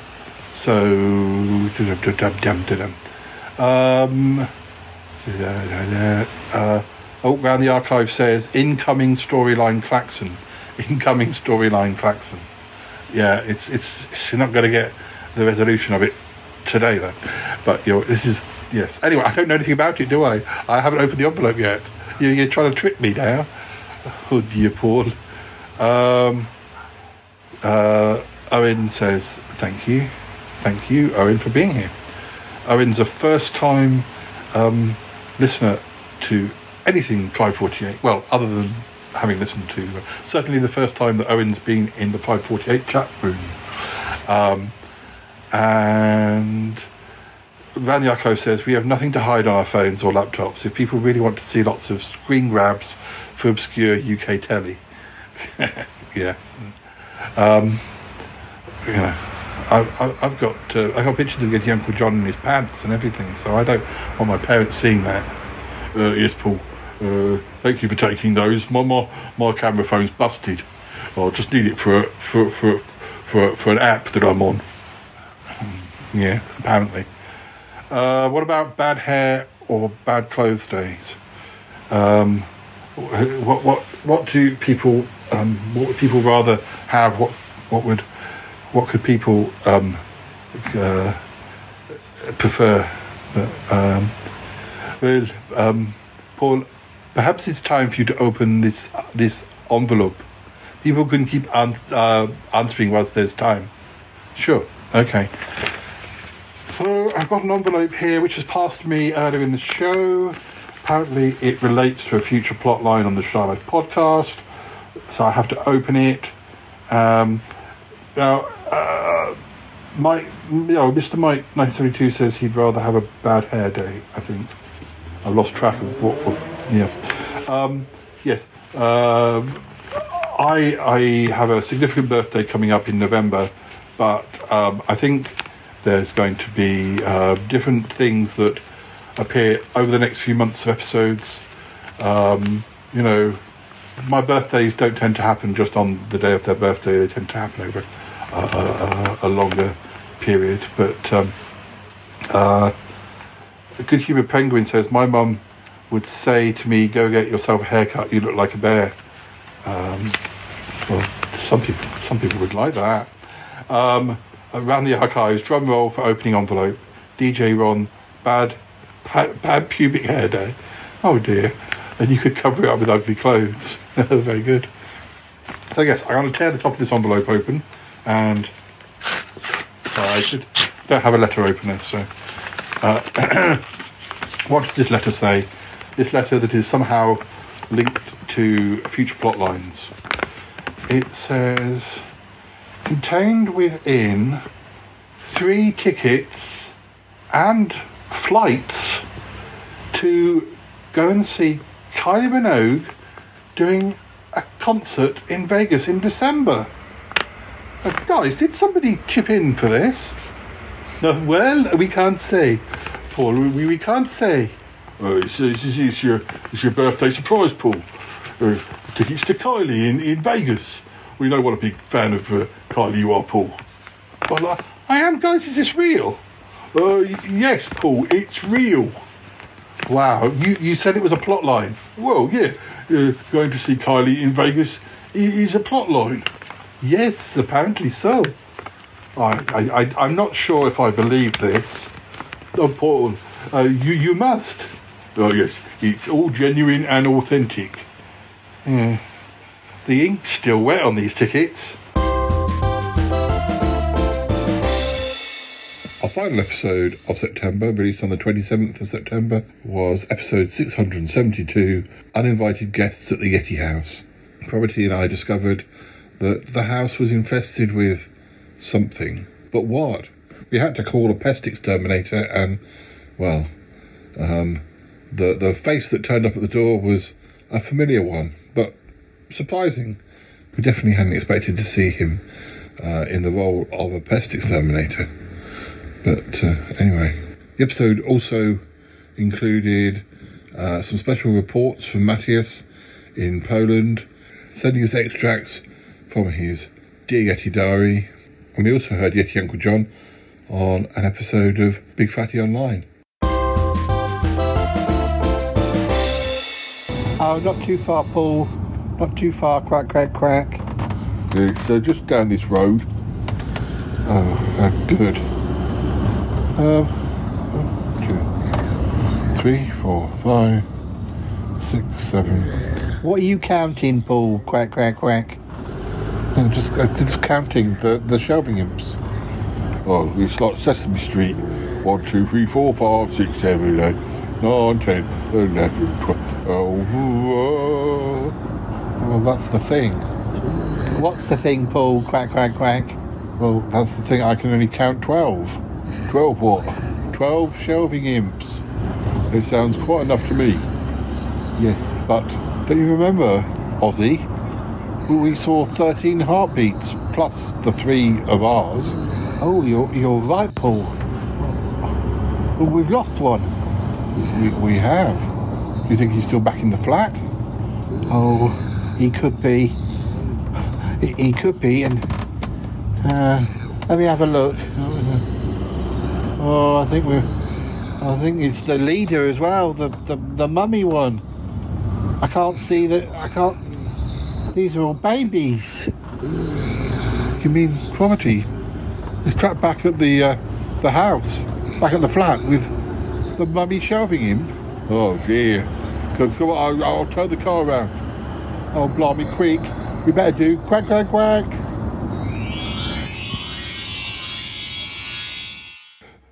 so, um, [LAUGHS] uh, oh, round the archive says incoming storyline Claxon, [LAUGHS] incoming storyline Claxon. Yeah, it's it's you're not going to get the resolution of it today though. But you know, this is yes. Anyway, I don't know anything about it, do I? I haven't opened the envelope yet. You, you're trying to trick me now. Oh dear, Paul. Um, uh, Owen says, thank you. Thank you, Owen, for being here. Owen's a first time um, listener to anything Pride 48. Well, other than having listened to, uh, certainly the first time that Owen's been in the Pride 48 chat room. Um, and Vanyako says, we have nothing to hide on our phones or laptops. If people really want to see lots of screen grabs for obscure UK telly. [LAUGHS] yeah. Um, you know, I, I, I've got uh, I got pictures of getting Uncle John in his pants and everything, so I don't want my parents seeing that. Uh, yes, Paul. Uh, thank you for taking those. My, my my camera phone's busted. I just need it for for for for for an app that I'm on. Yeah, apparently. Uh, what about bad hair or bad clothes days? Um, what what what do people um, what would people rather have? What what would what could people um, uh, prefer? Um, well, um, Paul, perhaps it's time for you to open this this envelope. People can keep an- uh, answering whilst there's time. Sure. Okay. So I've got an envelope here which was passed to me earlier in the show. Apparently, it relates to a future plot line on the Shy Life podcast, so I have to open it. Um, now, uh, Mike, you know, Mr. Mike 1972 says he'd rather have a bad hair day. I think I've lost track of what. what yeah. Um, yes. Um I I have a significant birthday coming up in November, but um, I think there's going to be uh, different things that appear over the next few months of episodes. Um, you know, my birthdays don't tend to happen just on the day of their birthday. They tend to happen over a, a, a longer period. But um, uh, a good humoured penguin says, "My mum would say to me, go get yourself a haircut. You look like a bear." Um, well, some people, some people would like that. Um, around the archives, drum roll for opening envelope. DJ Ron, bad, bad, bad pubic hair day. Oh dear. And you could cover it up with ugly clothes. [LAUGHS] Very good. So yes, I'm going to tear the top of this envelope open, and sorry, I should don't have a letter opener. So, uh, [CLEARS THROAT] what does this letter say? This letter that is somehow linked to future plot lines. it says contained within three tickets and flights to go and see Kylie Minogue doing a concert in Vegas in December. Guys, did somebody chip in for this? No, well, we can't say. Paul, we, we can't say. Oh, it's, it's, it's, your, it's your birthday surprise, Paul. Uh, tickets to Kylie in, in Vegas. We know what a big fan of uh, Kylie you are, Paul. Well, I, I am, guys. Is this real? Uh, yes, Paul, it's real. Wow, you, you said it was a plot line. Well, yeah, uh, going to see Kylie in Vegas is a plot line. Yes, apparently so. I, I, I'm not sure if I believe this. Oh, Paul, uh, you, you must. Oh, yes, it's all genuine and authentic. Yeah. The ink's still wet on these tickets. Our final episode of September, released on the 27th of September, was episode 672 Uninvited Guests at the Yeti House. Property and I discovered that the house was infested with something. But what? We had to call a pest exterminator, and, well, um, the, the face that turned up at the door was a familiar one, but surprising. We definitely hadn't expected to see him uh, in the role of a pest exterminator. But uh, anyway, the episode also included uh, some special reports from Matthias in Poland, sending us extracts from his Dear Yeti diary, and we also heard Yeti Uncle John on an episode of Big Fatty Online.
Oh, not too far, Paul. Not too far. Crack, crack, crack.
Uh, so just down this road. Oh, good. Um, two, three, four, five, six, seven.
What are you counting, Paul? Quack, quack, quack.
I'm just, uh, just counting the, the shelving imps. Oh, it's like Sesame Street. One, two, three, four, five, six, seven, eight, nine, ten, eleven, twelve. Oh.
Well, that's the thing. What's the thing, Paul? Quack, quack, quack.
Well, that's the thing. I can only count twelve. Twelve what? Twelve shelving imps. It sounds quite enough to me. Yes, but don't you remember, Ozzy? We- saw thirteen heartbeats plus the three of ours.
Oh, you're, you're right, we've lost one.
We, we have. Do you think he's still back in the flat?
Oh, he could be. He, he could be, and. Uh, let me have a look. Oh, I think we're. I think it's the leader as well, the, the, the mummy one. I can't see that. I can't. These are all babies.
You mean Cromarty? He's trapped back at the uh, the house, back at the flat with the mummy shelving imp. Oh dear. Come, come on, I'll, I'll turn the car around. Oh blimey, quick. We better do. Quack, quack, quack.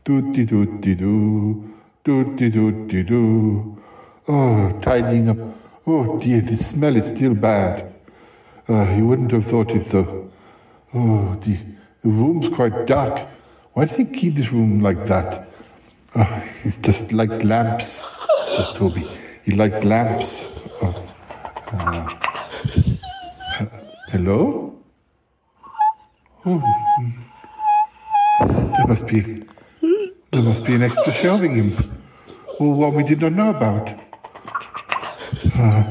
Doody doody doo. Doody doody doo. Oh, tidying up. Oh dear, the smell is still bad. Uh, you wouldn't have thought it though. Oh, the, the room's quite dark. Why do they keep this room like that? Oh, [LAUGHS] he just likes lamps. Says Toby. He likes lamps. Uh, hello? Oh, mm. there must be there must be an extra shelving imp. Well, one we did not know about. Uh,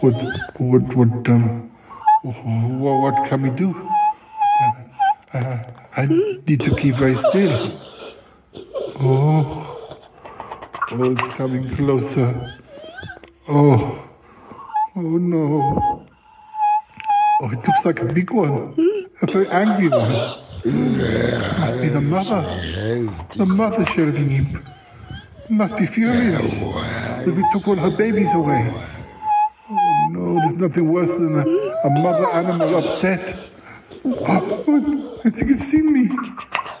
what what what um what, what can we do? Uh, I need to keep very still. Oh, oh, it's coming closer. Oh, oh no. Oh, it looks like a big one. A very angry one. Must be the mother. The mother shelving imp. Must be furious. That we took all her babies away. There's nothing worse than a, a mother animal upset. Oh, I think it's seen me.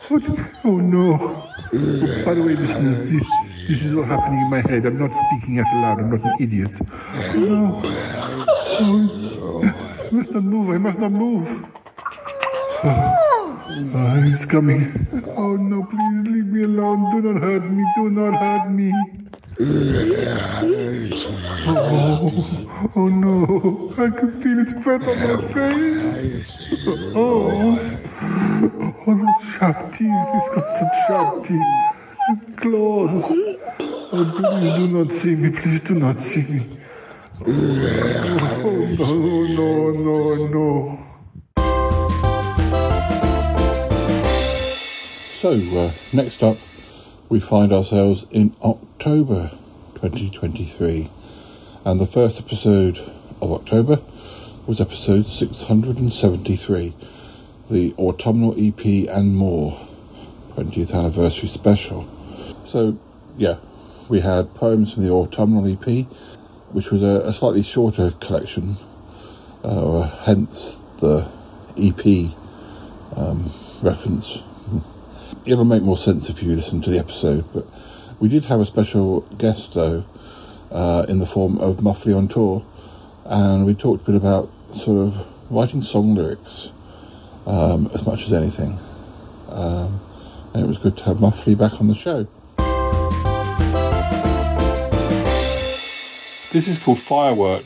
What? Oh no. Oh, by the way, listeners, this, this is all happening in my head. I'm not speaking out loud. I'm not an idiot. No. Oh, must not move. I must not move. Oh, he's coming. Oh no, please leave me alone. Do not hurt me. Do not hurt me. Oh, oh no. I can feel its breath on my face. Oh. Oh, those sharp teeth. It's got such sharp teeth. Claws. Oh, please do not see me. Please do not see me. Oh, no, no, no, no.
So, uh, next up, we find ourselves in October 2023, and the first episode of October was episode 673, the Autumnal EP and More 20th Anniversary Special. So, yeah, we had poems from the Autumnal EP, which was a, a slightly shorter collection, uh, hence the EP um, reference it'll make more sense if you listen to the episode. But we did have a special guest though, uh, in the form of Muffley on tour, and we talked a bit about sort of writing song lyrics um, as much as anything. Um, and it was good to have Muffley back on the show.
This is called Firework.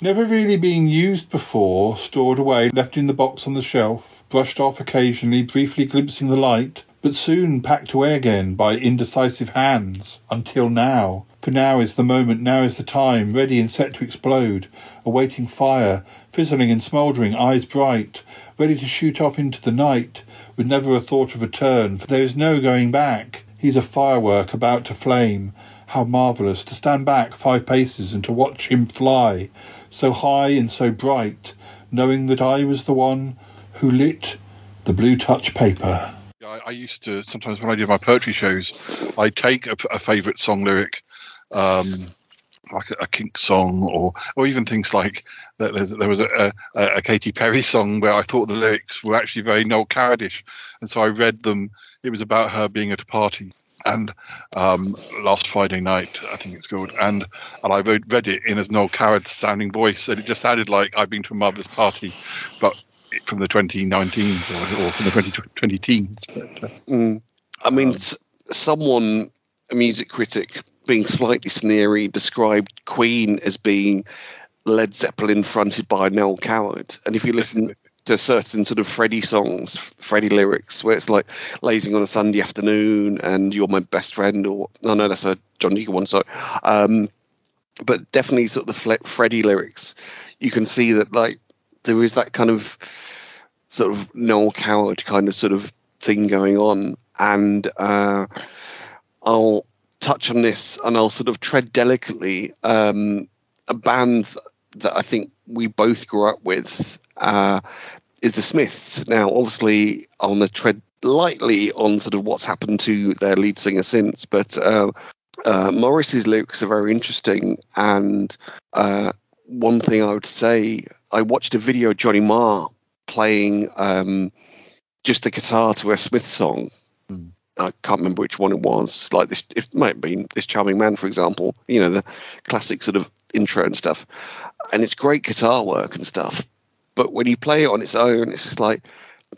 Never really being used before, stored away, left in the box on the shelf, brushed off occasionally, briefly glimpsing the light, but soon packed away again by indecisive hands, until now. For now is the moment, now is the time, ready and set to explode, awaiting fire, fizzling and smouldering, eyes bright, ready to shoot off into the night, with never a thought of return, for there is no going back. He's a firework about to flame. How marvellous to stand back five paces and to watch him fly, so high and so bright, knowing that I was the one who lit the blue touch paper. I, I used to sometimes when I did my poetry shows, I take a, a favourite song lyric, um, like a, a kink song, or or even things like. There was a, a, a Katy Perry song where I thought the lyrics were actually very Noel Coward-ish, and so I read them. It was about her being at a party, and um, last Friday night, I think it's called, and and I read, it in a Noel Coward sounding voice, and it just sounded like I've been to a mother's party, but from the 2019s or, or from the 2020 teens. But, uh,
Mm. I mean, s- someone, a music critic, being slightly sneery, described Queen as being Led Zeppelin fronted by Noel Coward. And if you listen to certain sort of Freddie songs, Freddie lyrics, where it's like lazing on a Sunday afternoon and you're my best friend, or no, no, that's a John Deacon one. Sorry, um, but definitely sort of the Fle- Freddie lyrics, you can see that like there is that kind of sort of Noel Coward kind of sort of thing going on, and uh, I'll touch on this and I'll sort of tread delicately. Um, a band that I think we both grew up with uh, is the Smiths. Now, obviously, on the tread lightly on sort of what's happened to their lead singer since, but uh, uh, Morrissey's lyrics are very interesting. And uh, one thing I would say, I watched a video of Johnny Marr playing um, just the guitar to a Smith song. I can't remember which one it was. Like this, it might have been this charming man, for example. You know, the classic sort of intro and stuff. And it's great guitar work and stuff. But when you play it on its own, it's just like,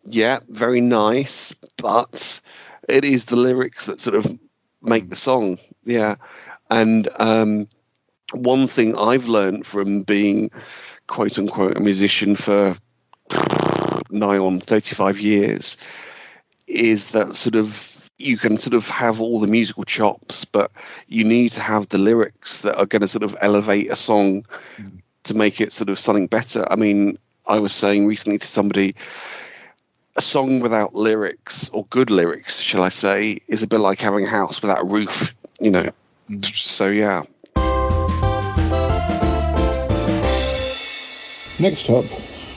yeah, very nice, but it is the lyrics that sort of make the song. Yeah. And um, one thing I've learned from being quote unquote a musician for nigh on 35 years is that sort of you can sort of have all the musical chops, but you need to have the lyrics that are going to sort of elevate a song to make it sort of something better. I mean, I was saying recently to somebody, a song without lyrics or good lyrics, shall I say, is a bit like having a house without a roof, you know. Mm. So yeah.
Next up,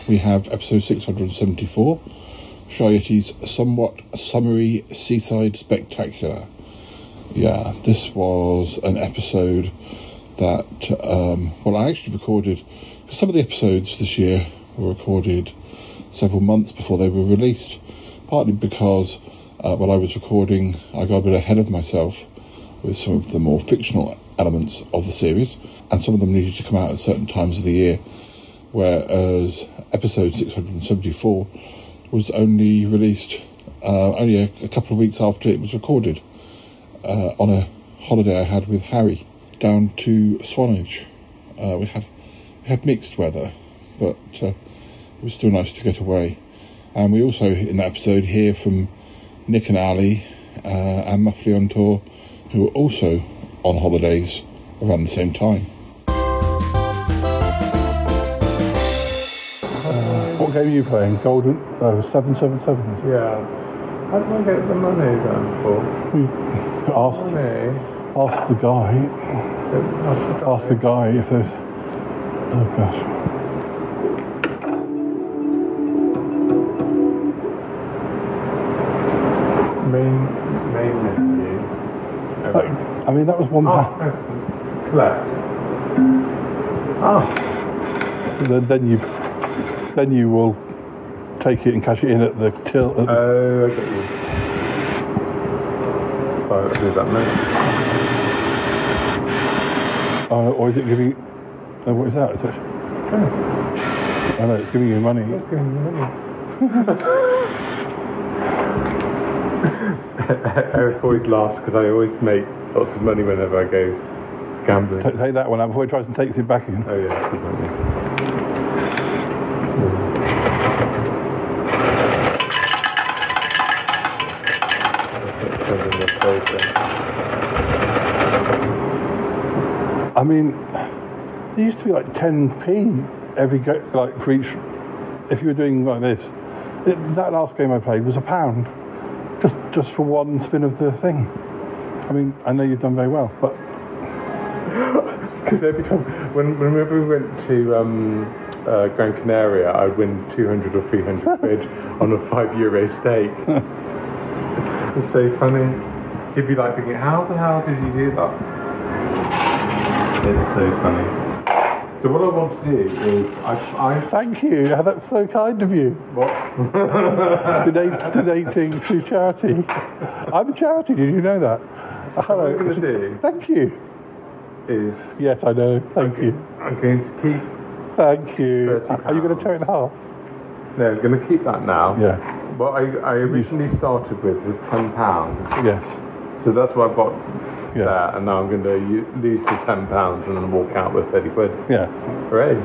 we have episode 674, Shy Yeti's somewhat summary seaside spectacular. Yeah, this was an episode that, um, well, I actually recorded, some of the episodes this year were recorded several months before they were released, partly because uh, I was recording, I got a bit ahead of myself with some of the more fictional elements of the series, and some of them needed to come out at certain times of the year
whereas episode 674 was only released uh, only a, a couple of weeks after it was recorded uh, on a holiday I had with Harry down to Swanage. Uh, we had we had mixed weather, but uh, it was still nice to get away. And we also, in that episode, hear from Nick and Ali uh, and Muffley on tour, who were also on holidays around the same time.
What game are you playing? Golden uh, seven seven seven.
Yeah. How do I get the money then for?
Ask ask the guy. Ask the guy if there's. Oh gosh.
Main, main menu.
Like, I mean, that was one.
Oh,
pa-
Collect. Oh.
then, then you, then you will take it and cash it in at the till. At the,
Oh, I get you. I'll do that now.
oh, or is it giving? Oh, what is that? It's actually, oh no, it's giving you money.
Eric [LAUGHS] always laughs because I always make lots of money whenever I go gambling.
Take, take that one out before he tries and takes it back in.
Oh yeah, good money.
I mean, there used to be like 10p every go, like for each. If you were doing like this, it, that last game I played was a pound, just just for one spin of the thing. I mean, I know you've done very well, but [LAUGHS]
Because every time, when, whenever we went to um, uh, Gran Canaria, I'd win 200 or 300 quid [LAUGHS] on a five euro stake. [LAUGHS] it's so funny. He'd be like thinking, how the hell did you do that? It's so funny. So what I want to do is, I, I
thank you. That's so kind of you.
What? [LAUGHS]
Donate, donating to charity. I'm a charity. Did you know that? Hello.
I'm going to do
Thank you.
is
Yes, I know. Thank you.
I'm going to keep.
Thank you.
30
Are you going to tear it in half?
No, I'm going to keep that now.
Yeah.
What I, I originally started with was ten pounds.
Yes.
So that's what I've got there, and now I'm going to lose the ten pounds and then walk out with thirty quid.
Yeah.
Hooray!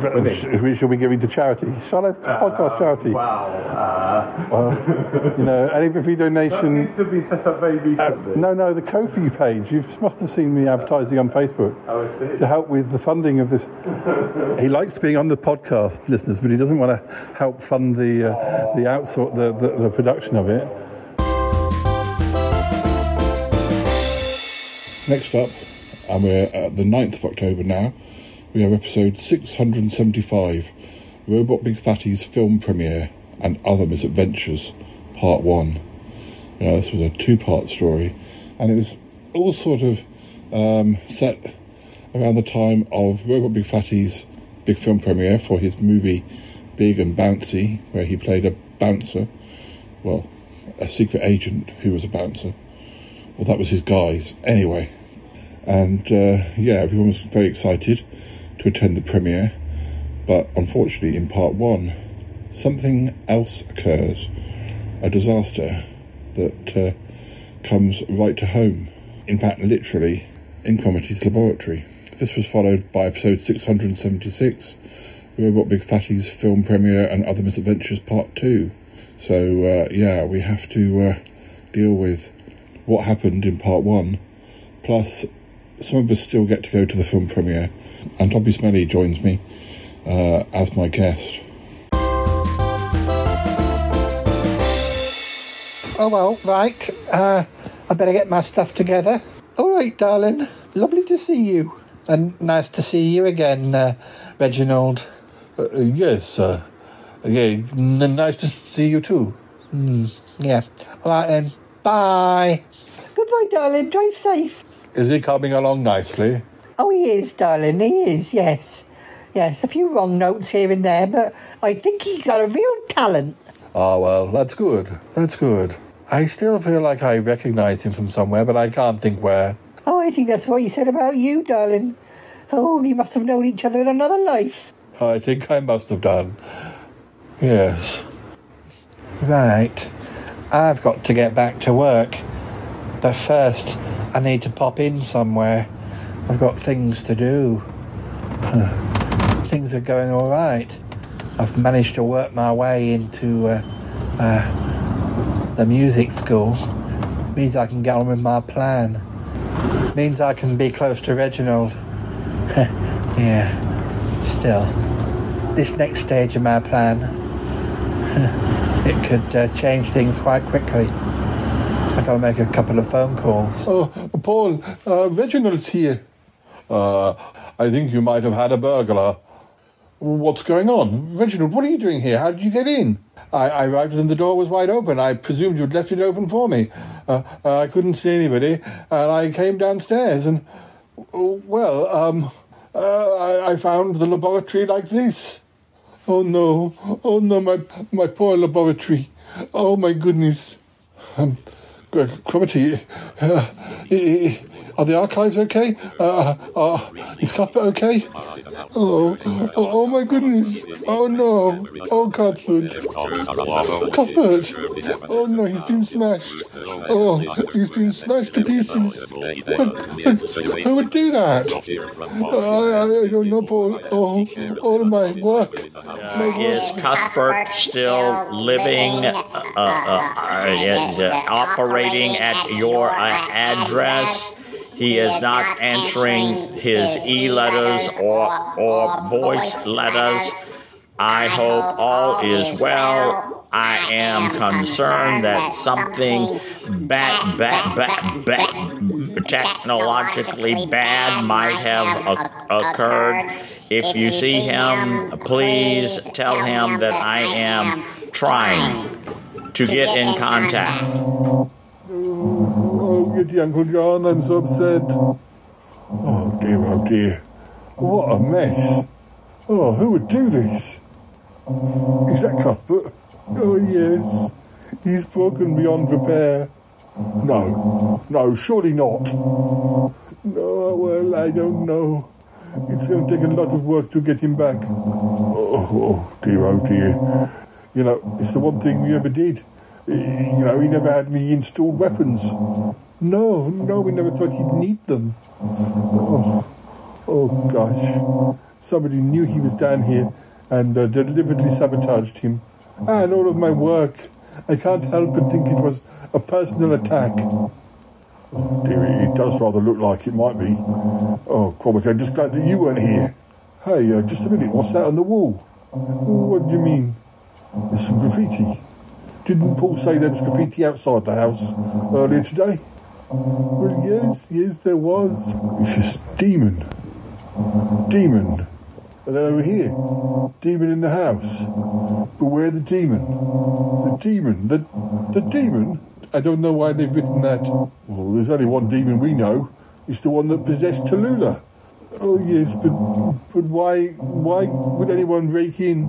Which we shall be giving to charity. Shy Life podcast charity.
Wow. Uh,
Well, you know, any every
that
donation.
needs to be set up very recently.
No, no, the Ko-fi page. You must have seen me advertising on Facebook
Oh, I see.
to help with the funding of this. he likes being on the podcast, listeners, but he doesn't want to help fund the uh, the outsort the, the the production of it.
Next up, and we're at the 9th of October now, we have episode 675 Robot Big Fatty's film premiere and other misadventures, part 1. Now, this was a two part story, and it was all sort of um, set around the time of Robot Big Fatty's big film premiere for his movie Big and Bouncy, where he played a bouncer, well, a secret agent who was a bouncer. Well, that was his guise. Anyway, and uh, yeah, everyone was very excited to attend the premiere. But unfortunately, in part one, something else occurs a disaster that uh, comes right to home. In fact, literally, in Cromarty's laboratory. This was followed by episode 676, Robot Big Fatty's film premiere and other misadventures part 2. So, uh, yeah, we have to uh, deal with what happened in part 1, plus some of us still get to go to the film premiere, and Toby Smelly joins me uh, as my guest.
Oh well, right. Uh, I better get my stuff together. All right, darling. Lovely to see you, and nice to see you again, uh, Reginald.
Uh, uh, yes, uh, again, n- nice to see you too.
Mm, yeah. All right then. Bye. Goodbye, darling. Drive safe.
Is he coming along nicely?
Oh, he is, darling. He is. Yes. Yes. A few wrong notes here and there, but I think he's got a real talent.
Ah, well, that's good. That's good. I still feel like I recognise him from somewhere, but I can't think where.
Oh, I think that's what he said about you, darling. Oh, we must have known each other in another life.
I think I must have done. Yes.
Right. I've got to get back to work. But first, I need to pop in somewhere. I've got things to do. Things are going all right. I've managed to work my way into uh, uh, the music school. Means I can get on with my plan. Means I can be close to Reginald. [LAUGHS] yeah. Still, this next stage of my plan, [LAUGHS] it could uh, change things quite quickly. I gotta make a couple of phone calls.
Oh, Paul, uh, Reginald's here. Uh, I think you might have had a burglar. What's going on? Reginald, what are you doing here? How did you get in? I, I arrived and the door was wide open. I presumed you'd left it open for me. Uh, uh, I couldn't see anybody, and I came downstairs and, well, um, uh, I, I found the laboratory like this. Oh no! Oh no! My my poor laboratory! Oh my goodness! Um, Cromarty, uh, are the archives okay? Uh, uh, is Cuthbert okay? Oh, oh, oh my goodness! Oh no! Oh Cuthbert! Cuthbert! Oh no, he's been smashed! Oh, he's been smashed to pieces! Who would do that? Uh, I, I don't know, Paul. Oh, all my work.
Is Cuthbert still living, uh, uh, uh, uh, operating at your uh, address? He is not answering his e letters or, or voice letters. I hope all is well. I am concerned that something bad, bad, bad, bad, technologically bad might have occurred. If you see him, please tell him that I am trying to get in contact.
Yeti Uncle John, I'm so upset. Oh dear, oh dear. What a mess. Oh, who would do this? Is that Cuthbert? Oh, yes. He's broken beyond repair. No, no, surely not. No, well, I don't know. It's going to take a lot of work to get him back. Oh, oh dear, oh dear. You know, it's the one thing we ever did. You know, he never had any installed weapons. No, no, we never thought he'd need them. Oh, oh gosh. Somebody knew he was down here and uh, deliberately sabotaged him. And all of my work. I can't help but think it was a personal attack. Oh dear, it does rather look like it might be. Oh, Cromarty, I'm just glad that you weren't here. Hey, uh, just a minute, what's that on the wall? What do you mean? There's some graffiti. Didn't Paul say there was graffiti outside the house earlier today? Well, yes, yes, there was. It's just demon. Demon. And then over here, demon in the house. But Beware the demon. The demon. The, the demon? I don't know why they've written that. Well, there's only one demon we know. It's the one that possessed Tallulah. Oh yes, but but why why would anyone rake in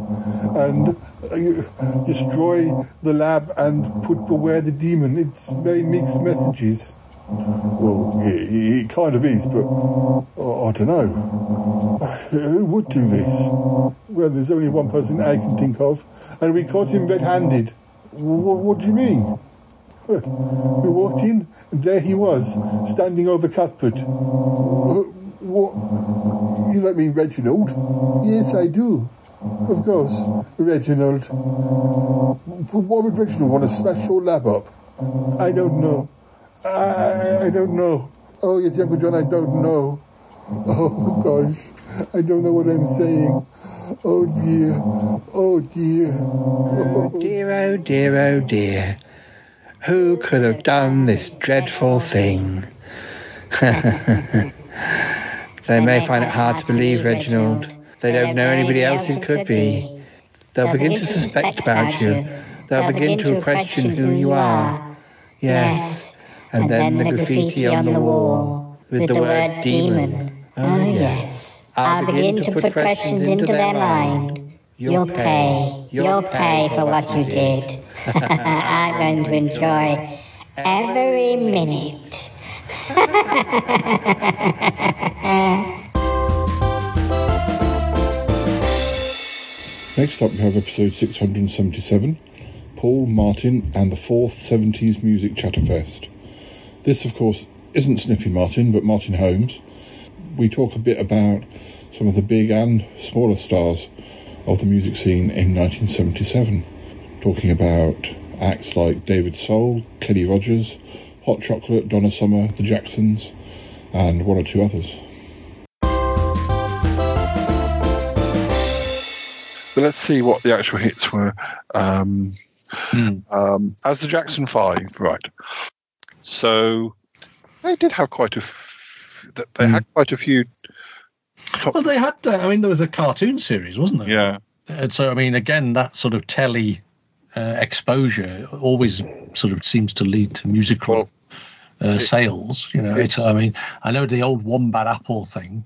and uh, destroy the lab and put beware the demon? It's very mixed messages. Well, it, it kind of is, but uh, I don't know. Who would do this? Well, there's only one person I can think of, and we caught him red-handed. What, what do you mean? We walked in, and there he was, standing over Cuthbert. What? You don't mean Reginald? Yes, I do. Of course, Reginald. Why would Reginald want to smash your lab up? I don't know. I, I don't know. Oh, yes, Uncle John, I don't know. Oh, gosh. I don't know what I'm saying. Oh, dear. Oh, dear.
Oh, dear, oh, dear, oh, dear. Who could have done this dreadful thing? [LAUGHS] they may find it hard to believe, Reginald. They don't know anybody else who could be. They'll begin to suspect about you. They'll begin to question who you are. Yes, and then the graffiti on the wall with the word demon. Oh, oh yes. I'll begin to put questions into their mind. You'll pay. You'll pay for what you did. [LAUGHS] [LAUGHS] I'm going to enjoy every minute. [LAUGHS]
Next up, we have episode 677 Paul, Martin, and the fourth 70s Music Chatterfest. This, of course, isn't Sniffy Martin, but Martin Holmes. We talk a bit about some of the big and smaller stars of the music scene in 1977, talking about acts like David Soul, Kenny Rogers, Hot Chocolate, Donna Summer, The Jacksons, and one or two others.
But let's see what the actual hits were. Um, um, as the Jackson Five, right? So they did have quite a. F- th- they had quite a few.
Well, they had. Uh, I mean, there was a cartoon series, wasn't there?
Yeah.
And so, I mean, again, that sort of telly uh, exposure always sort of seems to lead to musical uh, sales. You know, it's. I mean, I know the old one bad Apple thing.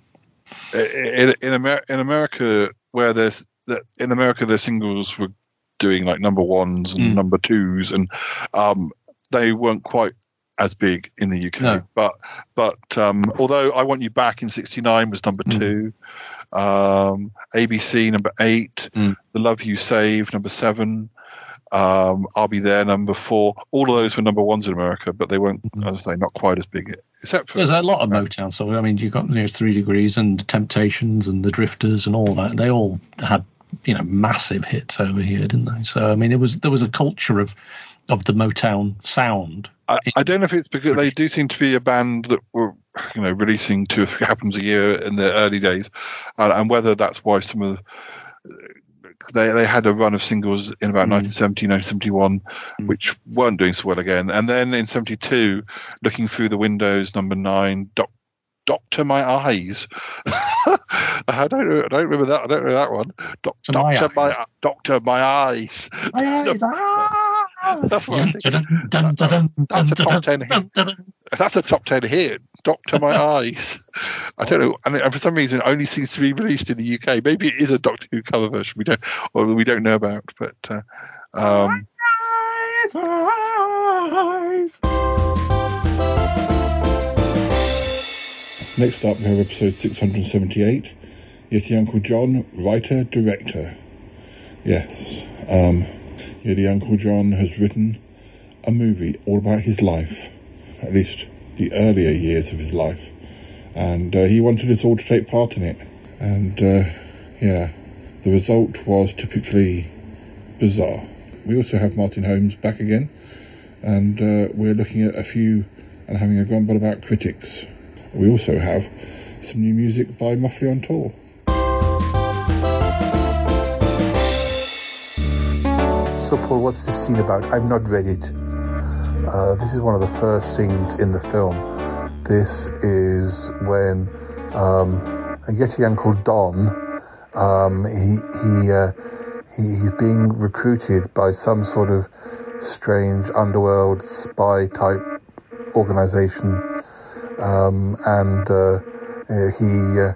in in, Amer- in America, where there's that in America, their singles were doing like number ones and number twos, and um, they weren't quite as big in the UK.
No.
But but um, although I Want You Back in '69 was number two, um, ABC number eight, The Love You Save number seven. Um, I'll be there number four. All of those were number ones in America, but they weren't, as I say, not quite as big, except for
There's a lot of Motown. So I mean, you've got you know, Three Degrees and the Temptations and the Drifters and all that. They all had you know massive hits over here, didn't they? So I mean, it was there was a culture of of the Motown sound.
I, I don't know if it's because they do seem to be a band that were, you know, releasing two or three [LAUGHS] albums a year in the early days, and, and whether that's why some of the, they they had a run of singles in about hmm. 1970, 1971, hmm. which weren't doing so well again, and then in '72, looking through the windows, number nine, Doc, Doctor My Eyes. [LAUGHS] I don't. I don't remember that. I don't know that one. Doc,
My
Doctor My Doctor My Eyes. [LAUGHS] Ah! That's what I think. That's a top ten hit. That's a top ten hit. Doctor My [LAUGHS] Eyes. I don't know, and, and for some reason, it only seems to be released in the UK. Maybe it is a Doctor Who cover version. We don't, or we don't know about. But uh, um,
Next up, we have episode 678 Yeti Uncle John, writer, director. Yes, um, Yeti Uncle John has written a movie all about his life, at least the earlier years of his life, and uh, he wanted us all to take part in it. And uh, yeah, the result was typically bizarre. We also have Martin Holmes back again, and uh, we're looking at a few and having a grumble about critics. We also have some new music by Muffley on Tour.
So, Paul, what's this scene about? I've not read it. Uh, this is one of the first scenes in the film. This is when um, a Yeti Uncle Don, um, he, he, uh, he, he's being recruited by some sort of strange underworld spy type organization. Um, and uh, uh, he, uh,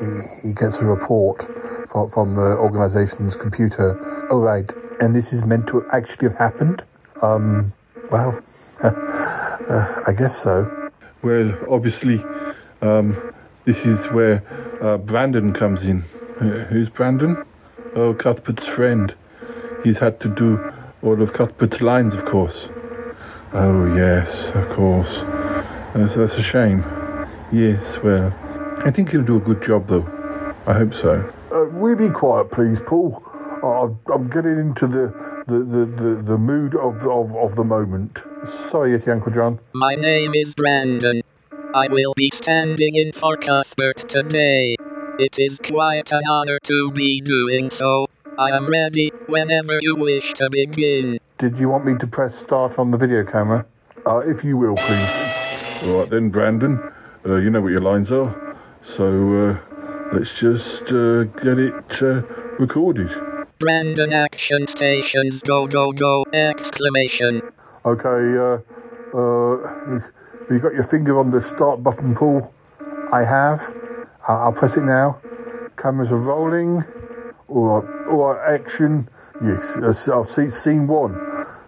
he he gets a report from, from the organization's computer. Oh, right. And this is meant to actually have happened? Um, well, [LAUGHS] uh, I guess so.
Well, obviously, um, this is where uh, Brandon comes in. Uh, who's Brandon? Oh, Cuthbert's friend. He's had to do all of Cuthbert's lines, of course. Oh, yes, of course. That's, that's a shame. Yes, well, I think he'll do a good job, though. I hope so.
Uh, will you be quiet, please, Paul? I'm getting into the, the, the, the, the mood of, of, of the moment. Sorry, Yeti Uncle John.
My name is Brandon. I will be standing in for Cuthbert today. It is quite an honor to be doing so. I am ready whenever you wish to begin.
Did you want me to press start on the video camera? Uh, if you will, please.
All right then, Brandon. Uh, you know what your lines are. So uh, let's just uh, get it uh, recorded.
Brandon Action Stations Go Go Go! Exclamation.
Okay, uh, uh, you, you got your finger on the start button, Paul? I have. Uh, I'll press it now. Cameras are rolling. All right action. Yes, I've seen scene one.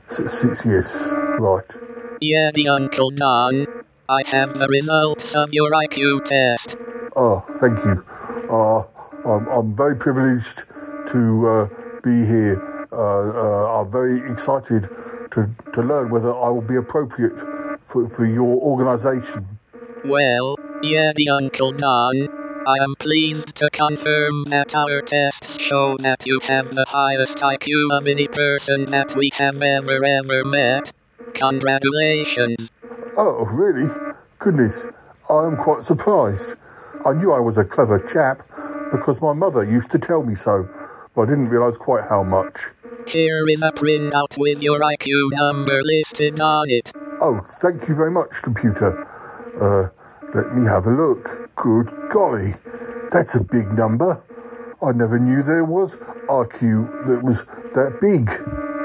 S- s- yes, right.
Yeti Uncle Don. I have the results of your IQ test.
Oh, thank you. Uh, I'm, I'm very privileged to uh,
be here uh, uh, are very excited to, to learn whether I will be appropriate for, for your organisation.
Well, Yeti Uncle Don, I am pleased to confirm that our tests show that you have the highest IQ of any person that we have ever ever met. Congratulations.
Oh, really? Goodness, I am quite surprised. I knew I was a clever chap because my mother used to tell me so, but I didn't realise quite how much.
Here is a printout with your IQ number listed on it.
Oh, thank you very much, computer. Uh, let me have a look. Good golly, that's a big number. I never knew there was IQ that was that big.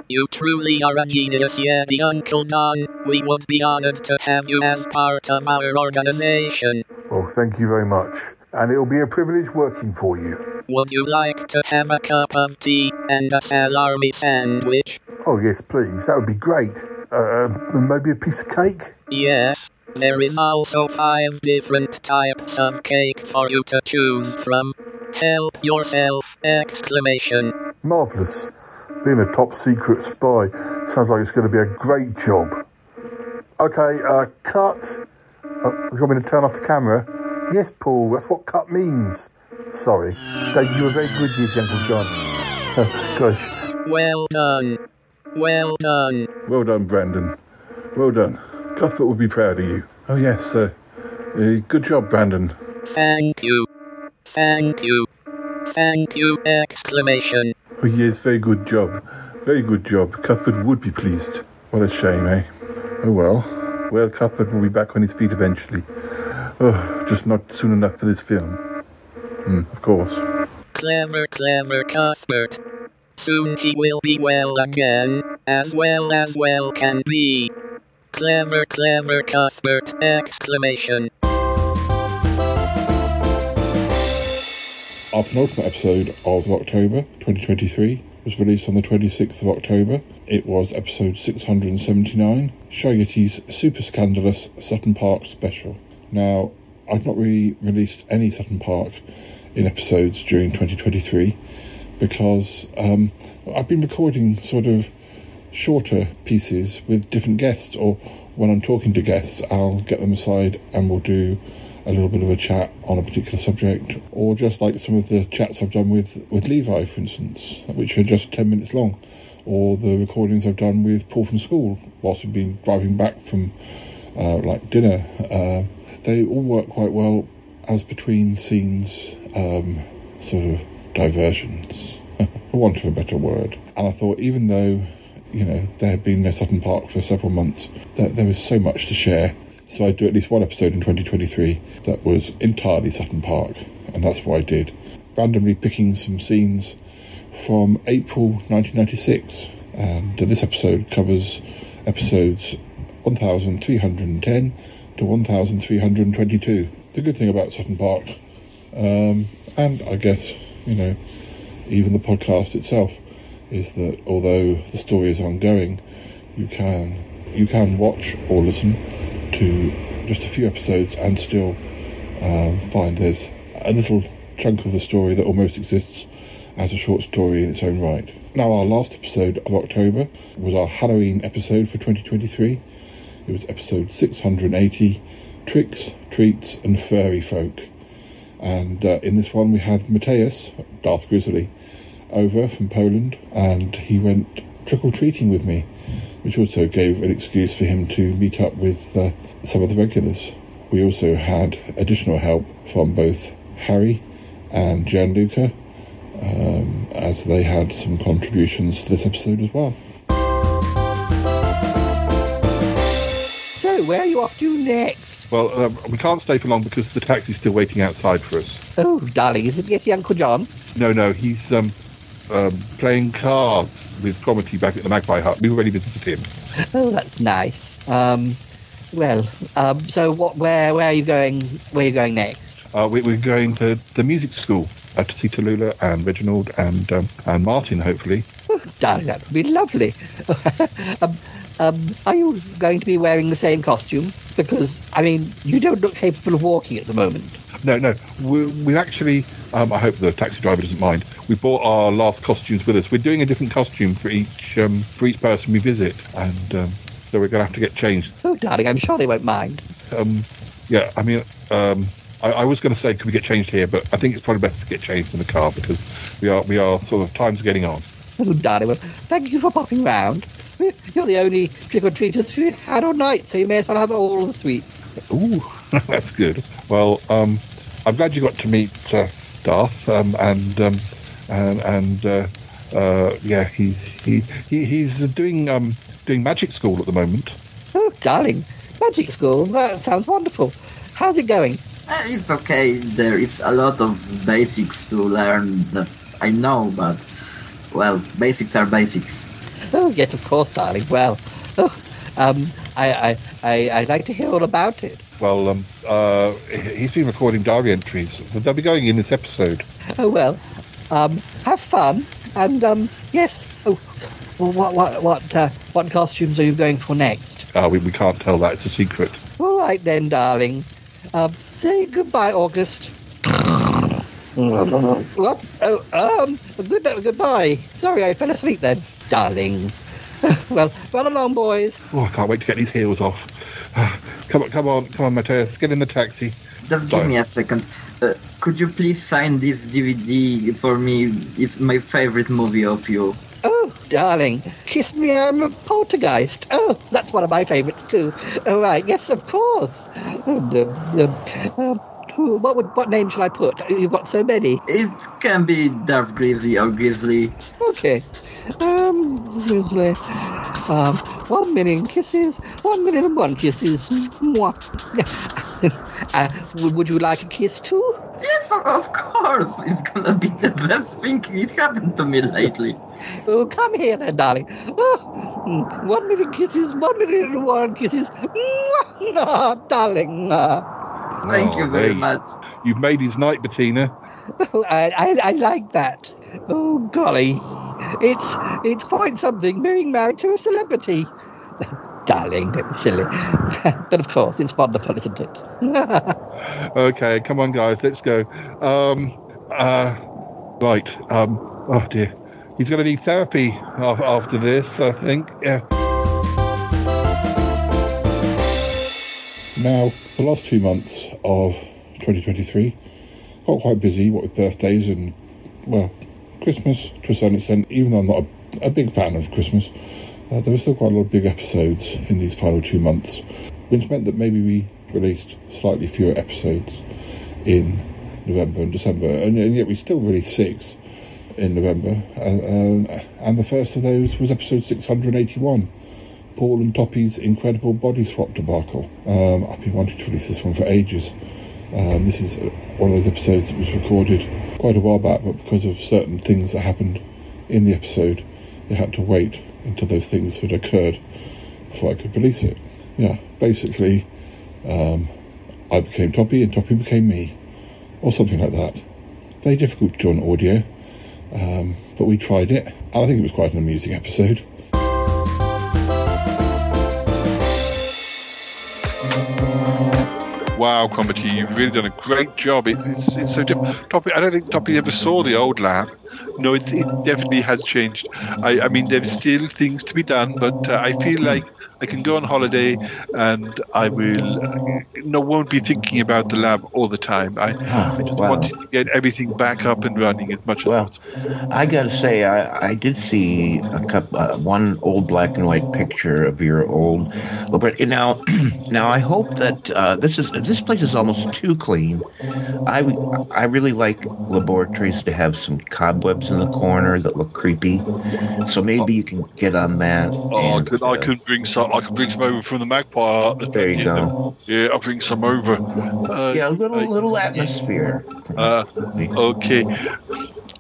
You truly are a genius, Yeti Uncle Don. We would be honored to have you as part of our organization.
Oh, thank you very much. And it'll be a privilege working for you.
Would you like to have a cup of tea and a salami sandwich?
Oh, yes, please. That would be great. Uh, maybe a piece of cake?
Yes. There is also five different types of cake for you to choose from. Help yourself! Exclamation.
Marvellous. Being a top secret spy sounds like it's going to be a great job. Okay, uh, cut. Uh, you want me to turn off the camera? Yes, Paul, that's what cut means. Sorry. Dave, you were very good, dear Uncle John. [LAUGHS] Gosh.
Well done. Well done.
Well done, Brandon. Well done. Cuthbert would be proud of you. Oh, yes, uh, uh, good job, Brandon.
Thank you. Thank you. Thank you! Exclamation.
Oh, yes, very good job. Very good job. Cuthbert would be pleased. What a shame, eh? Oh, well. Well, Cuthbert will be back on his feet eventually. Oh, just not soon enough for this film. Mm, of course.
Clever, clever Cuthbert. Soon he will be well again, as well as well can be. Clever, clever Cuthbert! Exclamation.
Our penultimate episode of October 2023 was released on the 26th of October. It was episode 679, Show Super Scandalous Sutton Park Special. Now, I've not really released any Sutton Park in episodes during 2023 because um, I've been recording sort of shorter pieces with different guests, or when I'm talking to guests, I'll get them aside and we'll do a little bit of a chat on a particular subject, or just like some of the chats I've done with, with Levi, for instance, which are just 10 minutes long, or the recordings I've done with Paul from school whilst we've been driving back from uh, like dinner. Uh, they all work quite well as between scenes, um, sort of diversions, [LAUGHS] for want of a better word. And I thought, even though you know, there had been no Sutton Park for several months, that there was so much to share. So I'd do at least one episode in 2023 that was entirely Sutton Park, and that's what I did. Randomly picking some scenes from April 1996, and this episode covers episodes 1310 to 1322. The good thing about Sutton Park, um, and I guess, you know, even the podcast itself, is that although the story is ongoing, you can you can watch or listen to just a few episodes and still um, find there's a little chunk of the story that almost exists as a short story in its own right. Now, our last episode of October was our Halloween episode for 2023. It was episode 680 Tricks, Treats, and Furry Folk. And uh, in this one, we had Mateus, Darth Grizzly, over from Poland, and he went trick or treating with me, which also gave an excuse for him to meet up with uh, some of the regulars. We also had additional help from both Harry and Gianluca, um, as they had some contributions to this episode as well.
Where are you off to next?
Well, uh, we can't stay for long because the taxi's still waiting outside for us.
Oh, darling, is it Yeti Uncle John?
No, no, he's um, um, playing cards with Cromarty back at the Magpie Hut. We've already visited him.
Oh, that's nice. Um, well, um, so what? Where? Where are you going? Where are you going next?
Uh, we, we're going to the music school uh, to see Tallulah and Reginald and um, and Martin, hopefully.
Oh, darling, that would be lovely. [LAUGHS] um, um, are you going to be wearing the same costume? Because I mean, you don't look capable of walking at the moment.
No, no. We, we actually. Um, I hope the taxi driver doesn't mind. We brought our last costumes with us. We're doing a different costume for each um, for each person we visit, and um, so we're going to have to get changed.
Oh, darling, I'm sure they won't mind.
Um, yeah, I mean, um, I, I was going to say, could we get changed here? But I think it's probably best to get changed in the car because we are we are sort of time's getting on.
Oh, darling, well, thank you for popping round. [LAUGHS] You're the only trick or treaters we've had all night, so you may as well have all the sweets.
Ooh, [LAUGHS] that's good. Well, um, I'm glad you got to meet uh, Darth, um, and um, and and uh, uh, yeah, he, he he he's doing um doing magic school at the moment.
Oh, darling, magic school. That sounds wonderful. How's it going?
Uh, It's okay. There is a lot of basics to learn that I know, but well, basics are basics.
Oh, yes, of course, darling. Well, oh, um, I, I, I, I'd like to hear all about it.
Well, um, uh, he- he's been recording diary entries. They'll be going in this episode.
Oh well, um, have fun, and um, yes. Oh, well, what, what, what, uh, what costumes are you going for next?
Uh, we, we can't tell that. It's a secret.
All right then, darling. Um, say goodbye, August. [LAUGHS] [LAUGHS] what? Oh, um, good, goodbye. Sorry, I fell asleep then, darling. [LAUGHS] well, run along, boys.
Oh, I can't wait to get these heels off. Ah, come on, come on, come on, Mateus. Get in the taxi.
Just give me a second. Uh, could you please sign this DVD for me? It's my favorite movie of you.
Oh, darling, kiss me, I'm a poltergeist. Oh, that's one of my favourites too. All right, yes, of course. And, um, who- what would, what name shall I put? You've got so many.
It can be Darth Grizzly or Grizzly.
Okay. Um, Grizzly. Um, one million kisses, one million and one kisses. Mwah. [LAUGHS] uh, would- would you like a kiss too?
Yes, of- of course. It's gonna be the best thing it happened to me lately.
Oh, come here then, darling. Oh, mm, one million kisses, one million and one kisses. Mwah. Ah, darling.
Thank you very
hey,
much.
You've made his night, Bettina.
Oh, I, I, I like that. Oh golly, it's it's quite something being married to a celebrity. [LAUGHS] Darling, don't be silly. [LAUGHS] but of course, it's wonderful, isn't it? [LAUGHS]
Okay, come on, guys, let's go. Um, uh, right. Um, oh dear, he's going to need therapy after this. I think. Yeah. Now, the last two months of 2023 got quite busy, what with birthdays and, well, Christmas to a certain extent. Even though I'm not a, a big fan of Christmas, uh, there were still quite a lot of big episodes in these final two months, which meant that maybe we released slightly fewer episodes in November and December, and, and yet we still released six in November. Uh, um, and the first of those was episode 681. Paul and Toppy's incredible body swap debacle. Um, I've been wanting to release this one for ages. Um, this is one of those episodes that was recorded quite a while back, but because of certain things that happened in the episode, it had to wait until those things that occurred before I could release it. Yeah, basically, um, I became Toppy and Toppy became me, or something like that. Very difficult to do on audio, um, but we tried it, and I think it was quite an amusing episode.
Wow, Cromarty, you've really done a great job. It's, it's, it's so different. Toppy, I don't think Toppy ever saw the old lab. No, it, it definitely has changed. I, I mean, there's still things to be done, but uh, I feel like I can go on holiday and I will uh, no won't be thinking about the lab all the time. I, I just
wow.
wanted to get everything back up and running as much as possible.
I gotta say, I, I did see a cup, uh, one old black and white picture of your old. But now, [CLEARS THROAT] now I hope that uh, this is this place is almost too clean. I I really like laboratories to have some cobwebs in the corner that look creepy. So maybe you can get on that.
Oh, I could, I could bring some. I could bring some over from the Magpie.
There you go.
Yeah, I'll bring some over. Uh,
Yeah, a little little atmosphere.
Uh, okay.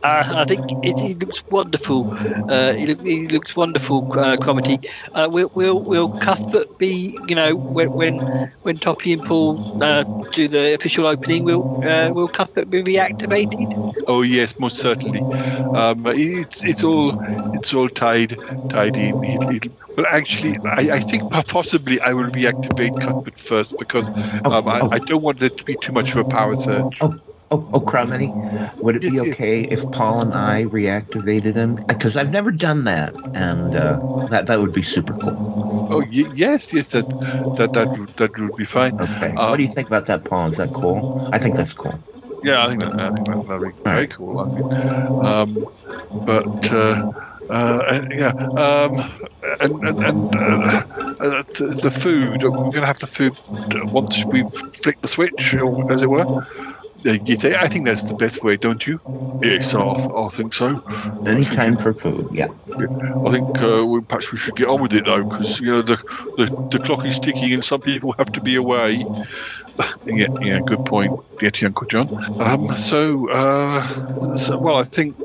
Uh, I think it, it looks wonderful. Uh, it, it looks wonderful, uh, Cromarty. Uh, will, will will Cuthbert be, you know, when when, when Toppy and Paul uh, do the official opening, will uh, will Cuthbert be reactivated?
Oh yes, most certainly. Um, it's it's all it's all tied tied in. It, it,
Well, actually, I, I think possibly I will reactivate Cuthbert first because um, I, I don't want it to be too much of a power surge.
Oh, oh, Crummy, would it be okay if Paul and I reactivated him? Because I've never done that, and uh, that that would be super cool.
Oh y- yes, yes, that that that would- that would be fine.
Okay.
Um,
what do you think about that, Paul? Is that cool? I think that's cool.
Yeah, I think that, I think that that'd be very cool. I mean, um, but uh, uh, yeah, um, and and, and uh, uh, the, the food. We're going to have the food once we flick the switch, or as it were. Uh, I think that's the best way, don't you? Yes, I, I think so.
Any time for food, yeah.
I think uh, we, perhaps we should get on with it though, because you know the, the the clock is ticking, and some people have to be away. Yeah, yeah, good point, Yeti Uncle John. Um, so, uh, so, well, I think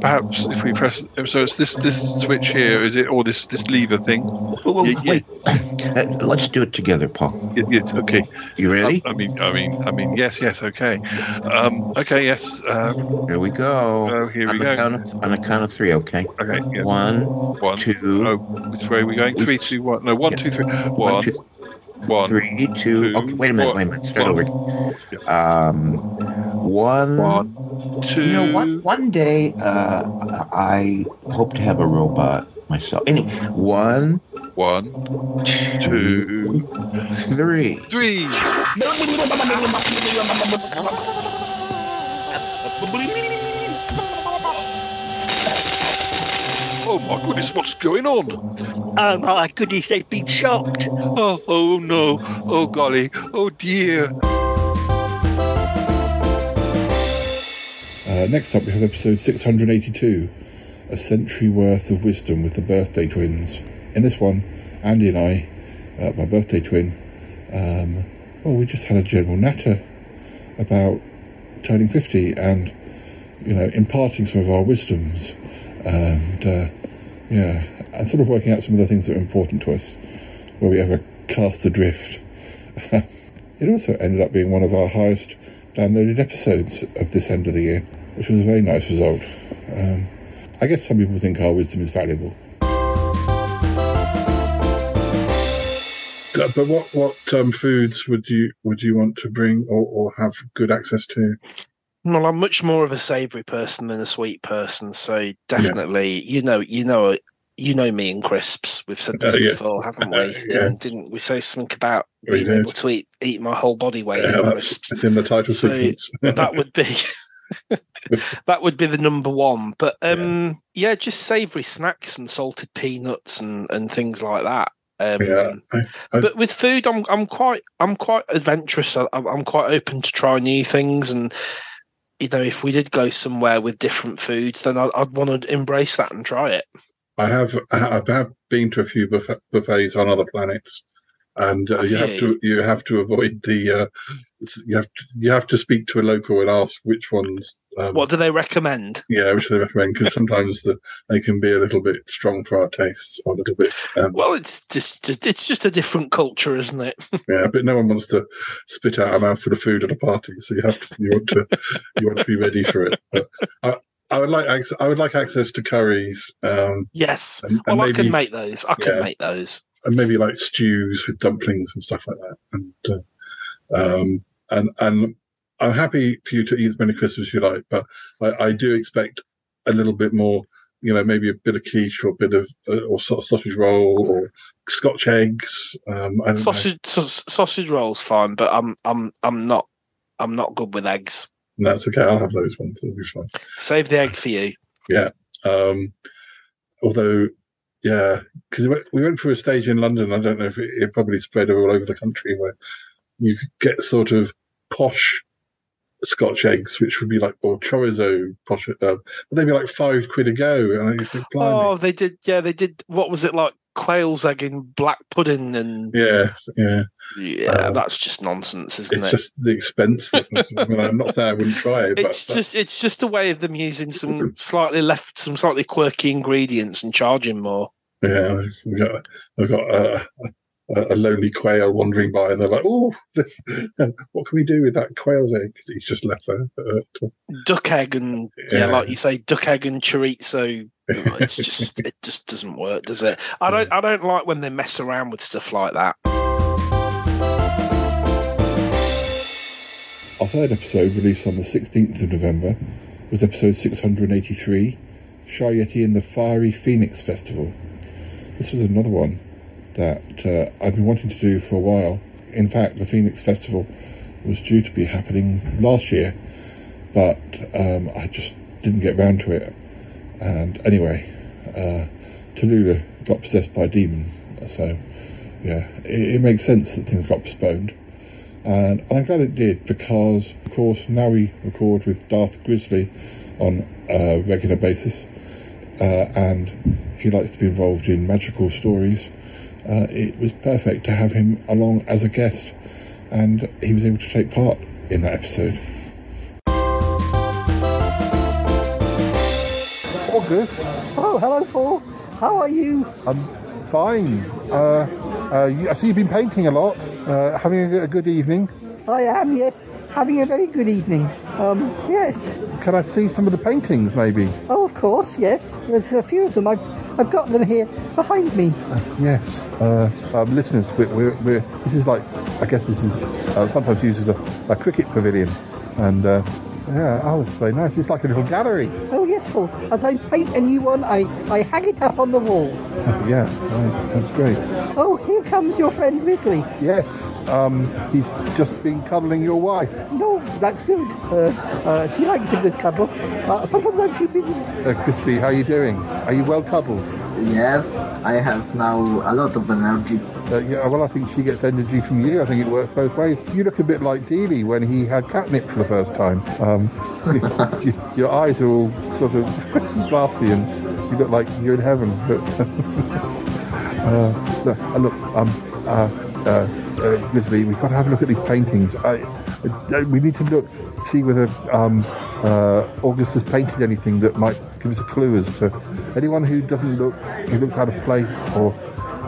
perhaps if we press, so it's this this switch here, is it, or this this lever thing?
Well,
Yeah, yeah.
wait. Uh, let's do it together, Paul.
Yes, okay.
You ready?
Um, I mean, I mean, I mean, yes, yes, okay. Um, okay, yes. Um,
Here we go.
Oh, here
on
we
the
go.
Count of, on the count of three, okay?
Okay, yeah.
One,
One,
two.
Oh, which way are we going? Three, two, one. No, one, two, three. One,
One, two,
one,
three, two. Okay, wait a minute, wait a minute. Start over. Um, one.
One, two.
You know, one, one day, uh, I hope to have a robot myself. Anyway, one,
one, two,
three.
three. Oh my goodness, what's going on?
Oh my goodness, they've been shocked.
Oh, oh no. Oh golly. Oh dear.
Uh, next up, we have episode 682 A Century Worth of Wisdom with the Birthday Twins. In this one, Andy and I, uh, my birthday twin, um, well, we just had a general natter about turning 50 and, you know, imparting some of our wisdoms and, uh, yeah, and sort of working out some of the things that are important to us where we ever cast adrift. [LAUGHS] it also ended up being one of our highest downloaded episodes of this end of the year, which was a very nice result. Um, I guess some people think our wisdom is valuable.
Uh, But what what um, foods would you would you want to bring or, or have good access to?
Well, I'm much more of a savoury person than a sweet person, so definitely, you know, you know, you know me and crisps. We've said this
Uh, yeah.
before, haven't we? [LAUGHS]
Yeah.
Didn't, didn't we say something about
We
being
did.
able to eat eat my whole body weight
Yeah,
in crisps?
that's in the title
So
sequence. [LAUGHS]
that would be [LAUGHS] that would be the number one. But um, yeah. just savoury snacks and salted peanuts and, and things like that. Um,
Yeah, I- I-
but with food, I'm I'm quite I'm quite adventurous. I- I'm, I'm quite open to try new things, and you know, if we did go somewhere with different foods, then I'd, I'd want to embrace that and try it.
I have I have been to a few buff- buffets on other planets, and uh, you have to you have to avoid the uh, you have to, you have to speak to a local and ask which ones. Um,
What do they recommend?
Yeah, which they recommend because sometimes the, they can be a little bit strong for our tastes or a little bit. Um,
Well, it's just it's just a different culture, isn't it? [LAUGHS]
yeah, but no one wants to spit out a mouthful of food at a party, so you have to you want to you want to be ready for it. But I, I would like ac- I would like access to curries. Um,
yes.
and, and
well, I can make those. I can
yeah.
make those.
and maybe like stews with dumplings and stuff like that. And uh, um, and and I'm happy for you to eat as many crisps as you like, but I, I do expect a little bit more. You know, maybe a bit of quiche or a bit of uh, or sort of sausage roll or Scotch eggs. Um.
Sausage saus- sausage rolls fine, but I'm I'm I'm not I'm not good with eggs.
No, That's okay. I'll have those ones. It'll be fine.
Save the egg for you.
Yeah. Um, although, yeah, because we went through a stage in London. I don't know if it, it probably spread all over the country where you could get sort of posh Scotch eggs, which would be like or chorizo posh, uh, but they'd be like five quid a go. And you think, blimey.
Oh, they did. Yeah, they did. What was it like? Quail's egg in black pudding, and
yeah, yeah.
yeah, that's just nonsense, isn't
It's
it?
just the expense. That, I mean, I'm not saying I wouldn't try it, but,
it's just it's just a way of them using some slightly left, some slightly quirky ingredients and charging more.
Yeah, we've got I've got uh,
a, a lonely quail wandering by, and they're like, "Oh, this, [LAUGHS] what can we do with that quail's egg?" that He's just left there.
Duck egg and yeah.
Yeah.
like you say, duck egg and chorizo. Oh, it's [LAUGHS] just it just doesn't work, does it? I don't I don't like when they mess around with stuff like that.
Our third episode, released on the 16th of November, was episode 683 Shy Yeti and the Fiery Phoenix Festival. This was another one that uh, I've been wanting to do for a while. In fact, the Phoenix Festival was due to be happening last year, but um, I just didn't get round to it. And anyway, uh, Tallulah got possessed by a demon, so yeah, it, it makes sense that things got postponed. And I'm glad it did because, of course, now we record with Darth Grizzly on a regular basis, uh, and he likes to be involved in magical stories. Uh, it was perfect to have him along as a guest, and he was able to take part in that episode.
August,
Oh, hello, Paul. How are you?
I'm fine. Uh, uh, you, I see you've been painting a lot. Uh, having a, a good evening.
I am, yes. Having a very good evening. Um, yes.
Can I see some of the paintings, maybe?
Oh, of course, yes. There's a few of them. I've, I've got them here behind me.
Yes, uh, um, listeners, we're, we're, we're, this is like, I guess this is uh, sometimes used as a, a cricket pavilion. And uh, yeah, oh, it's very nice. It's like a little gallery.
Oh, yes, Paul. As I paint a new one, I, I hang it up on the wall. [LAUGHS]
yeah, right, that's great.
Oh, here comes your friend Grizzly.
Yes, um, he's just been cuddling your wife.
No, that's good. Uh, uh, she likes a good cuddle. Uh, sometimes I'm too busy.
Uh, Christy, how are you doing? Are you well cuddled?
Yes, I have now a lot of energy.
Uh, yeah, well, I think she gets energy from you. I think it works both ways. You look a bit like Dealey when he had catnip for the first time. Um, you- [LAUGHS] you- your eyes are all sort of [LAUGHS] glassy and you look like you're in heaven. But [LAUGHS] uh, look, uh, look um, uh, uh, uh, we've got to have a look at these paintings. I, uh, we need to look, see whether um, August has painted anything that might give us a clue as to anyone who doesn't look, who looks out of place or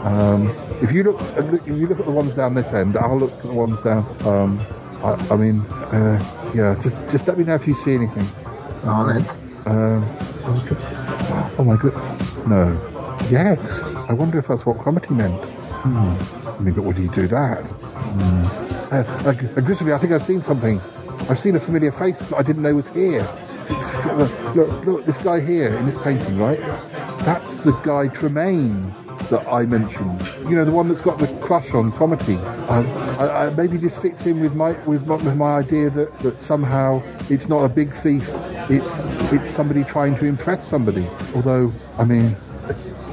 um, if you look, if you look at the ones down this end, I'll look at the ones down. Um, I, I mean, uh, yeah, just just let me know if you see anything.
On it.
Um, oh, oh my god, no. Yes, I wonder if that's what comedy meant. Hmm. I mean, but would he do that? Hmm. Uh, uh, uh, Grizzly, I think I've seen something. I've seen a familiar face that I didn't know was here. Look, look, this guy here in this painting, right? That's the guy Tremaine that I mentioned. You know, the one that's got the crush on comedy. Um, maybe this fits in with my with with my idea that, that somehow it's not a big thief. It's it's somebody trying to impress somebody. Although, I mean,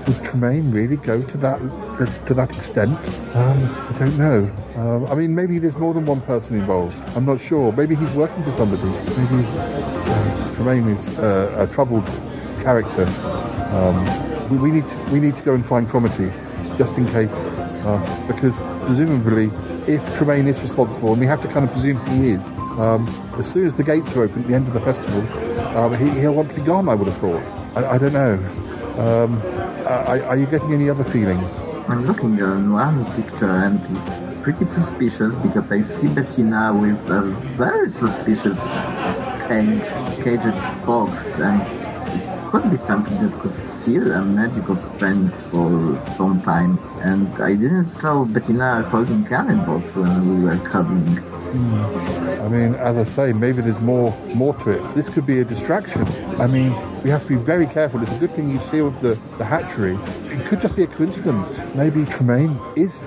would Tremaine really go to that to, to that extent? Um, I don't know. Um, I mean, maybe there's more than one person involved. I'm not sure. Maybe he's working for somebody. Maybe uh, Tremaine is uh, a troubled character. Um, we, we need to, we need to go and find Cromarty, just in case, uh, because presumably, if Tremaine is responsible, and we have to kind of presume he is, um, as soon as the gates are open at the end of the festival, um, he, he'll want to be gone. I would have thought. I, I don't know. Um, are, are you getting any other feelings?
I'm looking at one picture and it's pretty suspicious because I see Bettina with a very suspicious cage, caged box and it could be something that could seal a magical friends for some time. And I didn't saw Bettina holding cannon box when we were cuddling.
I mean, as I say, maybe there's more more to it. This could be a distraction. I mean, we have to be very careful. It's a good thing you sealed the, the hatchery. It could just be a coincidence. Maybe Tremaine is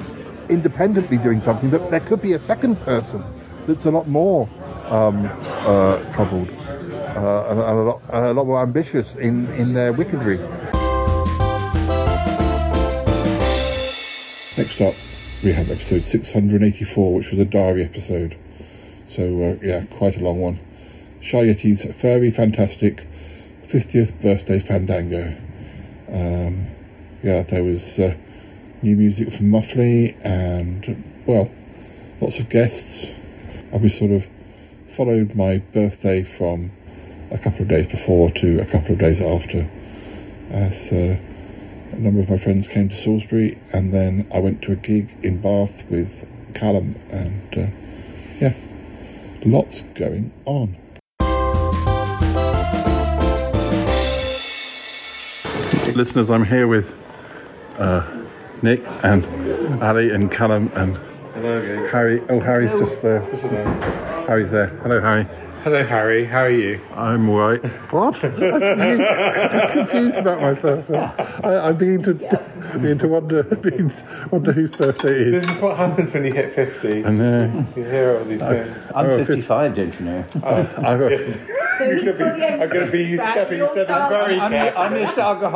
independently doing something, but there could be a second person that's a lot more um, uh, troubled uh, and, and a, lot, a lot more ambitious in, in their wickedry.
Next up, we have episode 684, which was a diary episode. So, uh, yeah, quite a long one. Shy Yeti's Furry Fantastic 50th Birthday Fandango. Um, yeah, there was uh, new music from Muffley and, well, lots of guests. And we sort of followed my birthday from a couple of days before to a couple of days after as uh,
a number of my friends came to Salisbury, and then I went to a gig in Bath with Callum, and uh, yeah, lots going on.
Listeners, I'm here with uh, Nick and Ali and Callum and Harry. Oh, Harry's just there. Harry's there. Hello, Harry.
Hello, Harry. How are you?
I'm all right. What? [LAUGHS] I'm confused about myself. I, I'm beginning to beginning to wonder, [LAUGHS] beginning to wonder whose birthday it is.
This
is.
is what happens when you hit 50.
I know.
You hear all these
I-
things.
I'm Oh, 55,
don't you know?
Oh, [LAUGHS] I've got-
You're gonna be, I'm going to be you stepping, stepping very
I'm the,
carefully.
I'm the Saga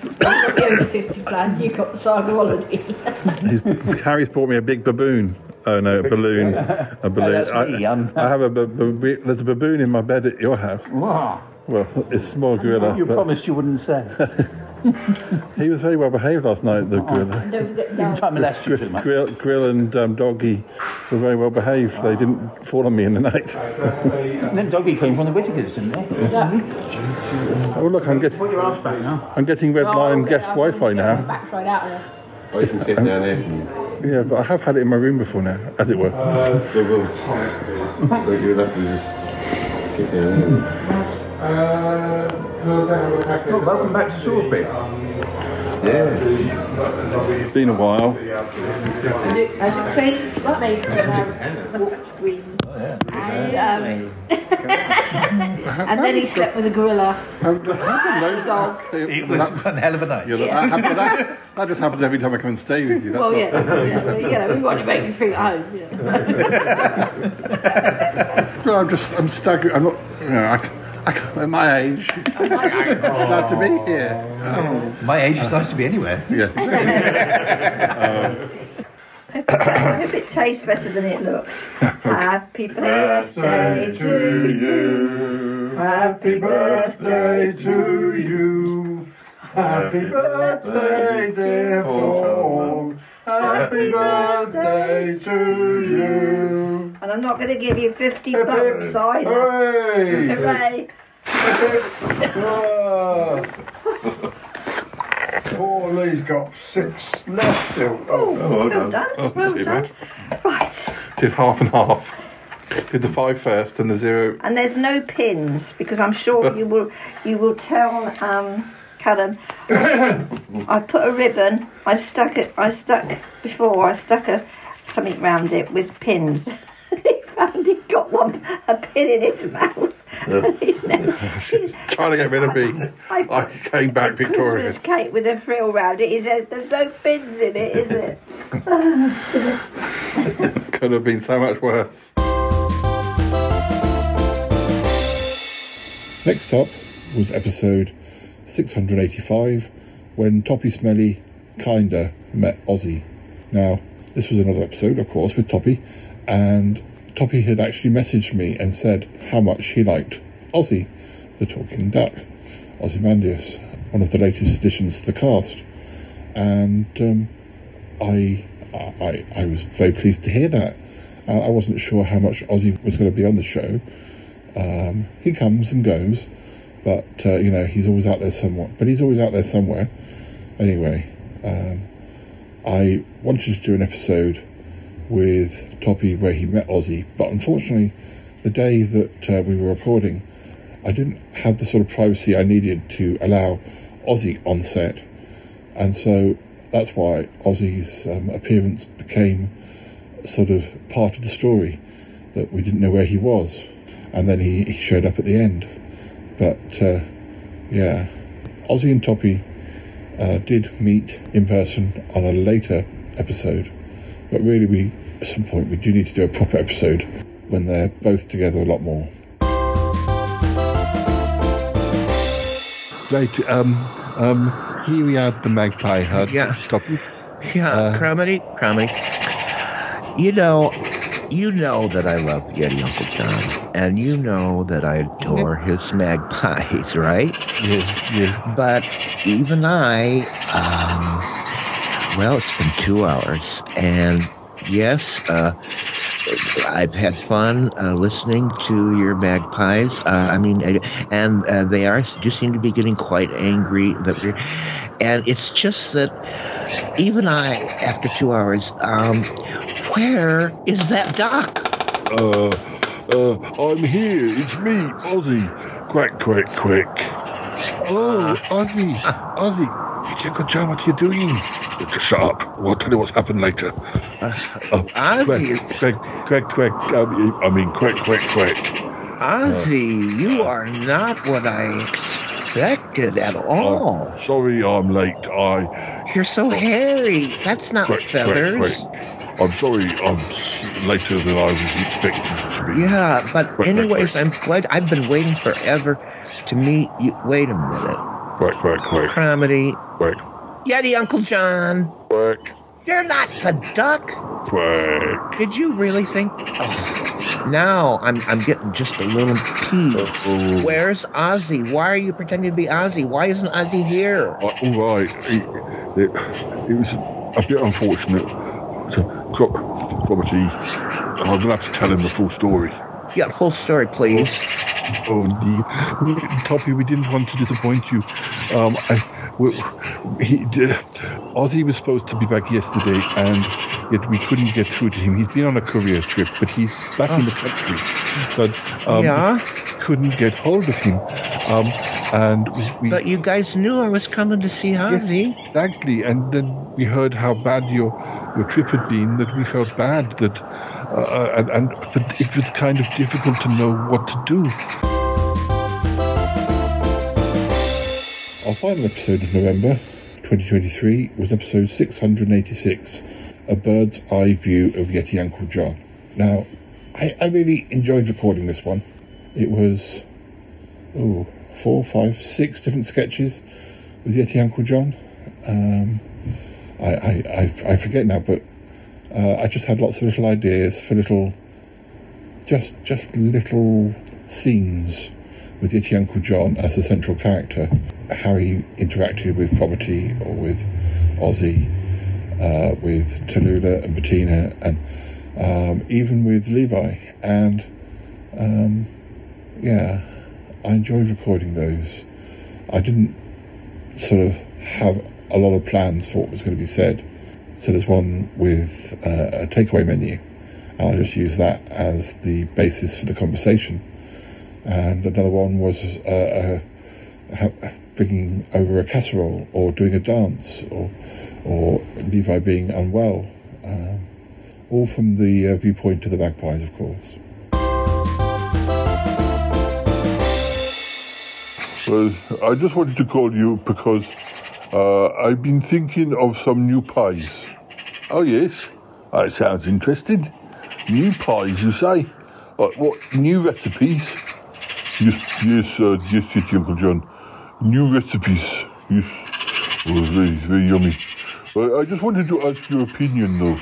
holiday.
I've got the over 50 plan, you got the saga holiday.
Harry's bought me a big baboon. Oh no, a balloon. A balloon.
that's me,
I,
um.
I have a ba- ba- there's a baboon in my bed at your house.
Wow.
Well, it's a small gorilla.
You
but
promised you wouldn't say. [LAUGHS]
he was very well behaved last night. The gorilla.
Oh, don't forget, [LAUGHS]
Didn't molest you too much.
Grill, Grill and um, Doggy were very well behaved. They didn't fall on me in the night.
And [LAUGHS] then Doggy came from the Whittakers, didn't they? Mm-hmm.
Oh look, I'm getting
Put your arse back now.
I'm getting red oh, line guest Wi-Fi now.
backside out there.
Oh, you can sit um, down there.
Yeah, but I have had it in my room before now, as it were.
Uh, You'll have to just keep
Well, welcome back to Salisbury.
It's been a while.
As it, as it trains, me, um, green. And, um, [LAUGHS] and then he slept with a gorilla. dog.
It
was one hell of a night.
Yeah, that, happens, that, that just happens every time I come and stay with you. That's
Well,
not-
yeah, yeah, well, you know, we want to make you feel at home. Yeah. [LAUGHS]
No, I'm just, I'm staggered. I'm not, you know, I, I, at my age, [LAUGHS] I'm glad to be oh. here.
My age is nice to be anywhere.
Yeah. [LAUGHS]
I hope it tastes better than it looks. [LAUGHS] Happy birthday to you. Happy birthday to you. Happy birthday, dear Paul. Happy birthday to you. And I'm not going to give you 50 bucks either.
Hooray!
Hooray. [LAUGHS] [LAUGHS]
Poor Lee's got six left still.
Oh, well done.
That's
well
not too
done.
bad.
Right.
Did half and half. Did the five first and the zero.
And there's no pins because I'm sure [LAUGHS] you will you will tell um, Callum. [COUGHS] I put a ribbon. I stuck it. I stuck before. I stuck a something round it with pins. He found he'd got one a pin in his mouth. And [LAUGHS] he's never, [LAUGHS]
Trying to get rid of me. I came back victorious.
Christmas cake with a frill round it. He says there's no pins in it, is it? [LAUGHS]
Could have been so much worse.
Next up was episode 685 when Toppy Smelly kinda met Ozzy. Now, this was another episode, of course, with Toppy, and Toppy had actually messaged me and said how much he liked Ozzy, the talking duck, Ozymandias, one of the latest additions to the cast. And um, I, I, I was very pleased to hear that. Uh, I wasn't sure how much Ozzy was going to be on the show. Um, he comes and goes, but uh, you know he's always out there somewhere. But he's always out there somewhere. Anyway, um, I wanted to do an episode with Toppy where he met Ozzy, but unfortunately, the day that uh, we were recording, I didn't have the sort of privacy I needed to allow Ozzy on set, and so that's why Ozzy's um, appearance became sort of part of the story that we didn't know where he was, and then he, he showed up at the end. But uh, yeah, Ozzy and Toppy uh, did meet in person on a later episode, but really, we at some point we do need to do a proper episode when they're both together a lot more.
Right, um, um, here we are, the magpie hut.
Yeah.
Toppy.
Yeah,
Uh,
Cromarty, Cromarty. You know, you know that I love Yeti Uncle John, and you know that I adore his magpies, [LAUGHS] right?
Yes, yes.
But even I, well, it's been two hours, and yes, uh, I've had fun uh, listening to your magpies. Uh, I mean, uh, and uh, they are do seem to be getting quite angry that we're. And it's just that even I, after two hours, um, where is that doc?
Uh, uh, I'm here. It's me, Ozzy. Quick, quick, quick. Oh, Ozzy, Ozzy. It's Uncle John. What are you doing? Shut up. We'll tell you what's happened later.
Uh,
Oh,
Ozzy.
Quack, quack, quack, quack. Um, I mean, quack, quack, quack.
Ozzy, you are not what I expected at all.
Oh, sorry, I'm late. I
You're so hairy. That's not
quack,
feathers.
quack, quack. I'm sorry. I'm later than I was expecting to be.
Yeah, but
quack,
anyways, I'm glad. I've been waiting forever to meet you. Wait a minute.
Quack, quack, quack.
Comedy.
Quack,
Yeti, Uncle John.
quack,
You're not the duck.
quack.
Did you really think? Oh, now I'm I'm getting just a little peeved.
Oh.
Where's Ozzy? Why are you pretending to be Ozzy? Why isn't Ozzy here?
Uh, all right. It, it, it was a bit unfortunate. So, Cromarty, I'm going to have to tell him the full story.
Yeah, full story, please.
Oh, the, Toppy, we didn't want to disappoint you. Um, I, we, he, uh, Ozzy was supposed to be back yesterday, and yet we couldn't get through to him. He's been on a career trip, but he's back in the country. So, um,
Yeah?
couldn't get hold of him. Um, and we,
But you guys knew I was coming to see Ozzy.
Exactly, and then we heard how bad your your trip had been. That we felt bad. That uh, and, and but it was kind of difficult to know what to do.
Our final episode of November 2023 was episode 686 A Bird's Eye View of Yeti Uncle John. Now, I, I really enjoyed recording this one. It was, oh, four, five, six different sketches with Yeti Uncle John. Um, I, I, I, I forget now, but uh, I just had lots of little ideas for little, just just little scenes with Yeti Uncle John as the central character, how he interacted with Property or with Ozzy, uh, with Tallulah and Bettina, and um, even with Levi. And um, yeah, I enjoyed recording those. I didn't sort of have a lot of plans for what was going to be said. So there's one with uh, a takeaway menu, and I just used that as the basis for the conversation. And another one was uh, uh, ha- bringing over a casserole or doing a dance or or Levi being unwell. Um, all from the uh, viewpoint of the magpies, of course.
Well, I just wanted to call you because uh, I've been thinking of some new pies. Oh yes, that sounds interesting. New pies, you say? Uh, what new recipes? Yes, yes, uh, yes, yes, Uncle John. New recipes. Yes. Oh, very, very yummy. Uh, I just wanted to ask your opinion, though.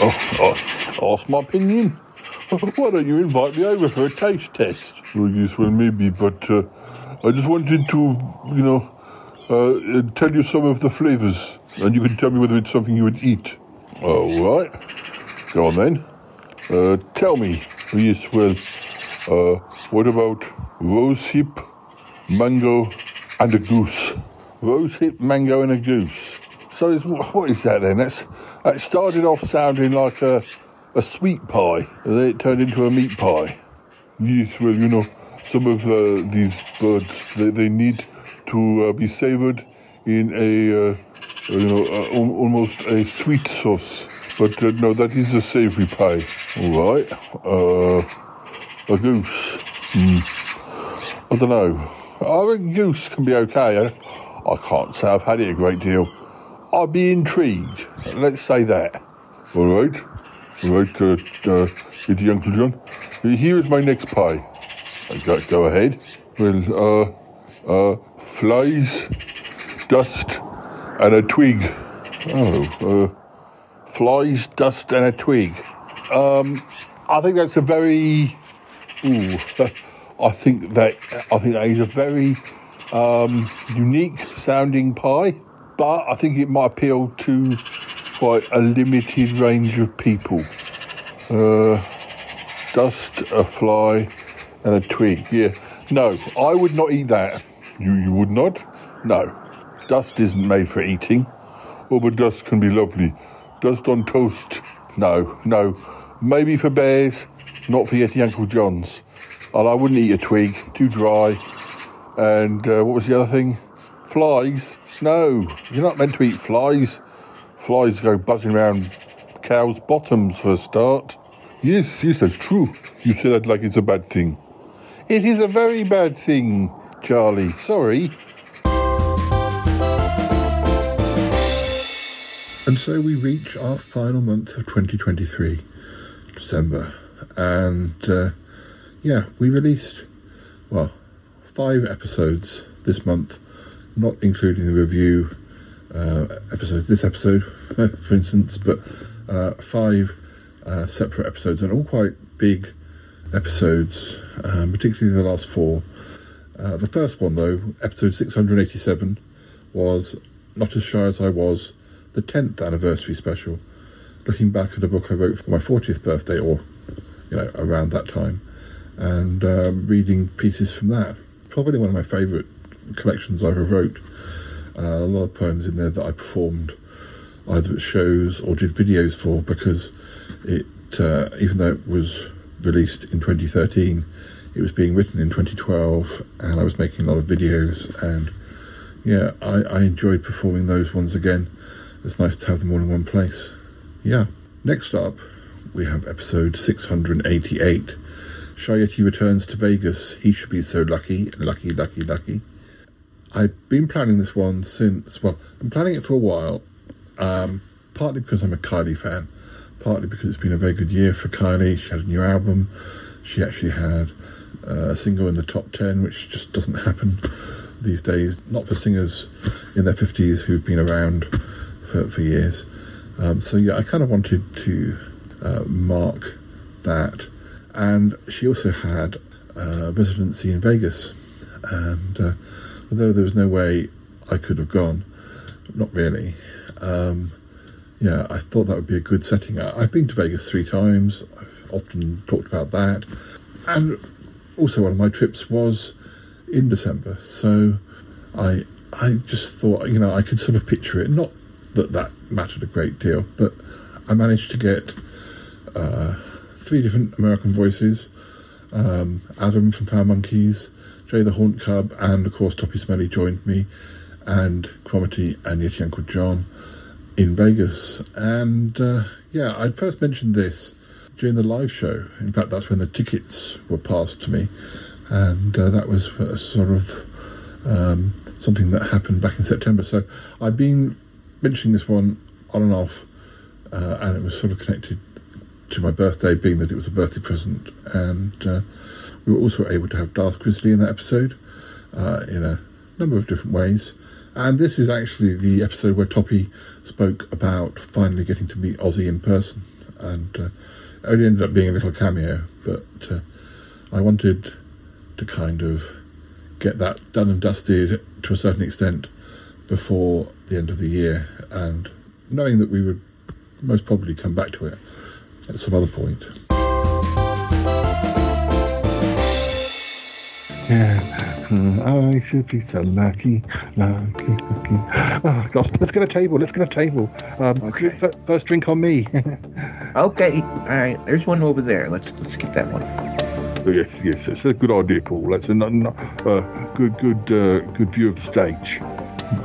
Oh, uh, ask my opinion? [LAUGHS] Why don't you invite me over for a taste test? Well, yes, well, maybe, but uh, I just wanted to, you know, uh, tell you some of the flavours, and you can tell me whether it's something you would eat. All right. Go on then. Uh, tell me. Yes, well, uh, what about rose hip, mango, and a goose? Rose hip, mango, and a goose. So [LAUGHS] what is that then? That's that started off sounding like a a sweet pie, and then it turned into a meat pie. Yes, well, you know, some of uh, these birds they, they need to uh, be savoured in a uh, you know al- almost a sweet sauce. But uh, no, that is a savoury pie. All right. Uh, a goose. Hmm. I don't know. I think goose can be okay. eh? I can't say I've had it a great deal. I'd be intrigued. Let's say that. All right. All right, uh, uh, Uncle John. Here is my next pie. Go, go ahead. Well, uh, uh, flies, dust, and a twig. Oh, uh, flies, dust, and a twig. Um, I think that's a very. Ooh, [LAUGHS] I think that I think that is a very um, unique sounding pie, but I think it might appeal to quite a limited range of people.
Uh, dust, a fly, and a twig. Yeah. No, I would not eat that. You, you would not? No. Dust isn't made for eating. Oh, but dust can be lovely. Dust on toast. No, no. Maybe for bears, not for Yeti Uncle John's. And I wouldn't eat a twig, too dry. And uh, what was the other thing? Flies? No, you're not meant to eat flies. Flies go buzzing around cows' bottoms for a start. Yes, yes, that's true. You say that like it's a bad thing. It is a very bad thing, Charlie. Sorry.
And so we reach our final month of 2023, December. And uh, yeah, we released, well, five episodes this month, not including the review uh, episodes, this episode, [LAUGHS] for instance, but uh, five uh, separate episodes, and all quite big episodes, um, particularly the last four. Uh, the first one, though, episode 687, was Not As Shy As I Was, the 10th anniversary special, looking back at a book I wrote for my 40th birthday, or, you know, around that time, and um, reading pieces from that. Probably one of my favourite collections I ever wrote. Uh, a lot of poems in there that I performed either at shows or did videos for because it, uh, even though it was released in 2013, it was being written in 2012 and I was making a lot of videos and yeah, I, I enjoyed performing those ones again. It's nice to have them all in one place. Yeah. Next up, we have episode 688. Shy Yeti returns to Vegas. He should be so lucky, lucky, lucky, lucky. I've been planning this one since, well, I'm planning it for a while, um, partly because I'm a Kylie fan, partly because it's been a very good year for Kylie. She had a new album. She actually had uh, a single in the top 10, which just doesn't happen these days, not for singers in their 50s who've been around for, for years. Um, so, yeah, I kind of wanted to uh, mark that. And she also had a residency in Vegas. And uh, although there was no way I could have gone, not really. Um, yeah, I thought that would be a good setting. I, I've been to Vegas three times. I've often talked about that, and also one of my trips was in December. So I I just thought you know I could sort of picture it. Not that that mattered a great deal, but I managed to get uh, three different American voices: um, Adam from Power Monkeys, Jay the Horn Cub, and of course Toppy Smelly joined me, and Cromarty and Yeti Uncle John in Vegas. And uh, yeah, I'd first mentioned this during the live show. In fact, that's when the tickets were passed to me, and uh, that was sort of um, something that happened back in September. So I've been mentioning this one on and off, uh, and it was sort of connected to my birthday, being that it was a birthday present, and uh, we were also able to have Darth Grizzly in that episode uh, in a number of different ways. And this is actually the episode where Toppy spoke about finally getting to meet Ozzy in person. And uh, it only ended up being a little cameo, but uh, I wanted to kind of get that done and dusted to a certain extent before the end of the year. And knowing that we would most probably come back to it at some other point.
Yeah, I should be so lucky, lucky, lucky. Oh gosh, let's get a table. Let's get a table. Um,
Okay.
First drink on me. [LAUGHS]
Okay, all right. There's one over there. Let's let's get that one.
yes, yes, it's a good idea, Paul. That's a n- n- uh, good, good, uh, good view of the stage.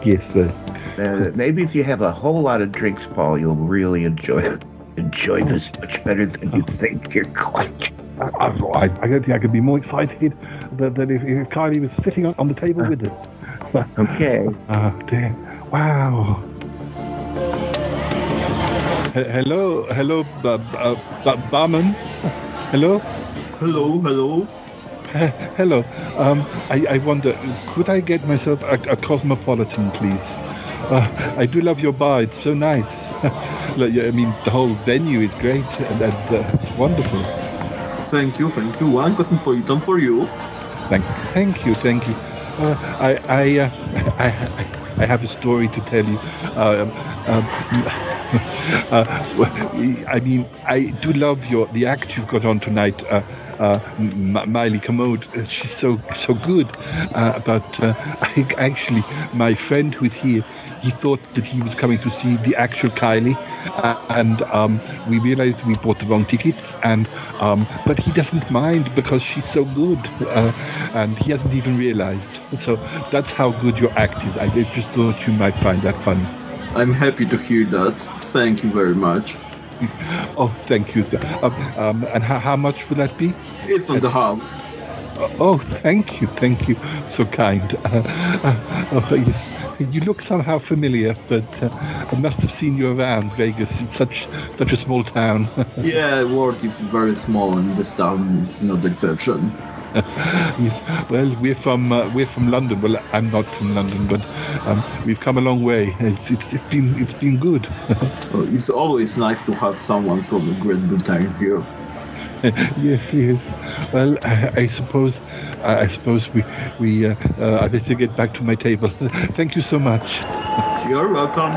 Yes, sir.
Uh, maybe if you have a whole lot of drinks, Paul, you'll really enjoy enjoy this much better than you think you're going to.
I, I, I don't think I could be more excited than, than if, if Kylie was sitting on, on the table with us. [LAUGHS]
okay.
Oh [LAUGHS] dear! Wow. He- hello, hello, b- b- b- barman. Hello.
Hello, hello.
hello. Um, I, I wonder, could I get myself a, a cosmopolitan, please? Uh, I do love your bar. It's so nice. [LAUGHS] Like, I mean, the whole venue is great and, and uh, it's wonderful.
Thank you, thank you. One cosmopolitan for you.
Thank, thank you, thank you. Uh, I, I, uh, I, [LAUGHS] I, I have a story to tell you. Uh, um, um, [LAUGHS] uh, I mean, I do love your the act you've got on tonight, uh, uh, M- Miley Commode. She's so so good. Uh, but uh, I actually, my friend who's here, he thought that he was coming to see the actual Kylie, uh, and um, we realized we bought the wrong tickets. And um, but he doesn't mind because she's so good, uh, and he hasn't even realized. So that's how good your act is. I just thought you might find that funny.
I'm happy to hear that. Thank you very much. [LAUGHS]
Oh, thank you. Um, um, and how, how much would that be?
It's on the house.
Oh, thank you, thank you. So kind. Uh, uh, oh, yes. You look somehow familiar, but uh, I must have seen you around Vegas. It's such such a small town. [LAUGHS]
yeah, the world is very small and this town is not the exception. [LAUGHS]
yes. Well, we're from uh, we're from London. Well, I'm not from London, but um, we've come a long way. It's it's, it's been it's been good. [LAUGHS]
Well, it's always nice to have someone from Great Britain here.
Yes, yes. Well, I, I suppose I, I suppose we we uh, uh, I better get back to my table. [LAUGHS] Thank you so much.
You're welcome.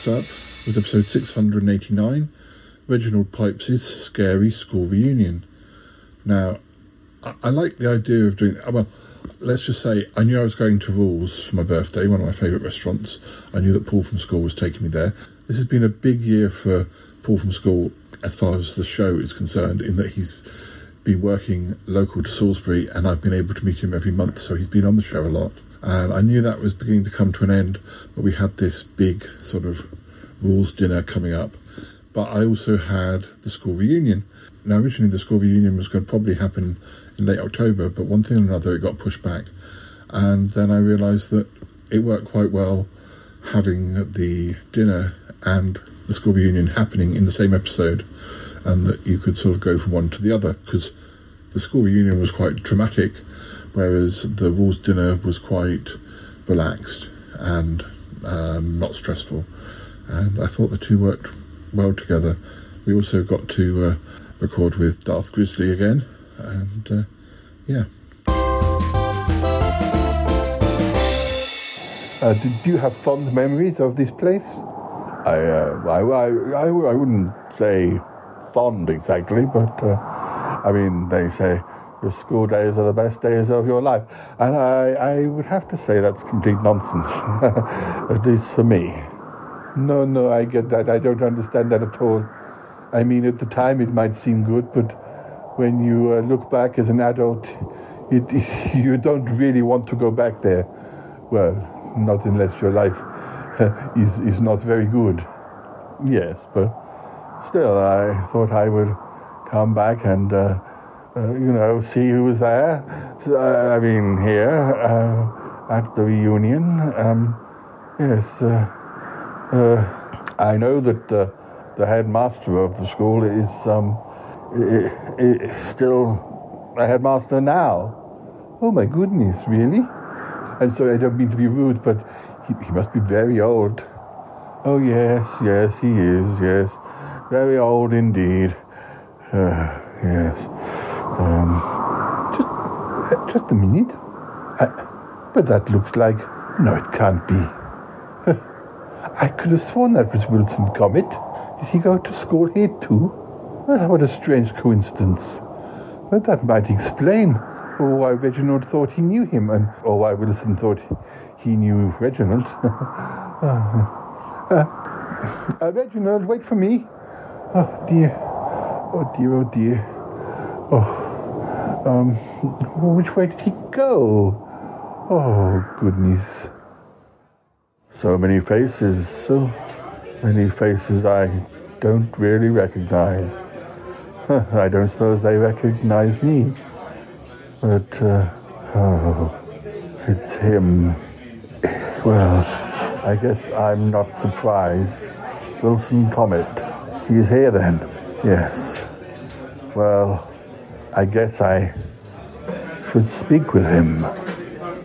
Next up was episode 689 Reginald Pipes' Scary School Reunion. Now, I, I like the idea of doing. Well, let's just say I knew I was going to Rules for my birthday, one of my favourite restaurants. I knew that Paul from school was taking me there. This has been a big year for Paul from school as far as the show is concerned, in that he's been working local to Salisbury and I've been able to meet him every month, so he's been on the show a lot. And I knew that was beginning to come to an end, but we had this big sort of rules dinner coming up. But I also had the school reunion. Now, originally, the school reunion was going to probably happen in late October, but one thing or another, it got pushed back. And then I realised that it worked quite well having the dinner and the school reunion happening in the same episode, and that you could sort of go from one to the other because the school reunion was quite dramatic, whereas the rules dinner was quite relaxed and um, not stressful. And I thought the two worked well together. We also got to uh, record with Darth Grizzly again, and uh, yeah.
Uh, do, do you have fond memories of this place? I, uh, I, I, I, I wouldn't say fond exactly, but uh, I mean, they say your school days are the best days of your life. And I, I would have to say that's complete nonsense, [LAUGHS] at least for me. No, no, I get that. I don't understand that at all. I mean, at the time it might seem good, but when you uh, look back as an adult, it, [LAUGHS] you don't really want to go back there. Well, not unless your life [LAUGHS] is, is not very good. Yes, but still, I thought I would come back and, uh, uh, you know, see who was there. So, uh, I mean, here uh, at the reunion. Um, yes, uh, I know that uh, the headmaster of the school is um, still a headmaster now. Oh my goodness, really? I'm sorry, I don't mean to be rude, but he, he must be very old. Oh yes, yes, he is. Yes, very old indeed. Uh, yes. Um, just, just a minute. I, but that looks like. No, it can't be. [LAUGHS] I could have sworn that was Wilson Comet. Did he go to school here too? Well, what a strange coincidence. But that might explain why Reginald thought he knew him, and or why Wilson thought he knew Reginald. uh, [LAUGHS] uh, Reginald, wait for me. Oh dear. Oh dear, oh dear. Oh. Um, which way did he go? Oh, goodness. So many faces, so many faces I don't really recognize. [LAUGHS] I don't suppose they recognize me. But, uh, oh, it's him. Well, I guess I'm not surprised. Wilson Comet. He's here then. Yes. Well,
I guess I should speak with him.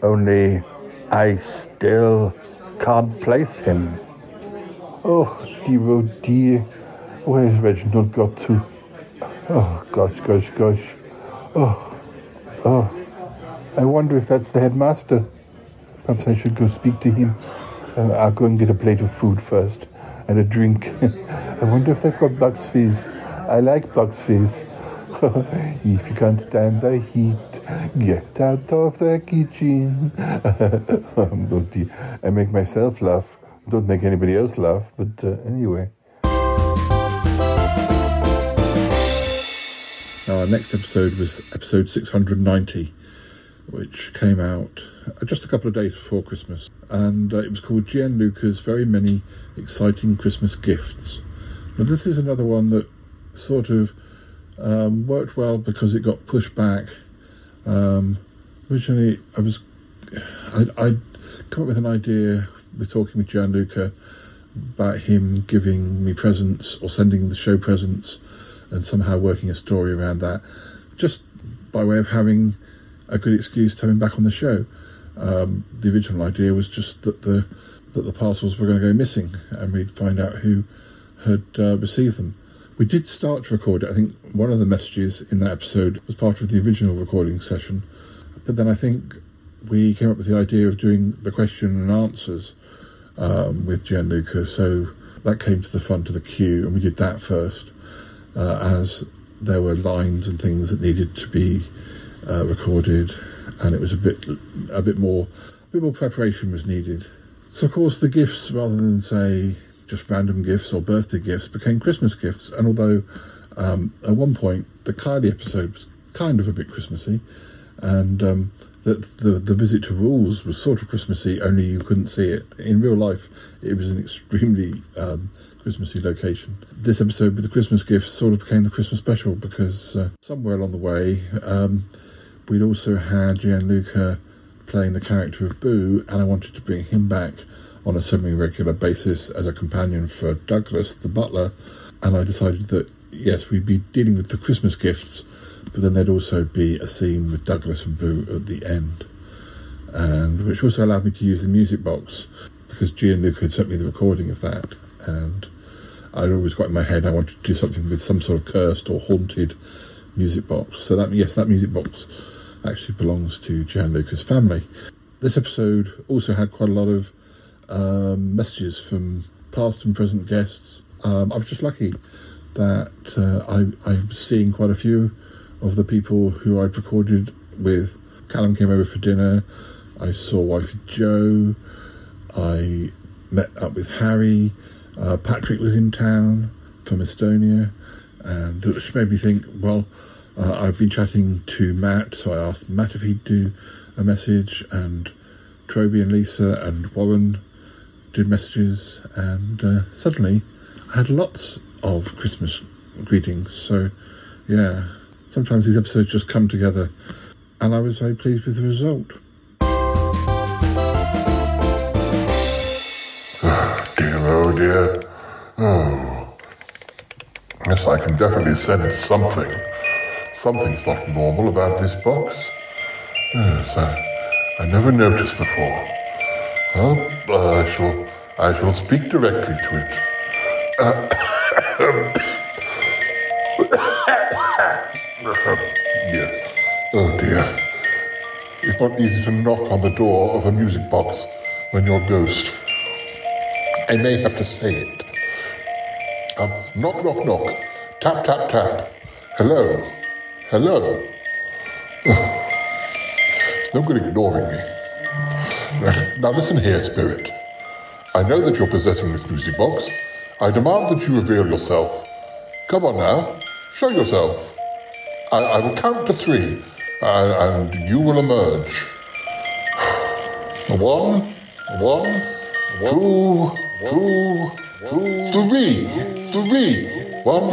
Only I still can't place him. Oh, dear, oh dear. Where's Reginald got to? Oh, gosh, gosh, gosh. Oh, oh. I wonder if that's the headmaster. Perhaps I should go speak to him. Uh, I'll go and get a plate of food first and a drink. [LAUGHS] I wonder if they've got Bucks Fizz. I like Bucks Fizz. If you can't stand the heat, get out of the kitchen. [LAUGHS] I make myself laugh. Don't make anybody else laugh, but uh, anyway.
Now, our next episode was episode 690, which came out uh, just a couple of days before Christmas. And uh, it was called Gianluca's Very Many Exciting Christmas Gifts. Now, this is another one that sort of um, worked well because it got pushed back. Um, originally, I was. I'd, I'd come up with an idea We're talking with Gianluca about him giving me presents or sending the show presents and somehow working a story around that, just by way of having a good excuse to have him back on the show. Um, the original idea was just that the that the parcels were going to go missing, and we'd find out who had uh, received them. We did start to record it. I think one of the messages in that episode was part of the original recording session, but then I think we came up with the idea of doing the question and answers um, with Gianluca. So that came to the front of the queue, and we did that first, uh, as there were lines and things that needed to be uh, recorded, and it was a bit a bit more a bit more preparation was needed. So of course the gifts, rather than say just random gifts or birthday gifts, became Christmas gifts. And although um, at one point the Kylie episode was kind of a bit Christmassy, and um, that the the visit to Rules was sort of Christmassy, only you couldn't see it in real life. It was an extremely um, Christmassy location. This episode with the Christmas gifts sort of became the Christmas special because uh, somewhere along the way um, we'd also had Gianluca playing the character of Boo, and I wanted to bring him back on a semi-regular basis as a companion for Douglas, the butler. And I decided that yes, we'd be dealing with the Christmas gifts, but then there'd also be a scene with Douglas and Boo at the end, and which also allowed me to use the music box because Gianluca had sent me the recording of that, and I'd always got in my head I wanted to do something with some sort of cursed or haunted music box. So that yes, that music box actually belongs to Gianluca's family. This episode also had quite a lot of um, messages from past and present guests. Um, I was just lucky that uh, I, I'm seeing quite a few of the people who I'd recorded with. Callum came over for dinner. I saw wifey Joe. I met up with Harry. Uh, Patrick was in town from Estonia, and it just made me think. Well, uh, I've been chatting to Matt, so I asked Matt if he'd do a message, and Troby and Lisa and Warren did messages, and uh, suddenly I had lots of Christmas greetings. So, yeah, sometimes these episodes just come together, and I was very pleased with the result. [SIGHS] Dear, oh dear. Oh. Yes, I can definitely sense something. Something's not normal about this box. Yes, I, I never noticed before. Well, uh, I shall, I shall speak directly to it. Uh, [COUGHS] yes. Oh dear. It's not easy to knock on the door of a music box when you're a ghost. I may have to say it. Um, knock, knock, knock. Tap, tap, tap. Hello. Hello. [SIGHS] No good ignoring me. Now, listen here, spirit. I know that you're possessing this music box. I demand that you reveal yourself. Come on now. Show yourself. I, I will count to three, uh, and you will emerge. One, one, two, two, two, three, three, one,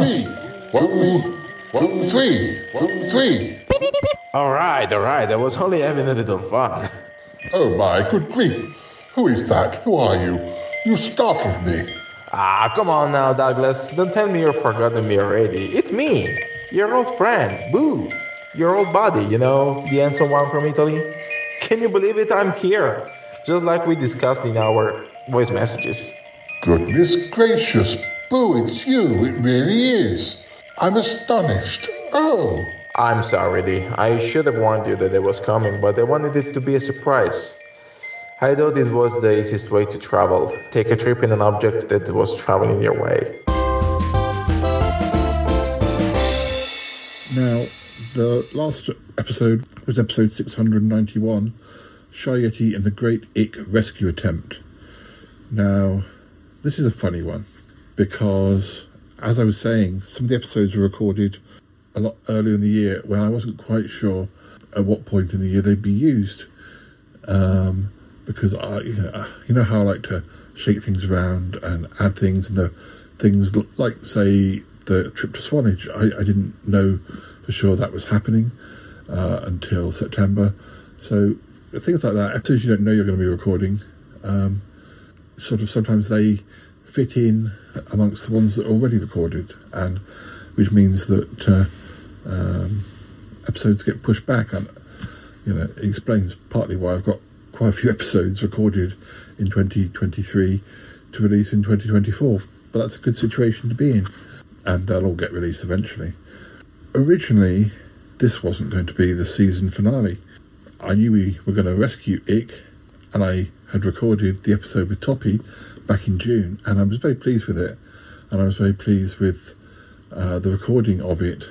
two, two, three, three.
All right, all right. I was only having a little fun.
Oh my good grief! Who is that? Who are you? You startled me.
Ah, come on now, Douglas. Don't tell me you've forgotten me already. It's me, your old friend, Boo. your old buddy, you know, the handsome one from Italy. Can you believe it? I'm here, just like we discussed in our voice messages.
Goodness gracious, Boo, it's you. It really is. I'm astonished. Oh.
I'm sorry. I should have warned you that it was coming, but I wanted it to be a surprise. I thought it was the easiest way to travel. Take a trip in an object that was traveling your way.
Now, the last episode was episode 691 Shy Yeti and the Great Ick Rescue Attempt. Now, this is a funny one because, as I was saying, some of the episodes were recorded a lot earlier in the year when I wasn't quite sure at what point in the year they'd be used. Um, because I, you know, you know how I like to shake things around and add things, and the things like, say, the trip to Swanage, I, I didn't know for sure that was happening uh, until September. So things like that, episodes you don't know you're going to be recording, um, sort of sometimes they fit in amongst the ones that are already recorded, and which means that uh, um, episodes get pushed back. And you know, it explains partly why I've got quite a few [LAUGHS] episodes recorded in 2023 to release in 2024. But that's a good situation to be in, and they'll all get released eventually. Originally, this wasn't going to be the season finale. I knew we were going to rescue Ick, and I had recorded the episode with Toppy back in June, and I was very pleased with it, and I was very pleased with uh, the recording of it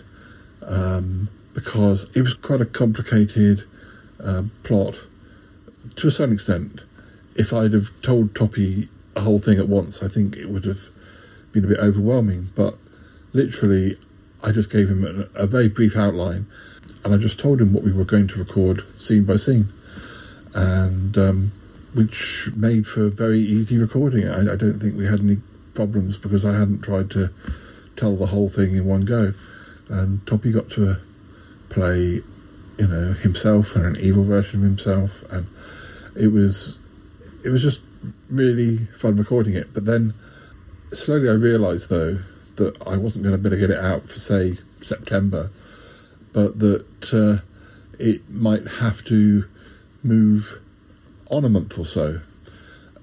um, because it was quite a complicated uh, plot to a certain extent. If I'd have told Toppy a whole thing at once, I think it would have been a bit overwhelming. But literally, I just gave him a, a very brief outline, and I just told him what we were going to record scene by scene, and um, which made for very easy recording. I, I don't think we had any problems because I hadn't tried to tell the whole thing in one go, and Toppy got to play, you know, himself and an evil version of himself, and it was it was just really fun recording it. But then slowly I realised though that I wasn't going to be able to get it out for say September, but that uh, it might have to move on a month or so.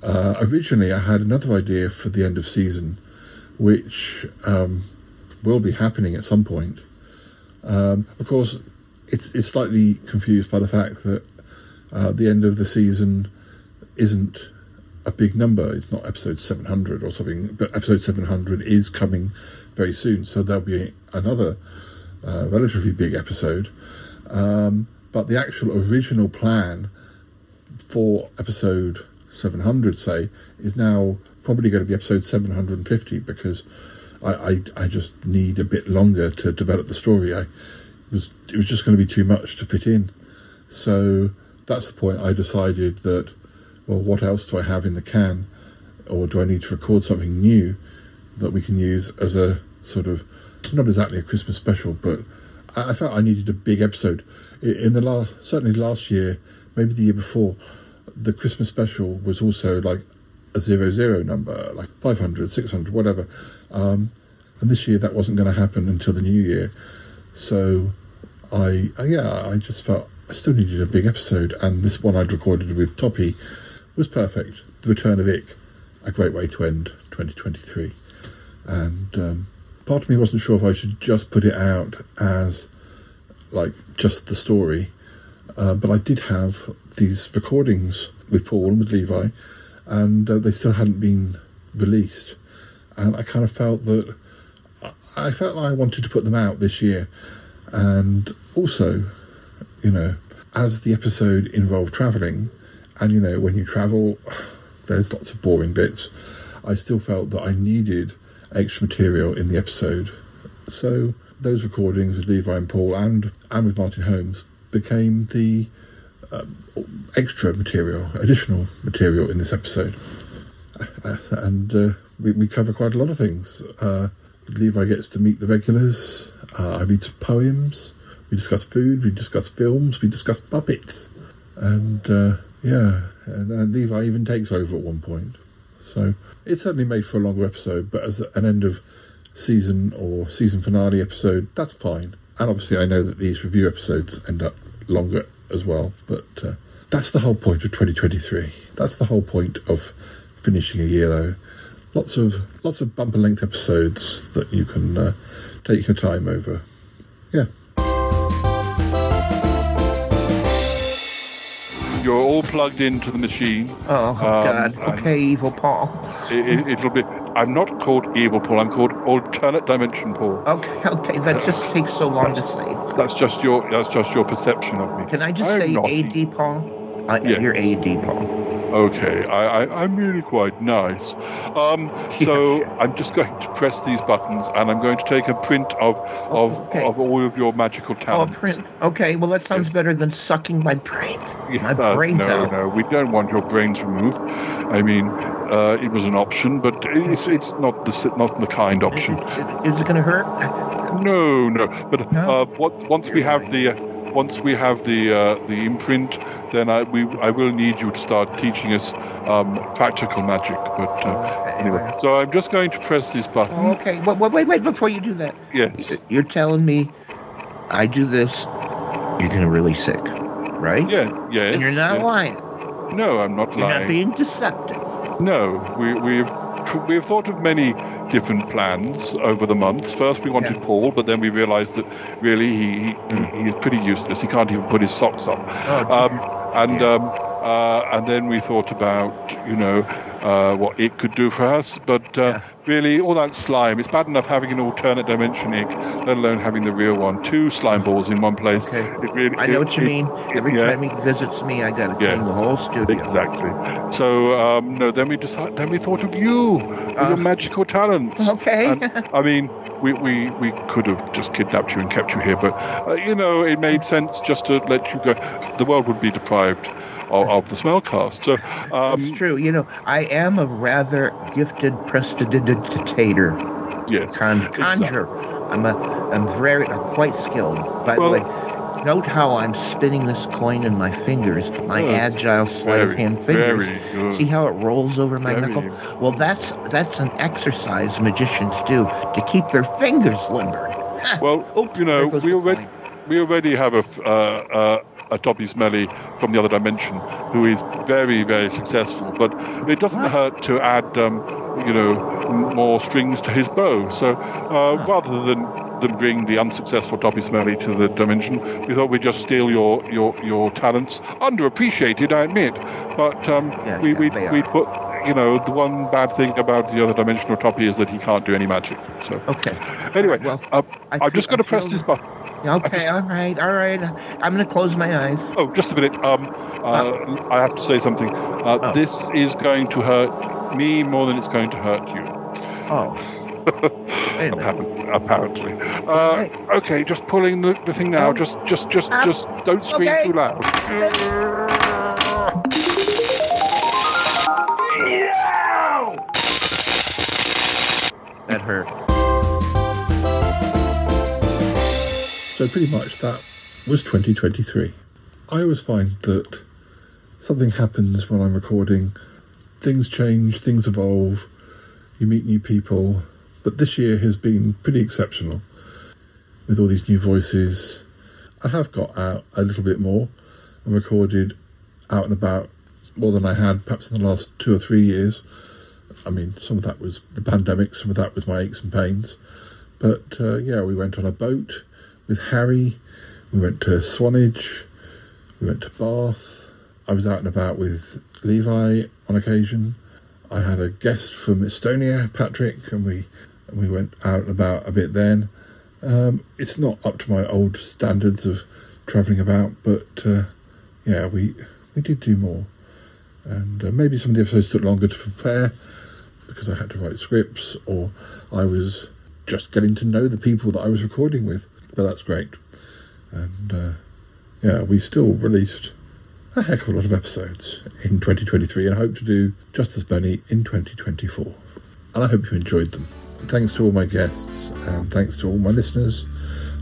Uh, originally, I had another idea for the end of season, which um, will be happening at some point. Um, of course, it's it's slightly confused by the fact that uh, the end of the season isn't a big number. It's not episode 700 or something, but episode 700 is coming very soon. So there'll be another uh, relatively big episode. Um, but the actual original plan for episode 700, say, is now probably going to be episode 750 because I, I, I just need a bit longer to develop the story. I was it was just going to be too much to fit in. So that's the point. I decided that well, what else do I have in the can, or do I need to record something new that we can use as a sort of not exactly a Christmas special, but I, I felt I needed a big episode. In the last, certainly last year, maybe the year before, the Christmas special was also like a zero zero number, like 500, 600, whatever. Um, and this year that wasn't going to happen until the new year. So I, I, yeah, I just felt I still needed a big episode, and this one I'd recorded with Toppy was perfect. The return of Ick, a great way to end 2023. And um, part of me wasn't sure if I should just put it out as like just the story, uh, but I did have these recordings with Paul and with Levi, and uh, they still hadn't been released. And I kind of felt that I felt like I wanted to put them out this year. And also, you know, as the episode involved travelling, and you know, when you travel, [SIGHS] there's lots of boring bits, I still felt that I needed extra material in the episode. So those recordings with Levi and Paul and, and with Martin Holmes became the um, extra material, additional material in this episode. [LAUGHS] And uh, we, we, cover quite a lot of things. Uh, Levi gets to meet the regulars. Uh, I read some poems. We discuss food. We discuss films. We discuss puppets. And uh, yeah, and, Levi even takes over at one point. So it certainly made for a longer episode, but as an end of season or season finale episode, that's fine.
And obviously, I know that these review episodes end up longer as well, but uh, that's the whole point of 2023. That's the whole point of finishing a year, though. Lots of lots of bumper length episodes that you can uh, take your time over. Yeah.
You're all plugged into the machine.
Oh,
Um,
God. Okay, evil Paul.
It, it, it'll be. I'm not called Evil Paul. I'm called Alternate Dimension Paul.
Okay, okay, that just takes so long to say.
That's just your. That's just your perception of me.
Can I just
I'm
say
not
AD Paul? I,
Yeah.
You're AD Paul.
Okay, I, I, I'm really quite nice. Um, [LAUGHS] so I'm just going to press these buttons, and I'm going to take a print of of, of all of your magical
Oh,
talents.
print. Okay, well, that sounds better than sucking my brain. My
Uh,
brains
no,
out.
no, we don't want your brains removed. I mean, uh, it was an option, but it's it's not the not the kind option.
Is it going to hurt?
No, no. But uh, what, once we have the uh, once we have the uh, the imprint, then I we I will need you to start teaching us um, practical magic. But uh, anyway, so I'm just going to press this button.
Oh, okay, wait, wait, wait, wait, before you do that.
Yes.
You're telling me I do this, you're going to really sick, right?
Yeah, yes.
And you're not
yes.
lying.
No, I'm not lying.
You're not being deceptive.
No, we, we've we've thought of many different plans over the months. First, we wanted Paul, but then we realised that really he, he he is pretty useless. He can't even put his socks on. um, and um, uh, and then we thought about you know uh, what it could do for us, but uh, really all that slime. It's bad enough having an alternate dimension ink, let alone having the real one. Two slime balls in one place. It really,
I know
it-
what you
it-
mean. Every
yeah.
time he visits me, I got to clean the whole studio.
Exactly. So um, no, then we decided. Then we thought of you, with your magical talents.
Okay.
And, I mean, we, we we could have just kidnapped you and kept you here, but uh, you know, it made sense just to let you go. The world would be deprived of, of the smellcast. So um,
It's true. You know, I am a rather gifted prestidigitator.
Yes.
Con- conjure. I'm a, I'm very, I'm quite skilled. By
Well-
the way, note how I'm spinning this coin in my fingers, my
Good.
agile sleight of hand fingers.
very good.
See how it rolls over my
Very
knuckle? Well, that's that's an exercise magicians do to keep their fingers limber. [LAUGHS]
Well, you know, we already we already have a uh, uh, a Toppy Smelly from the other dimension who is very very successful, but it doesn't hurt to add um, you know more strings to his bow. So uh, rather than than bring the unsuccessful Toppy Smelly to the dimension, we thought we'd just steal your your your talents, underappreciated, I admit, but um, we we we put. You know, the one bad thing about the other dimensional Toppy is that he can't do any magic. So
okay.
Anyway, uh, I'm just going to press this button.
Okay, all right, all right. I'm going to close my eyes.
Oh, just a minute. Um, uh, I have to say something. Uh, This is going to hurt me more than it's going to hurt you.
Oh. [LAUGHS]
apparently. apparently. Uh, okay, just pulling the, the thing now. Just, just, just, just don't scream
Okay.
too loud.
That hurt.
So pretty much that was 2023. I always find that something happens when I'm recording. Things change, things evolve, you meet new people. But this year has been pretty exceptional with all these new voices. I have got out a little bit more and recorded out and about more than I had perhaps in the last two or three years. I mean, some of that was the pandemic, some of that was my aches and pains. But uh, yeah, we went on a boat with Harry, we went to Swanage, we went to Bath. I was out and about with Levi on occasion. I had a guest from Estonia, Patrick, and we and we went out and about a bit then. Um, it's not up to my old standards of travelling about, but uh, yeah, we we did do more, and uh, maybe some of the episodes took longer to prepare because I had to write scripts or I was just getting to know the people that I was recording with. But that's great, and uh, yeah, we still released a heck of a lot of episodes in 2023 and I hope to do just as many in 2024. And I hope you enjoyed them. Thanks to all my guests and thanks to all my listeners.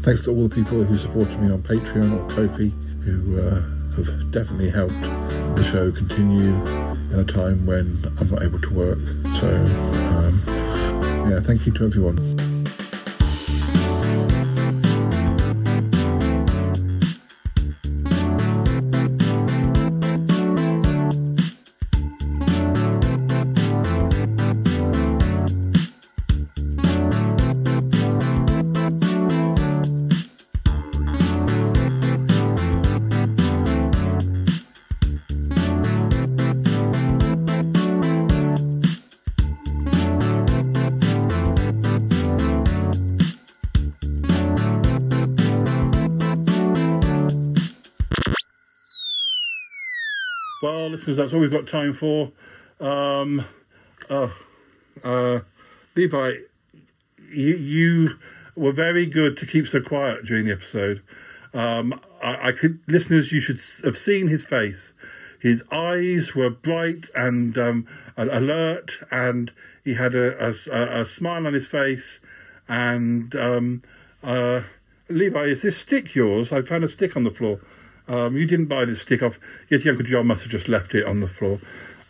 Thanks to all the people who supported me on Patreon or Ko-fi who uh, have definitely helped the show continue in a time when I'm not able to work. So, um, yeah, thank you to everyone.
Listeners, that's all we've got time for. Um, oh, uh, Levi, you, you were very good to keep so quiet during the episode. Um, I, I could, listeners, you should have seen his face. His eyes were bright and um, alert, and he had a, a, a smile on his face. And um, uh, Levi, is this stick yours? I found a stick on the floor. Um, you didn't buy this stick off. Yes, Uncle John must have just left it on the floor.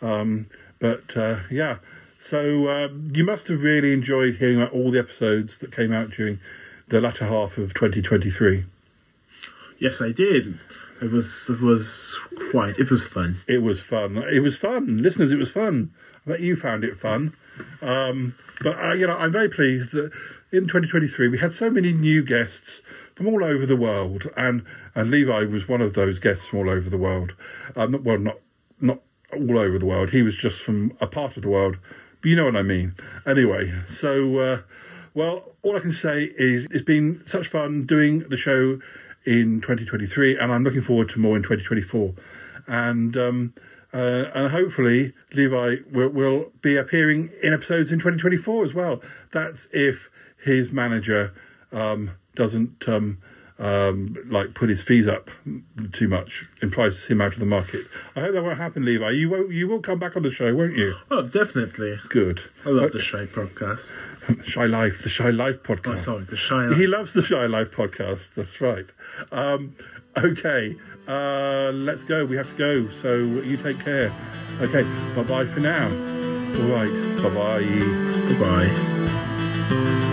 Um, but uh, yeah, so uh, you must have really enjoyed hearing about all the episodes that came out during the latter half of 2023.
Yes, I did. It was it was quite. It was fun.
It was fun. It was fun, listeners. It was fun. I bet you found it fun. Um, but uh, you know, I'm very pleased that in 2023 we had so many new guests from all over the world, and and Levi was one of those guests from all over the world. Um, well, not not all over the world. He was just from a part of the world, but you know what I mean. Anyway, so uh, well, all I can say is it's been such fun doing the show in 2023, and I'm looking forward to more in 2024. And um, uh, and hopefully Levi will, will be appearing in episodes in 2024 as well. That's if his manager um, doesn't um, um, like put his fees up too much and price him out of the market. I hope that won't happen, Levi. You won't. You will come back on the show, won't you?
Oh, definitely.
Good.
I love the Shy podcast. [LAUGHS]
Shy Life, the Shy Life podcast.
Oh, sorry, the Shy Life.
He loves the Shy Life podcast. That's right. Um, okay, uh, let's go. We have to go. So you take care. Okay, bye bye for now. All right, bye bye.
Goodbye.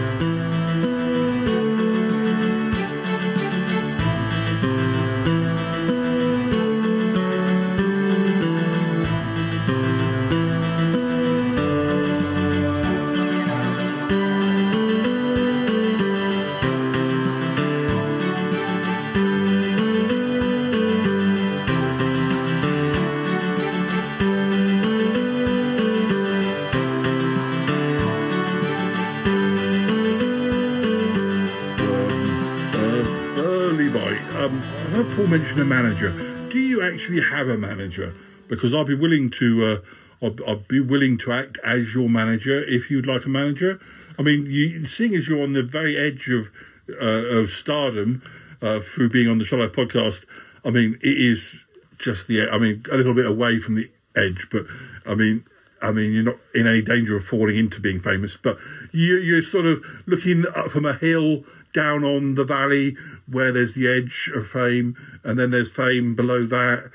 Actually have a manager? Because I'll be willing to, uh, I'll, I'll be willing to act as your manager if you'd like a manager. I mean, you, seeing as you're on the very edge of uh, of stardom uh, through being on the Shallow podcast, I mean, it is just the, I mean, a little bit away from the edge, but I mean, I mean, you're not in any danger of falling into being famous, but you, you're sort of looking up from a hill down on the valley where there's the edge of fame, and then there's fame below that.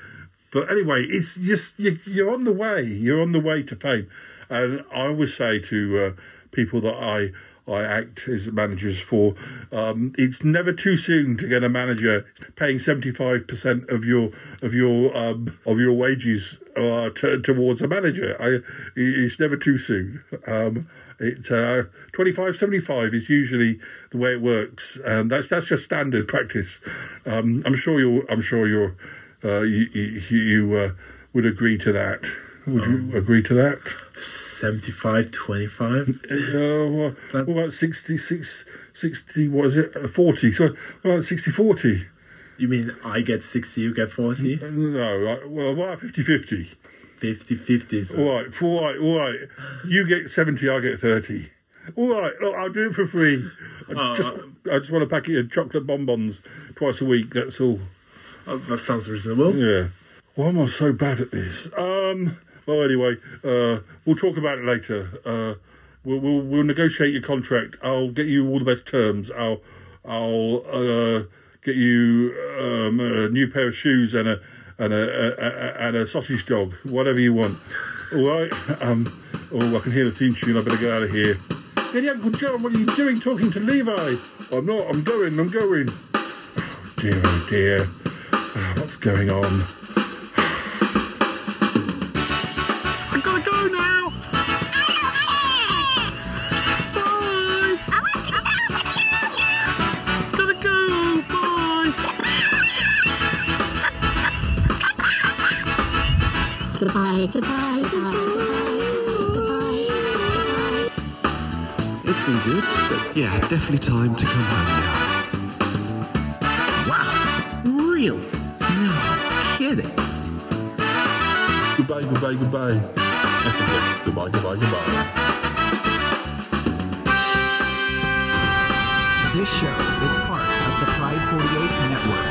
But anyway, it's just you, you're on the way. You're on the way to fame, and I always say to uh, people that I I act as managers for, um, it's never too soon to get a manager paying seventy five percent of your of your um, of your wages uh, t- towards a manager. I, it's never too soon. Um, it's uh, 25 75 is usually the way it works, and that's that's just standard practice. Um, I'm sure you're I'm sure you're uh, you you, you uh, would agree to that. Would you agree to that?
75 25.
Uh, what, what about 66, 60, what is it, uh, 40? So, what about 60 40?
You mean I get 60, you get 40?
No, well, what about 50 50?
50 50. So.
All right, all right, all right. You get 70, I get 30. All right, look, I'll do it for free. I,
Oh,
just, I just want a packet of chocolate bonbons twice a week, that's all.
Oh, that sounds reasonable.
Yeah. Why am I so bad at this? Um. Well, anyway, uh, we'll talk about it later. Uh, we'll, we'll we'll negotiate your contract. I'll get you all the best terms. I'll I'll uh, get you um, a new pair of shoes and a and a, a, a and a sausage dog, whatever you want. All right. Um. Oh, I can hear the theme tune. I better get out of here. Hey, Uncle John, what are you doing talking to Levi? I'm not. I'm going. I'm going. Oh, dear, oh dear. Ah, what's going on?
Goodbye, goodbye, goodbye, goodbye.
It's been good, but yeah, definitely time to come home now.
Wow. Really? No kidding.
Goodbye, goodbye, goodbye. goodbye, goodbye, goodbye.
This show is part of the Pride 48 network.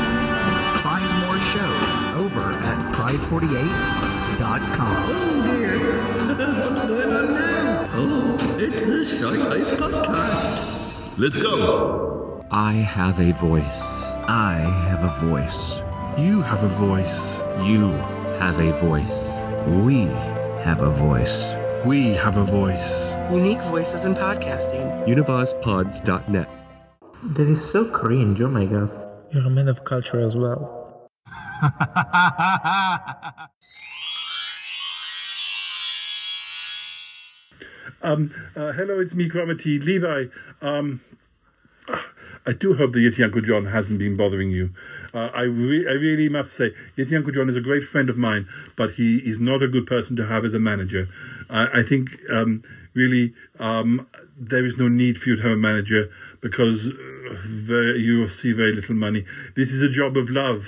Find more shows over at pride48.com.
Oh dear, [LAUGHS] what's going on now? Oh, it's the Shy Life Podcast. Let's go.
I have a voice. I have a voice.
You have a voice.
You have a voice. We have a voice.
We have a voice.
Unique voices in podcasting.
UnivazPods.net.
That is so cringe, oh my god. You're a man of culture as well. [LAUGHS]
Um, uh, hello, it's me, Cromarty. Levi, um, I do hope that Yeti Uncle John hasn't been bothering you. Uh, I, re- I really must say, Yeti Uncle John is a great friend of mine, but he is not a good person to have as a manager. I, I think um, really um, there is no need for you to have a manager because uh, very, you will see very little money. This is a job of love,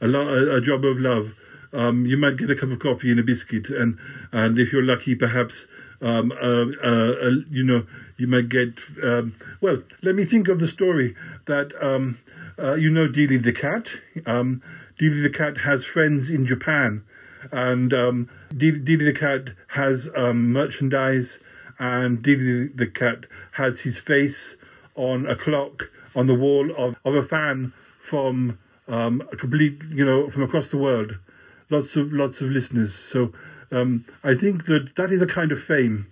a, lo- a job of love. Um, you might get a cup of coffee and a biscuit, and and if you're lucky, perhaps um, uh, uh, uh, you know you might get. Um, well, let me think of the story that um, uh, you know Dealey the cat. Um, the cat has friends in Japan, and um, the cat has um, merchandise, and Dealey the cat has his face on a clock on the wall of, of a fan from um, a complete, you know, from across the world. Lots of lots of listeners. So um, I think that that is a kind of fame,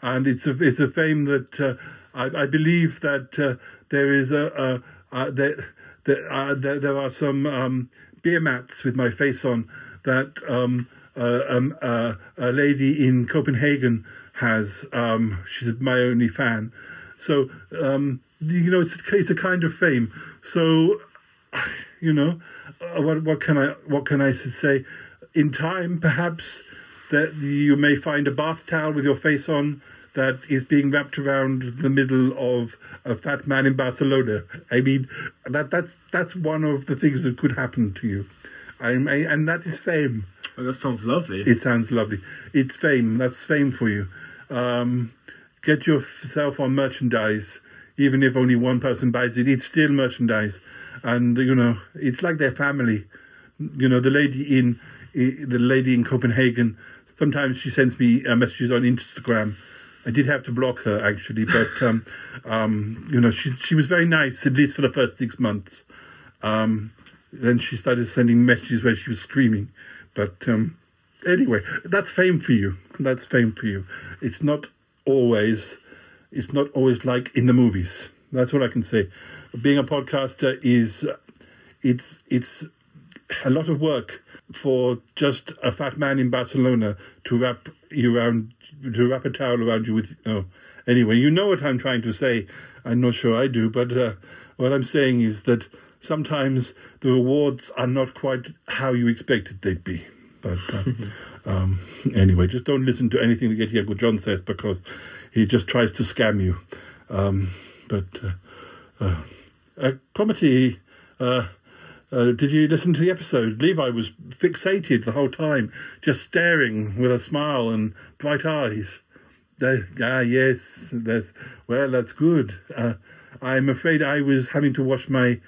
and it's a it's a fame that uh, I, I believe that uh, there is a, a, a there, there, uh, there there are some um, beer mats with my face on that um, uh, um, uh, a lady in Copenhagen has. Um, she's my only fan. So um, you know, it's it's a kind of fame. So you know, what what can I what can I say? In time, perhaps that you may find a bath towel with your face on that is being wrapped around the middle of a fat man in Barcelona. I mean, that that's that's one of the things that could happen to you. I, and that is fame.
Oh, that sounds lovely.
It sounds lovely. It's fame. That's fame for you. Um, get yourself on merchandise, even if only one person buys it. It's still merchandise, and you know it's like their family. You know the lady in the lady in Copenhagen. Sometimes she sends me uh, messages on Instagram. I did have to block her actually, but um, um, you know she she was very nice at least for the first six months. Um, then she started sending messages where she was screaming. But um, anyway, that's fame for you. That's fame for you. It's not always it's not always like in the movies. That's what I can say. Being a podcaster is it's it's a lot of work for just a fat man in Barcelona to wrap you around to wrap a towel around you with oh anyway you know what I'm trying to say. I'm not sure I do but uh, what I'm saying is that sometimes the rewards are not quite how you expected they'd be. But uh, [LAUGHS] um, anyway just don't listen to anything that Yeti John says because he just tries to scam you. Um, but uh, uh, uh, comedy uh, did you listen to the episode? Levi was fixated the whole time, just staring with a smile and bright eyes. Uh, ah, yes, that's, well, that's good. Uh, I'm afraid I was having to wash my,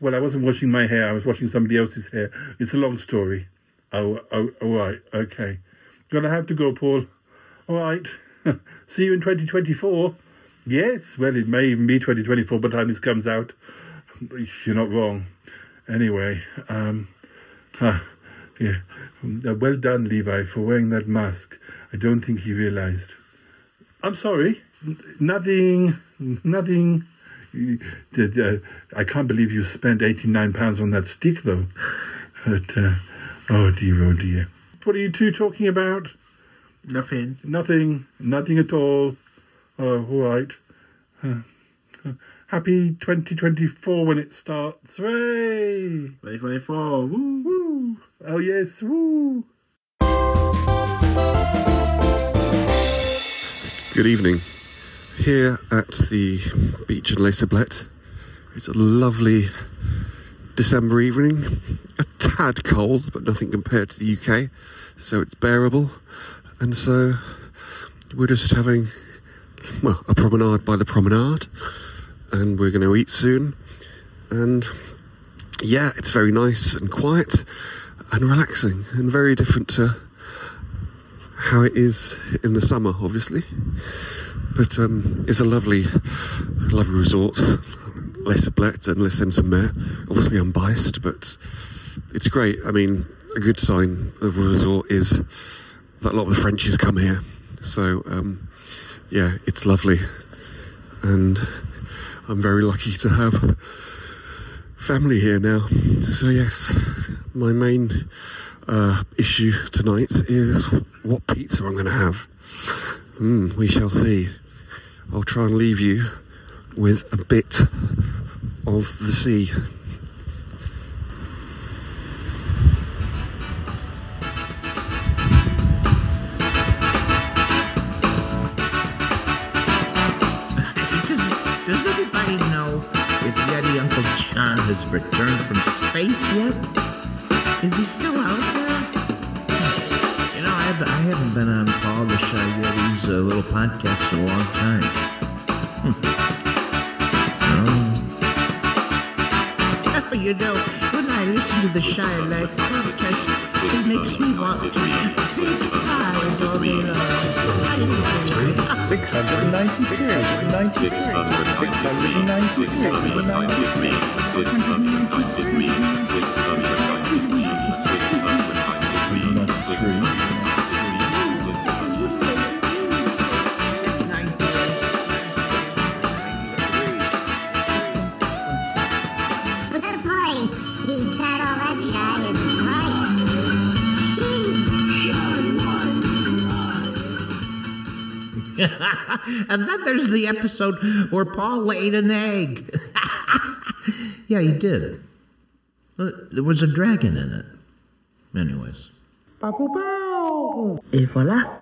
well, I wasn't washing my hair, I was washing somebody else's hair. It's a long story. Oh, oh, all right, okay. Gonna have to go, Paul. All right. [LAUGHS] See you in 2024. Yes, well, it may even be 2024 by the time this comes out. You're not wrong. Anyway, um, huh, yeah, uh, well done, Levi, for wearing that mask. I don't think he realized. I'm sorry. Nothing. Nothing. Uh, I can't believe you spent 89 pounds on that stick, though. But, uh, oh dear, oh dear. What are you two talking about?
Nothing.
Nothing. Nothing at all. Oh, all right. Uh, happy 2024 when it starts. Hooray!
2024. Woo!
Woo! Oh, yes. Woo!
Good evening. Here at the beach in Les Sablettes, it's a lovely
December evening. A tad cold, but nothing compared to the UK, so it's bearable. And so we're just having, well, a promenade by the promenade, and we're going to eat soon. And yeah, it's very nice and quiet and relaxing and very different to how it is in the summer, obviously. But um, it's a lovely, lovely resort. Les Sablettes and La Seyne-sur-Mer. Obviously, I'm biased, but it's great. I mean, a good sign of a resort is that a lot of the Frenchies come here. So, um, yeah, it's lovely. And I'm very lucky to have family here now. So, yes, my main uh, issue tonight is what pizza I'm going to have. Mm, we shall see. I'll try and leave you with a bit of the sea.
Uncle John has returned from space yet? Is he still out there? You know, I, have, haven't been on Paul the Yeti's uh, little podcast for a long time. Hmm. [LAUGHS] Oh. you know, when I listen to the Shy Life podcast, it makes me want to eat pies all day long.
693, 93, 693,
Boy, [LAUGHS]
and then there's the episode where Paul laid an egg. [LAUGHS] yeah, he did. There was a dragon in it. Anyways. Et voilà.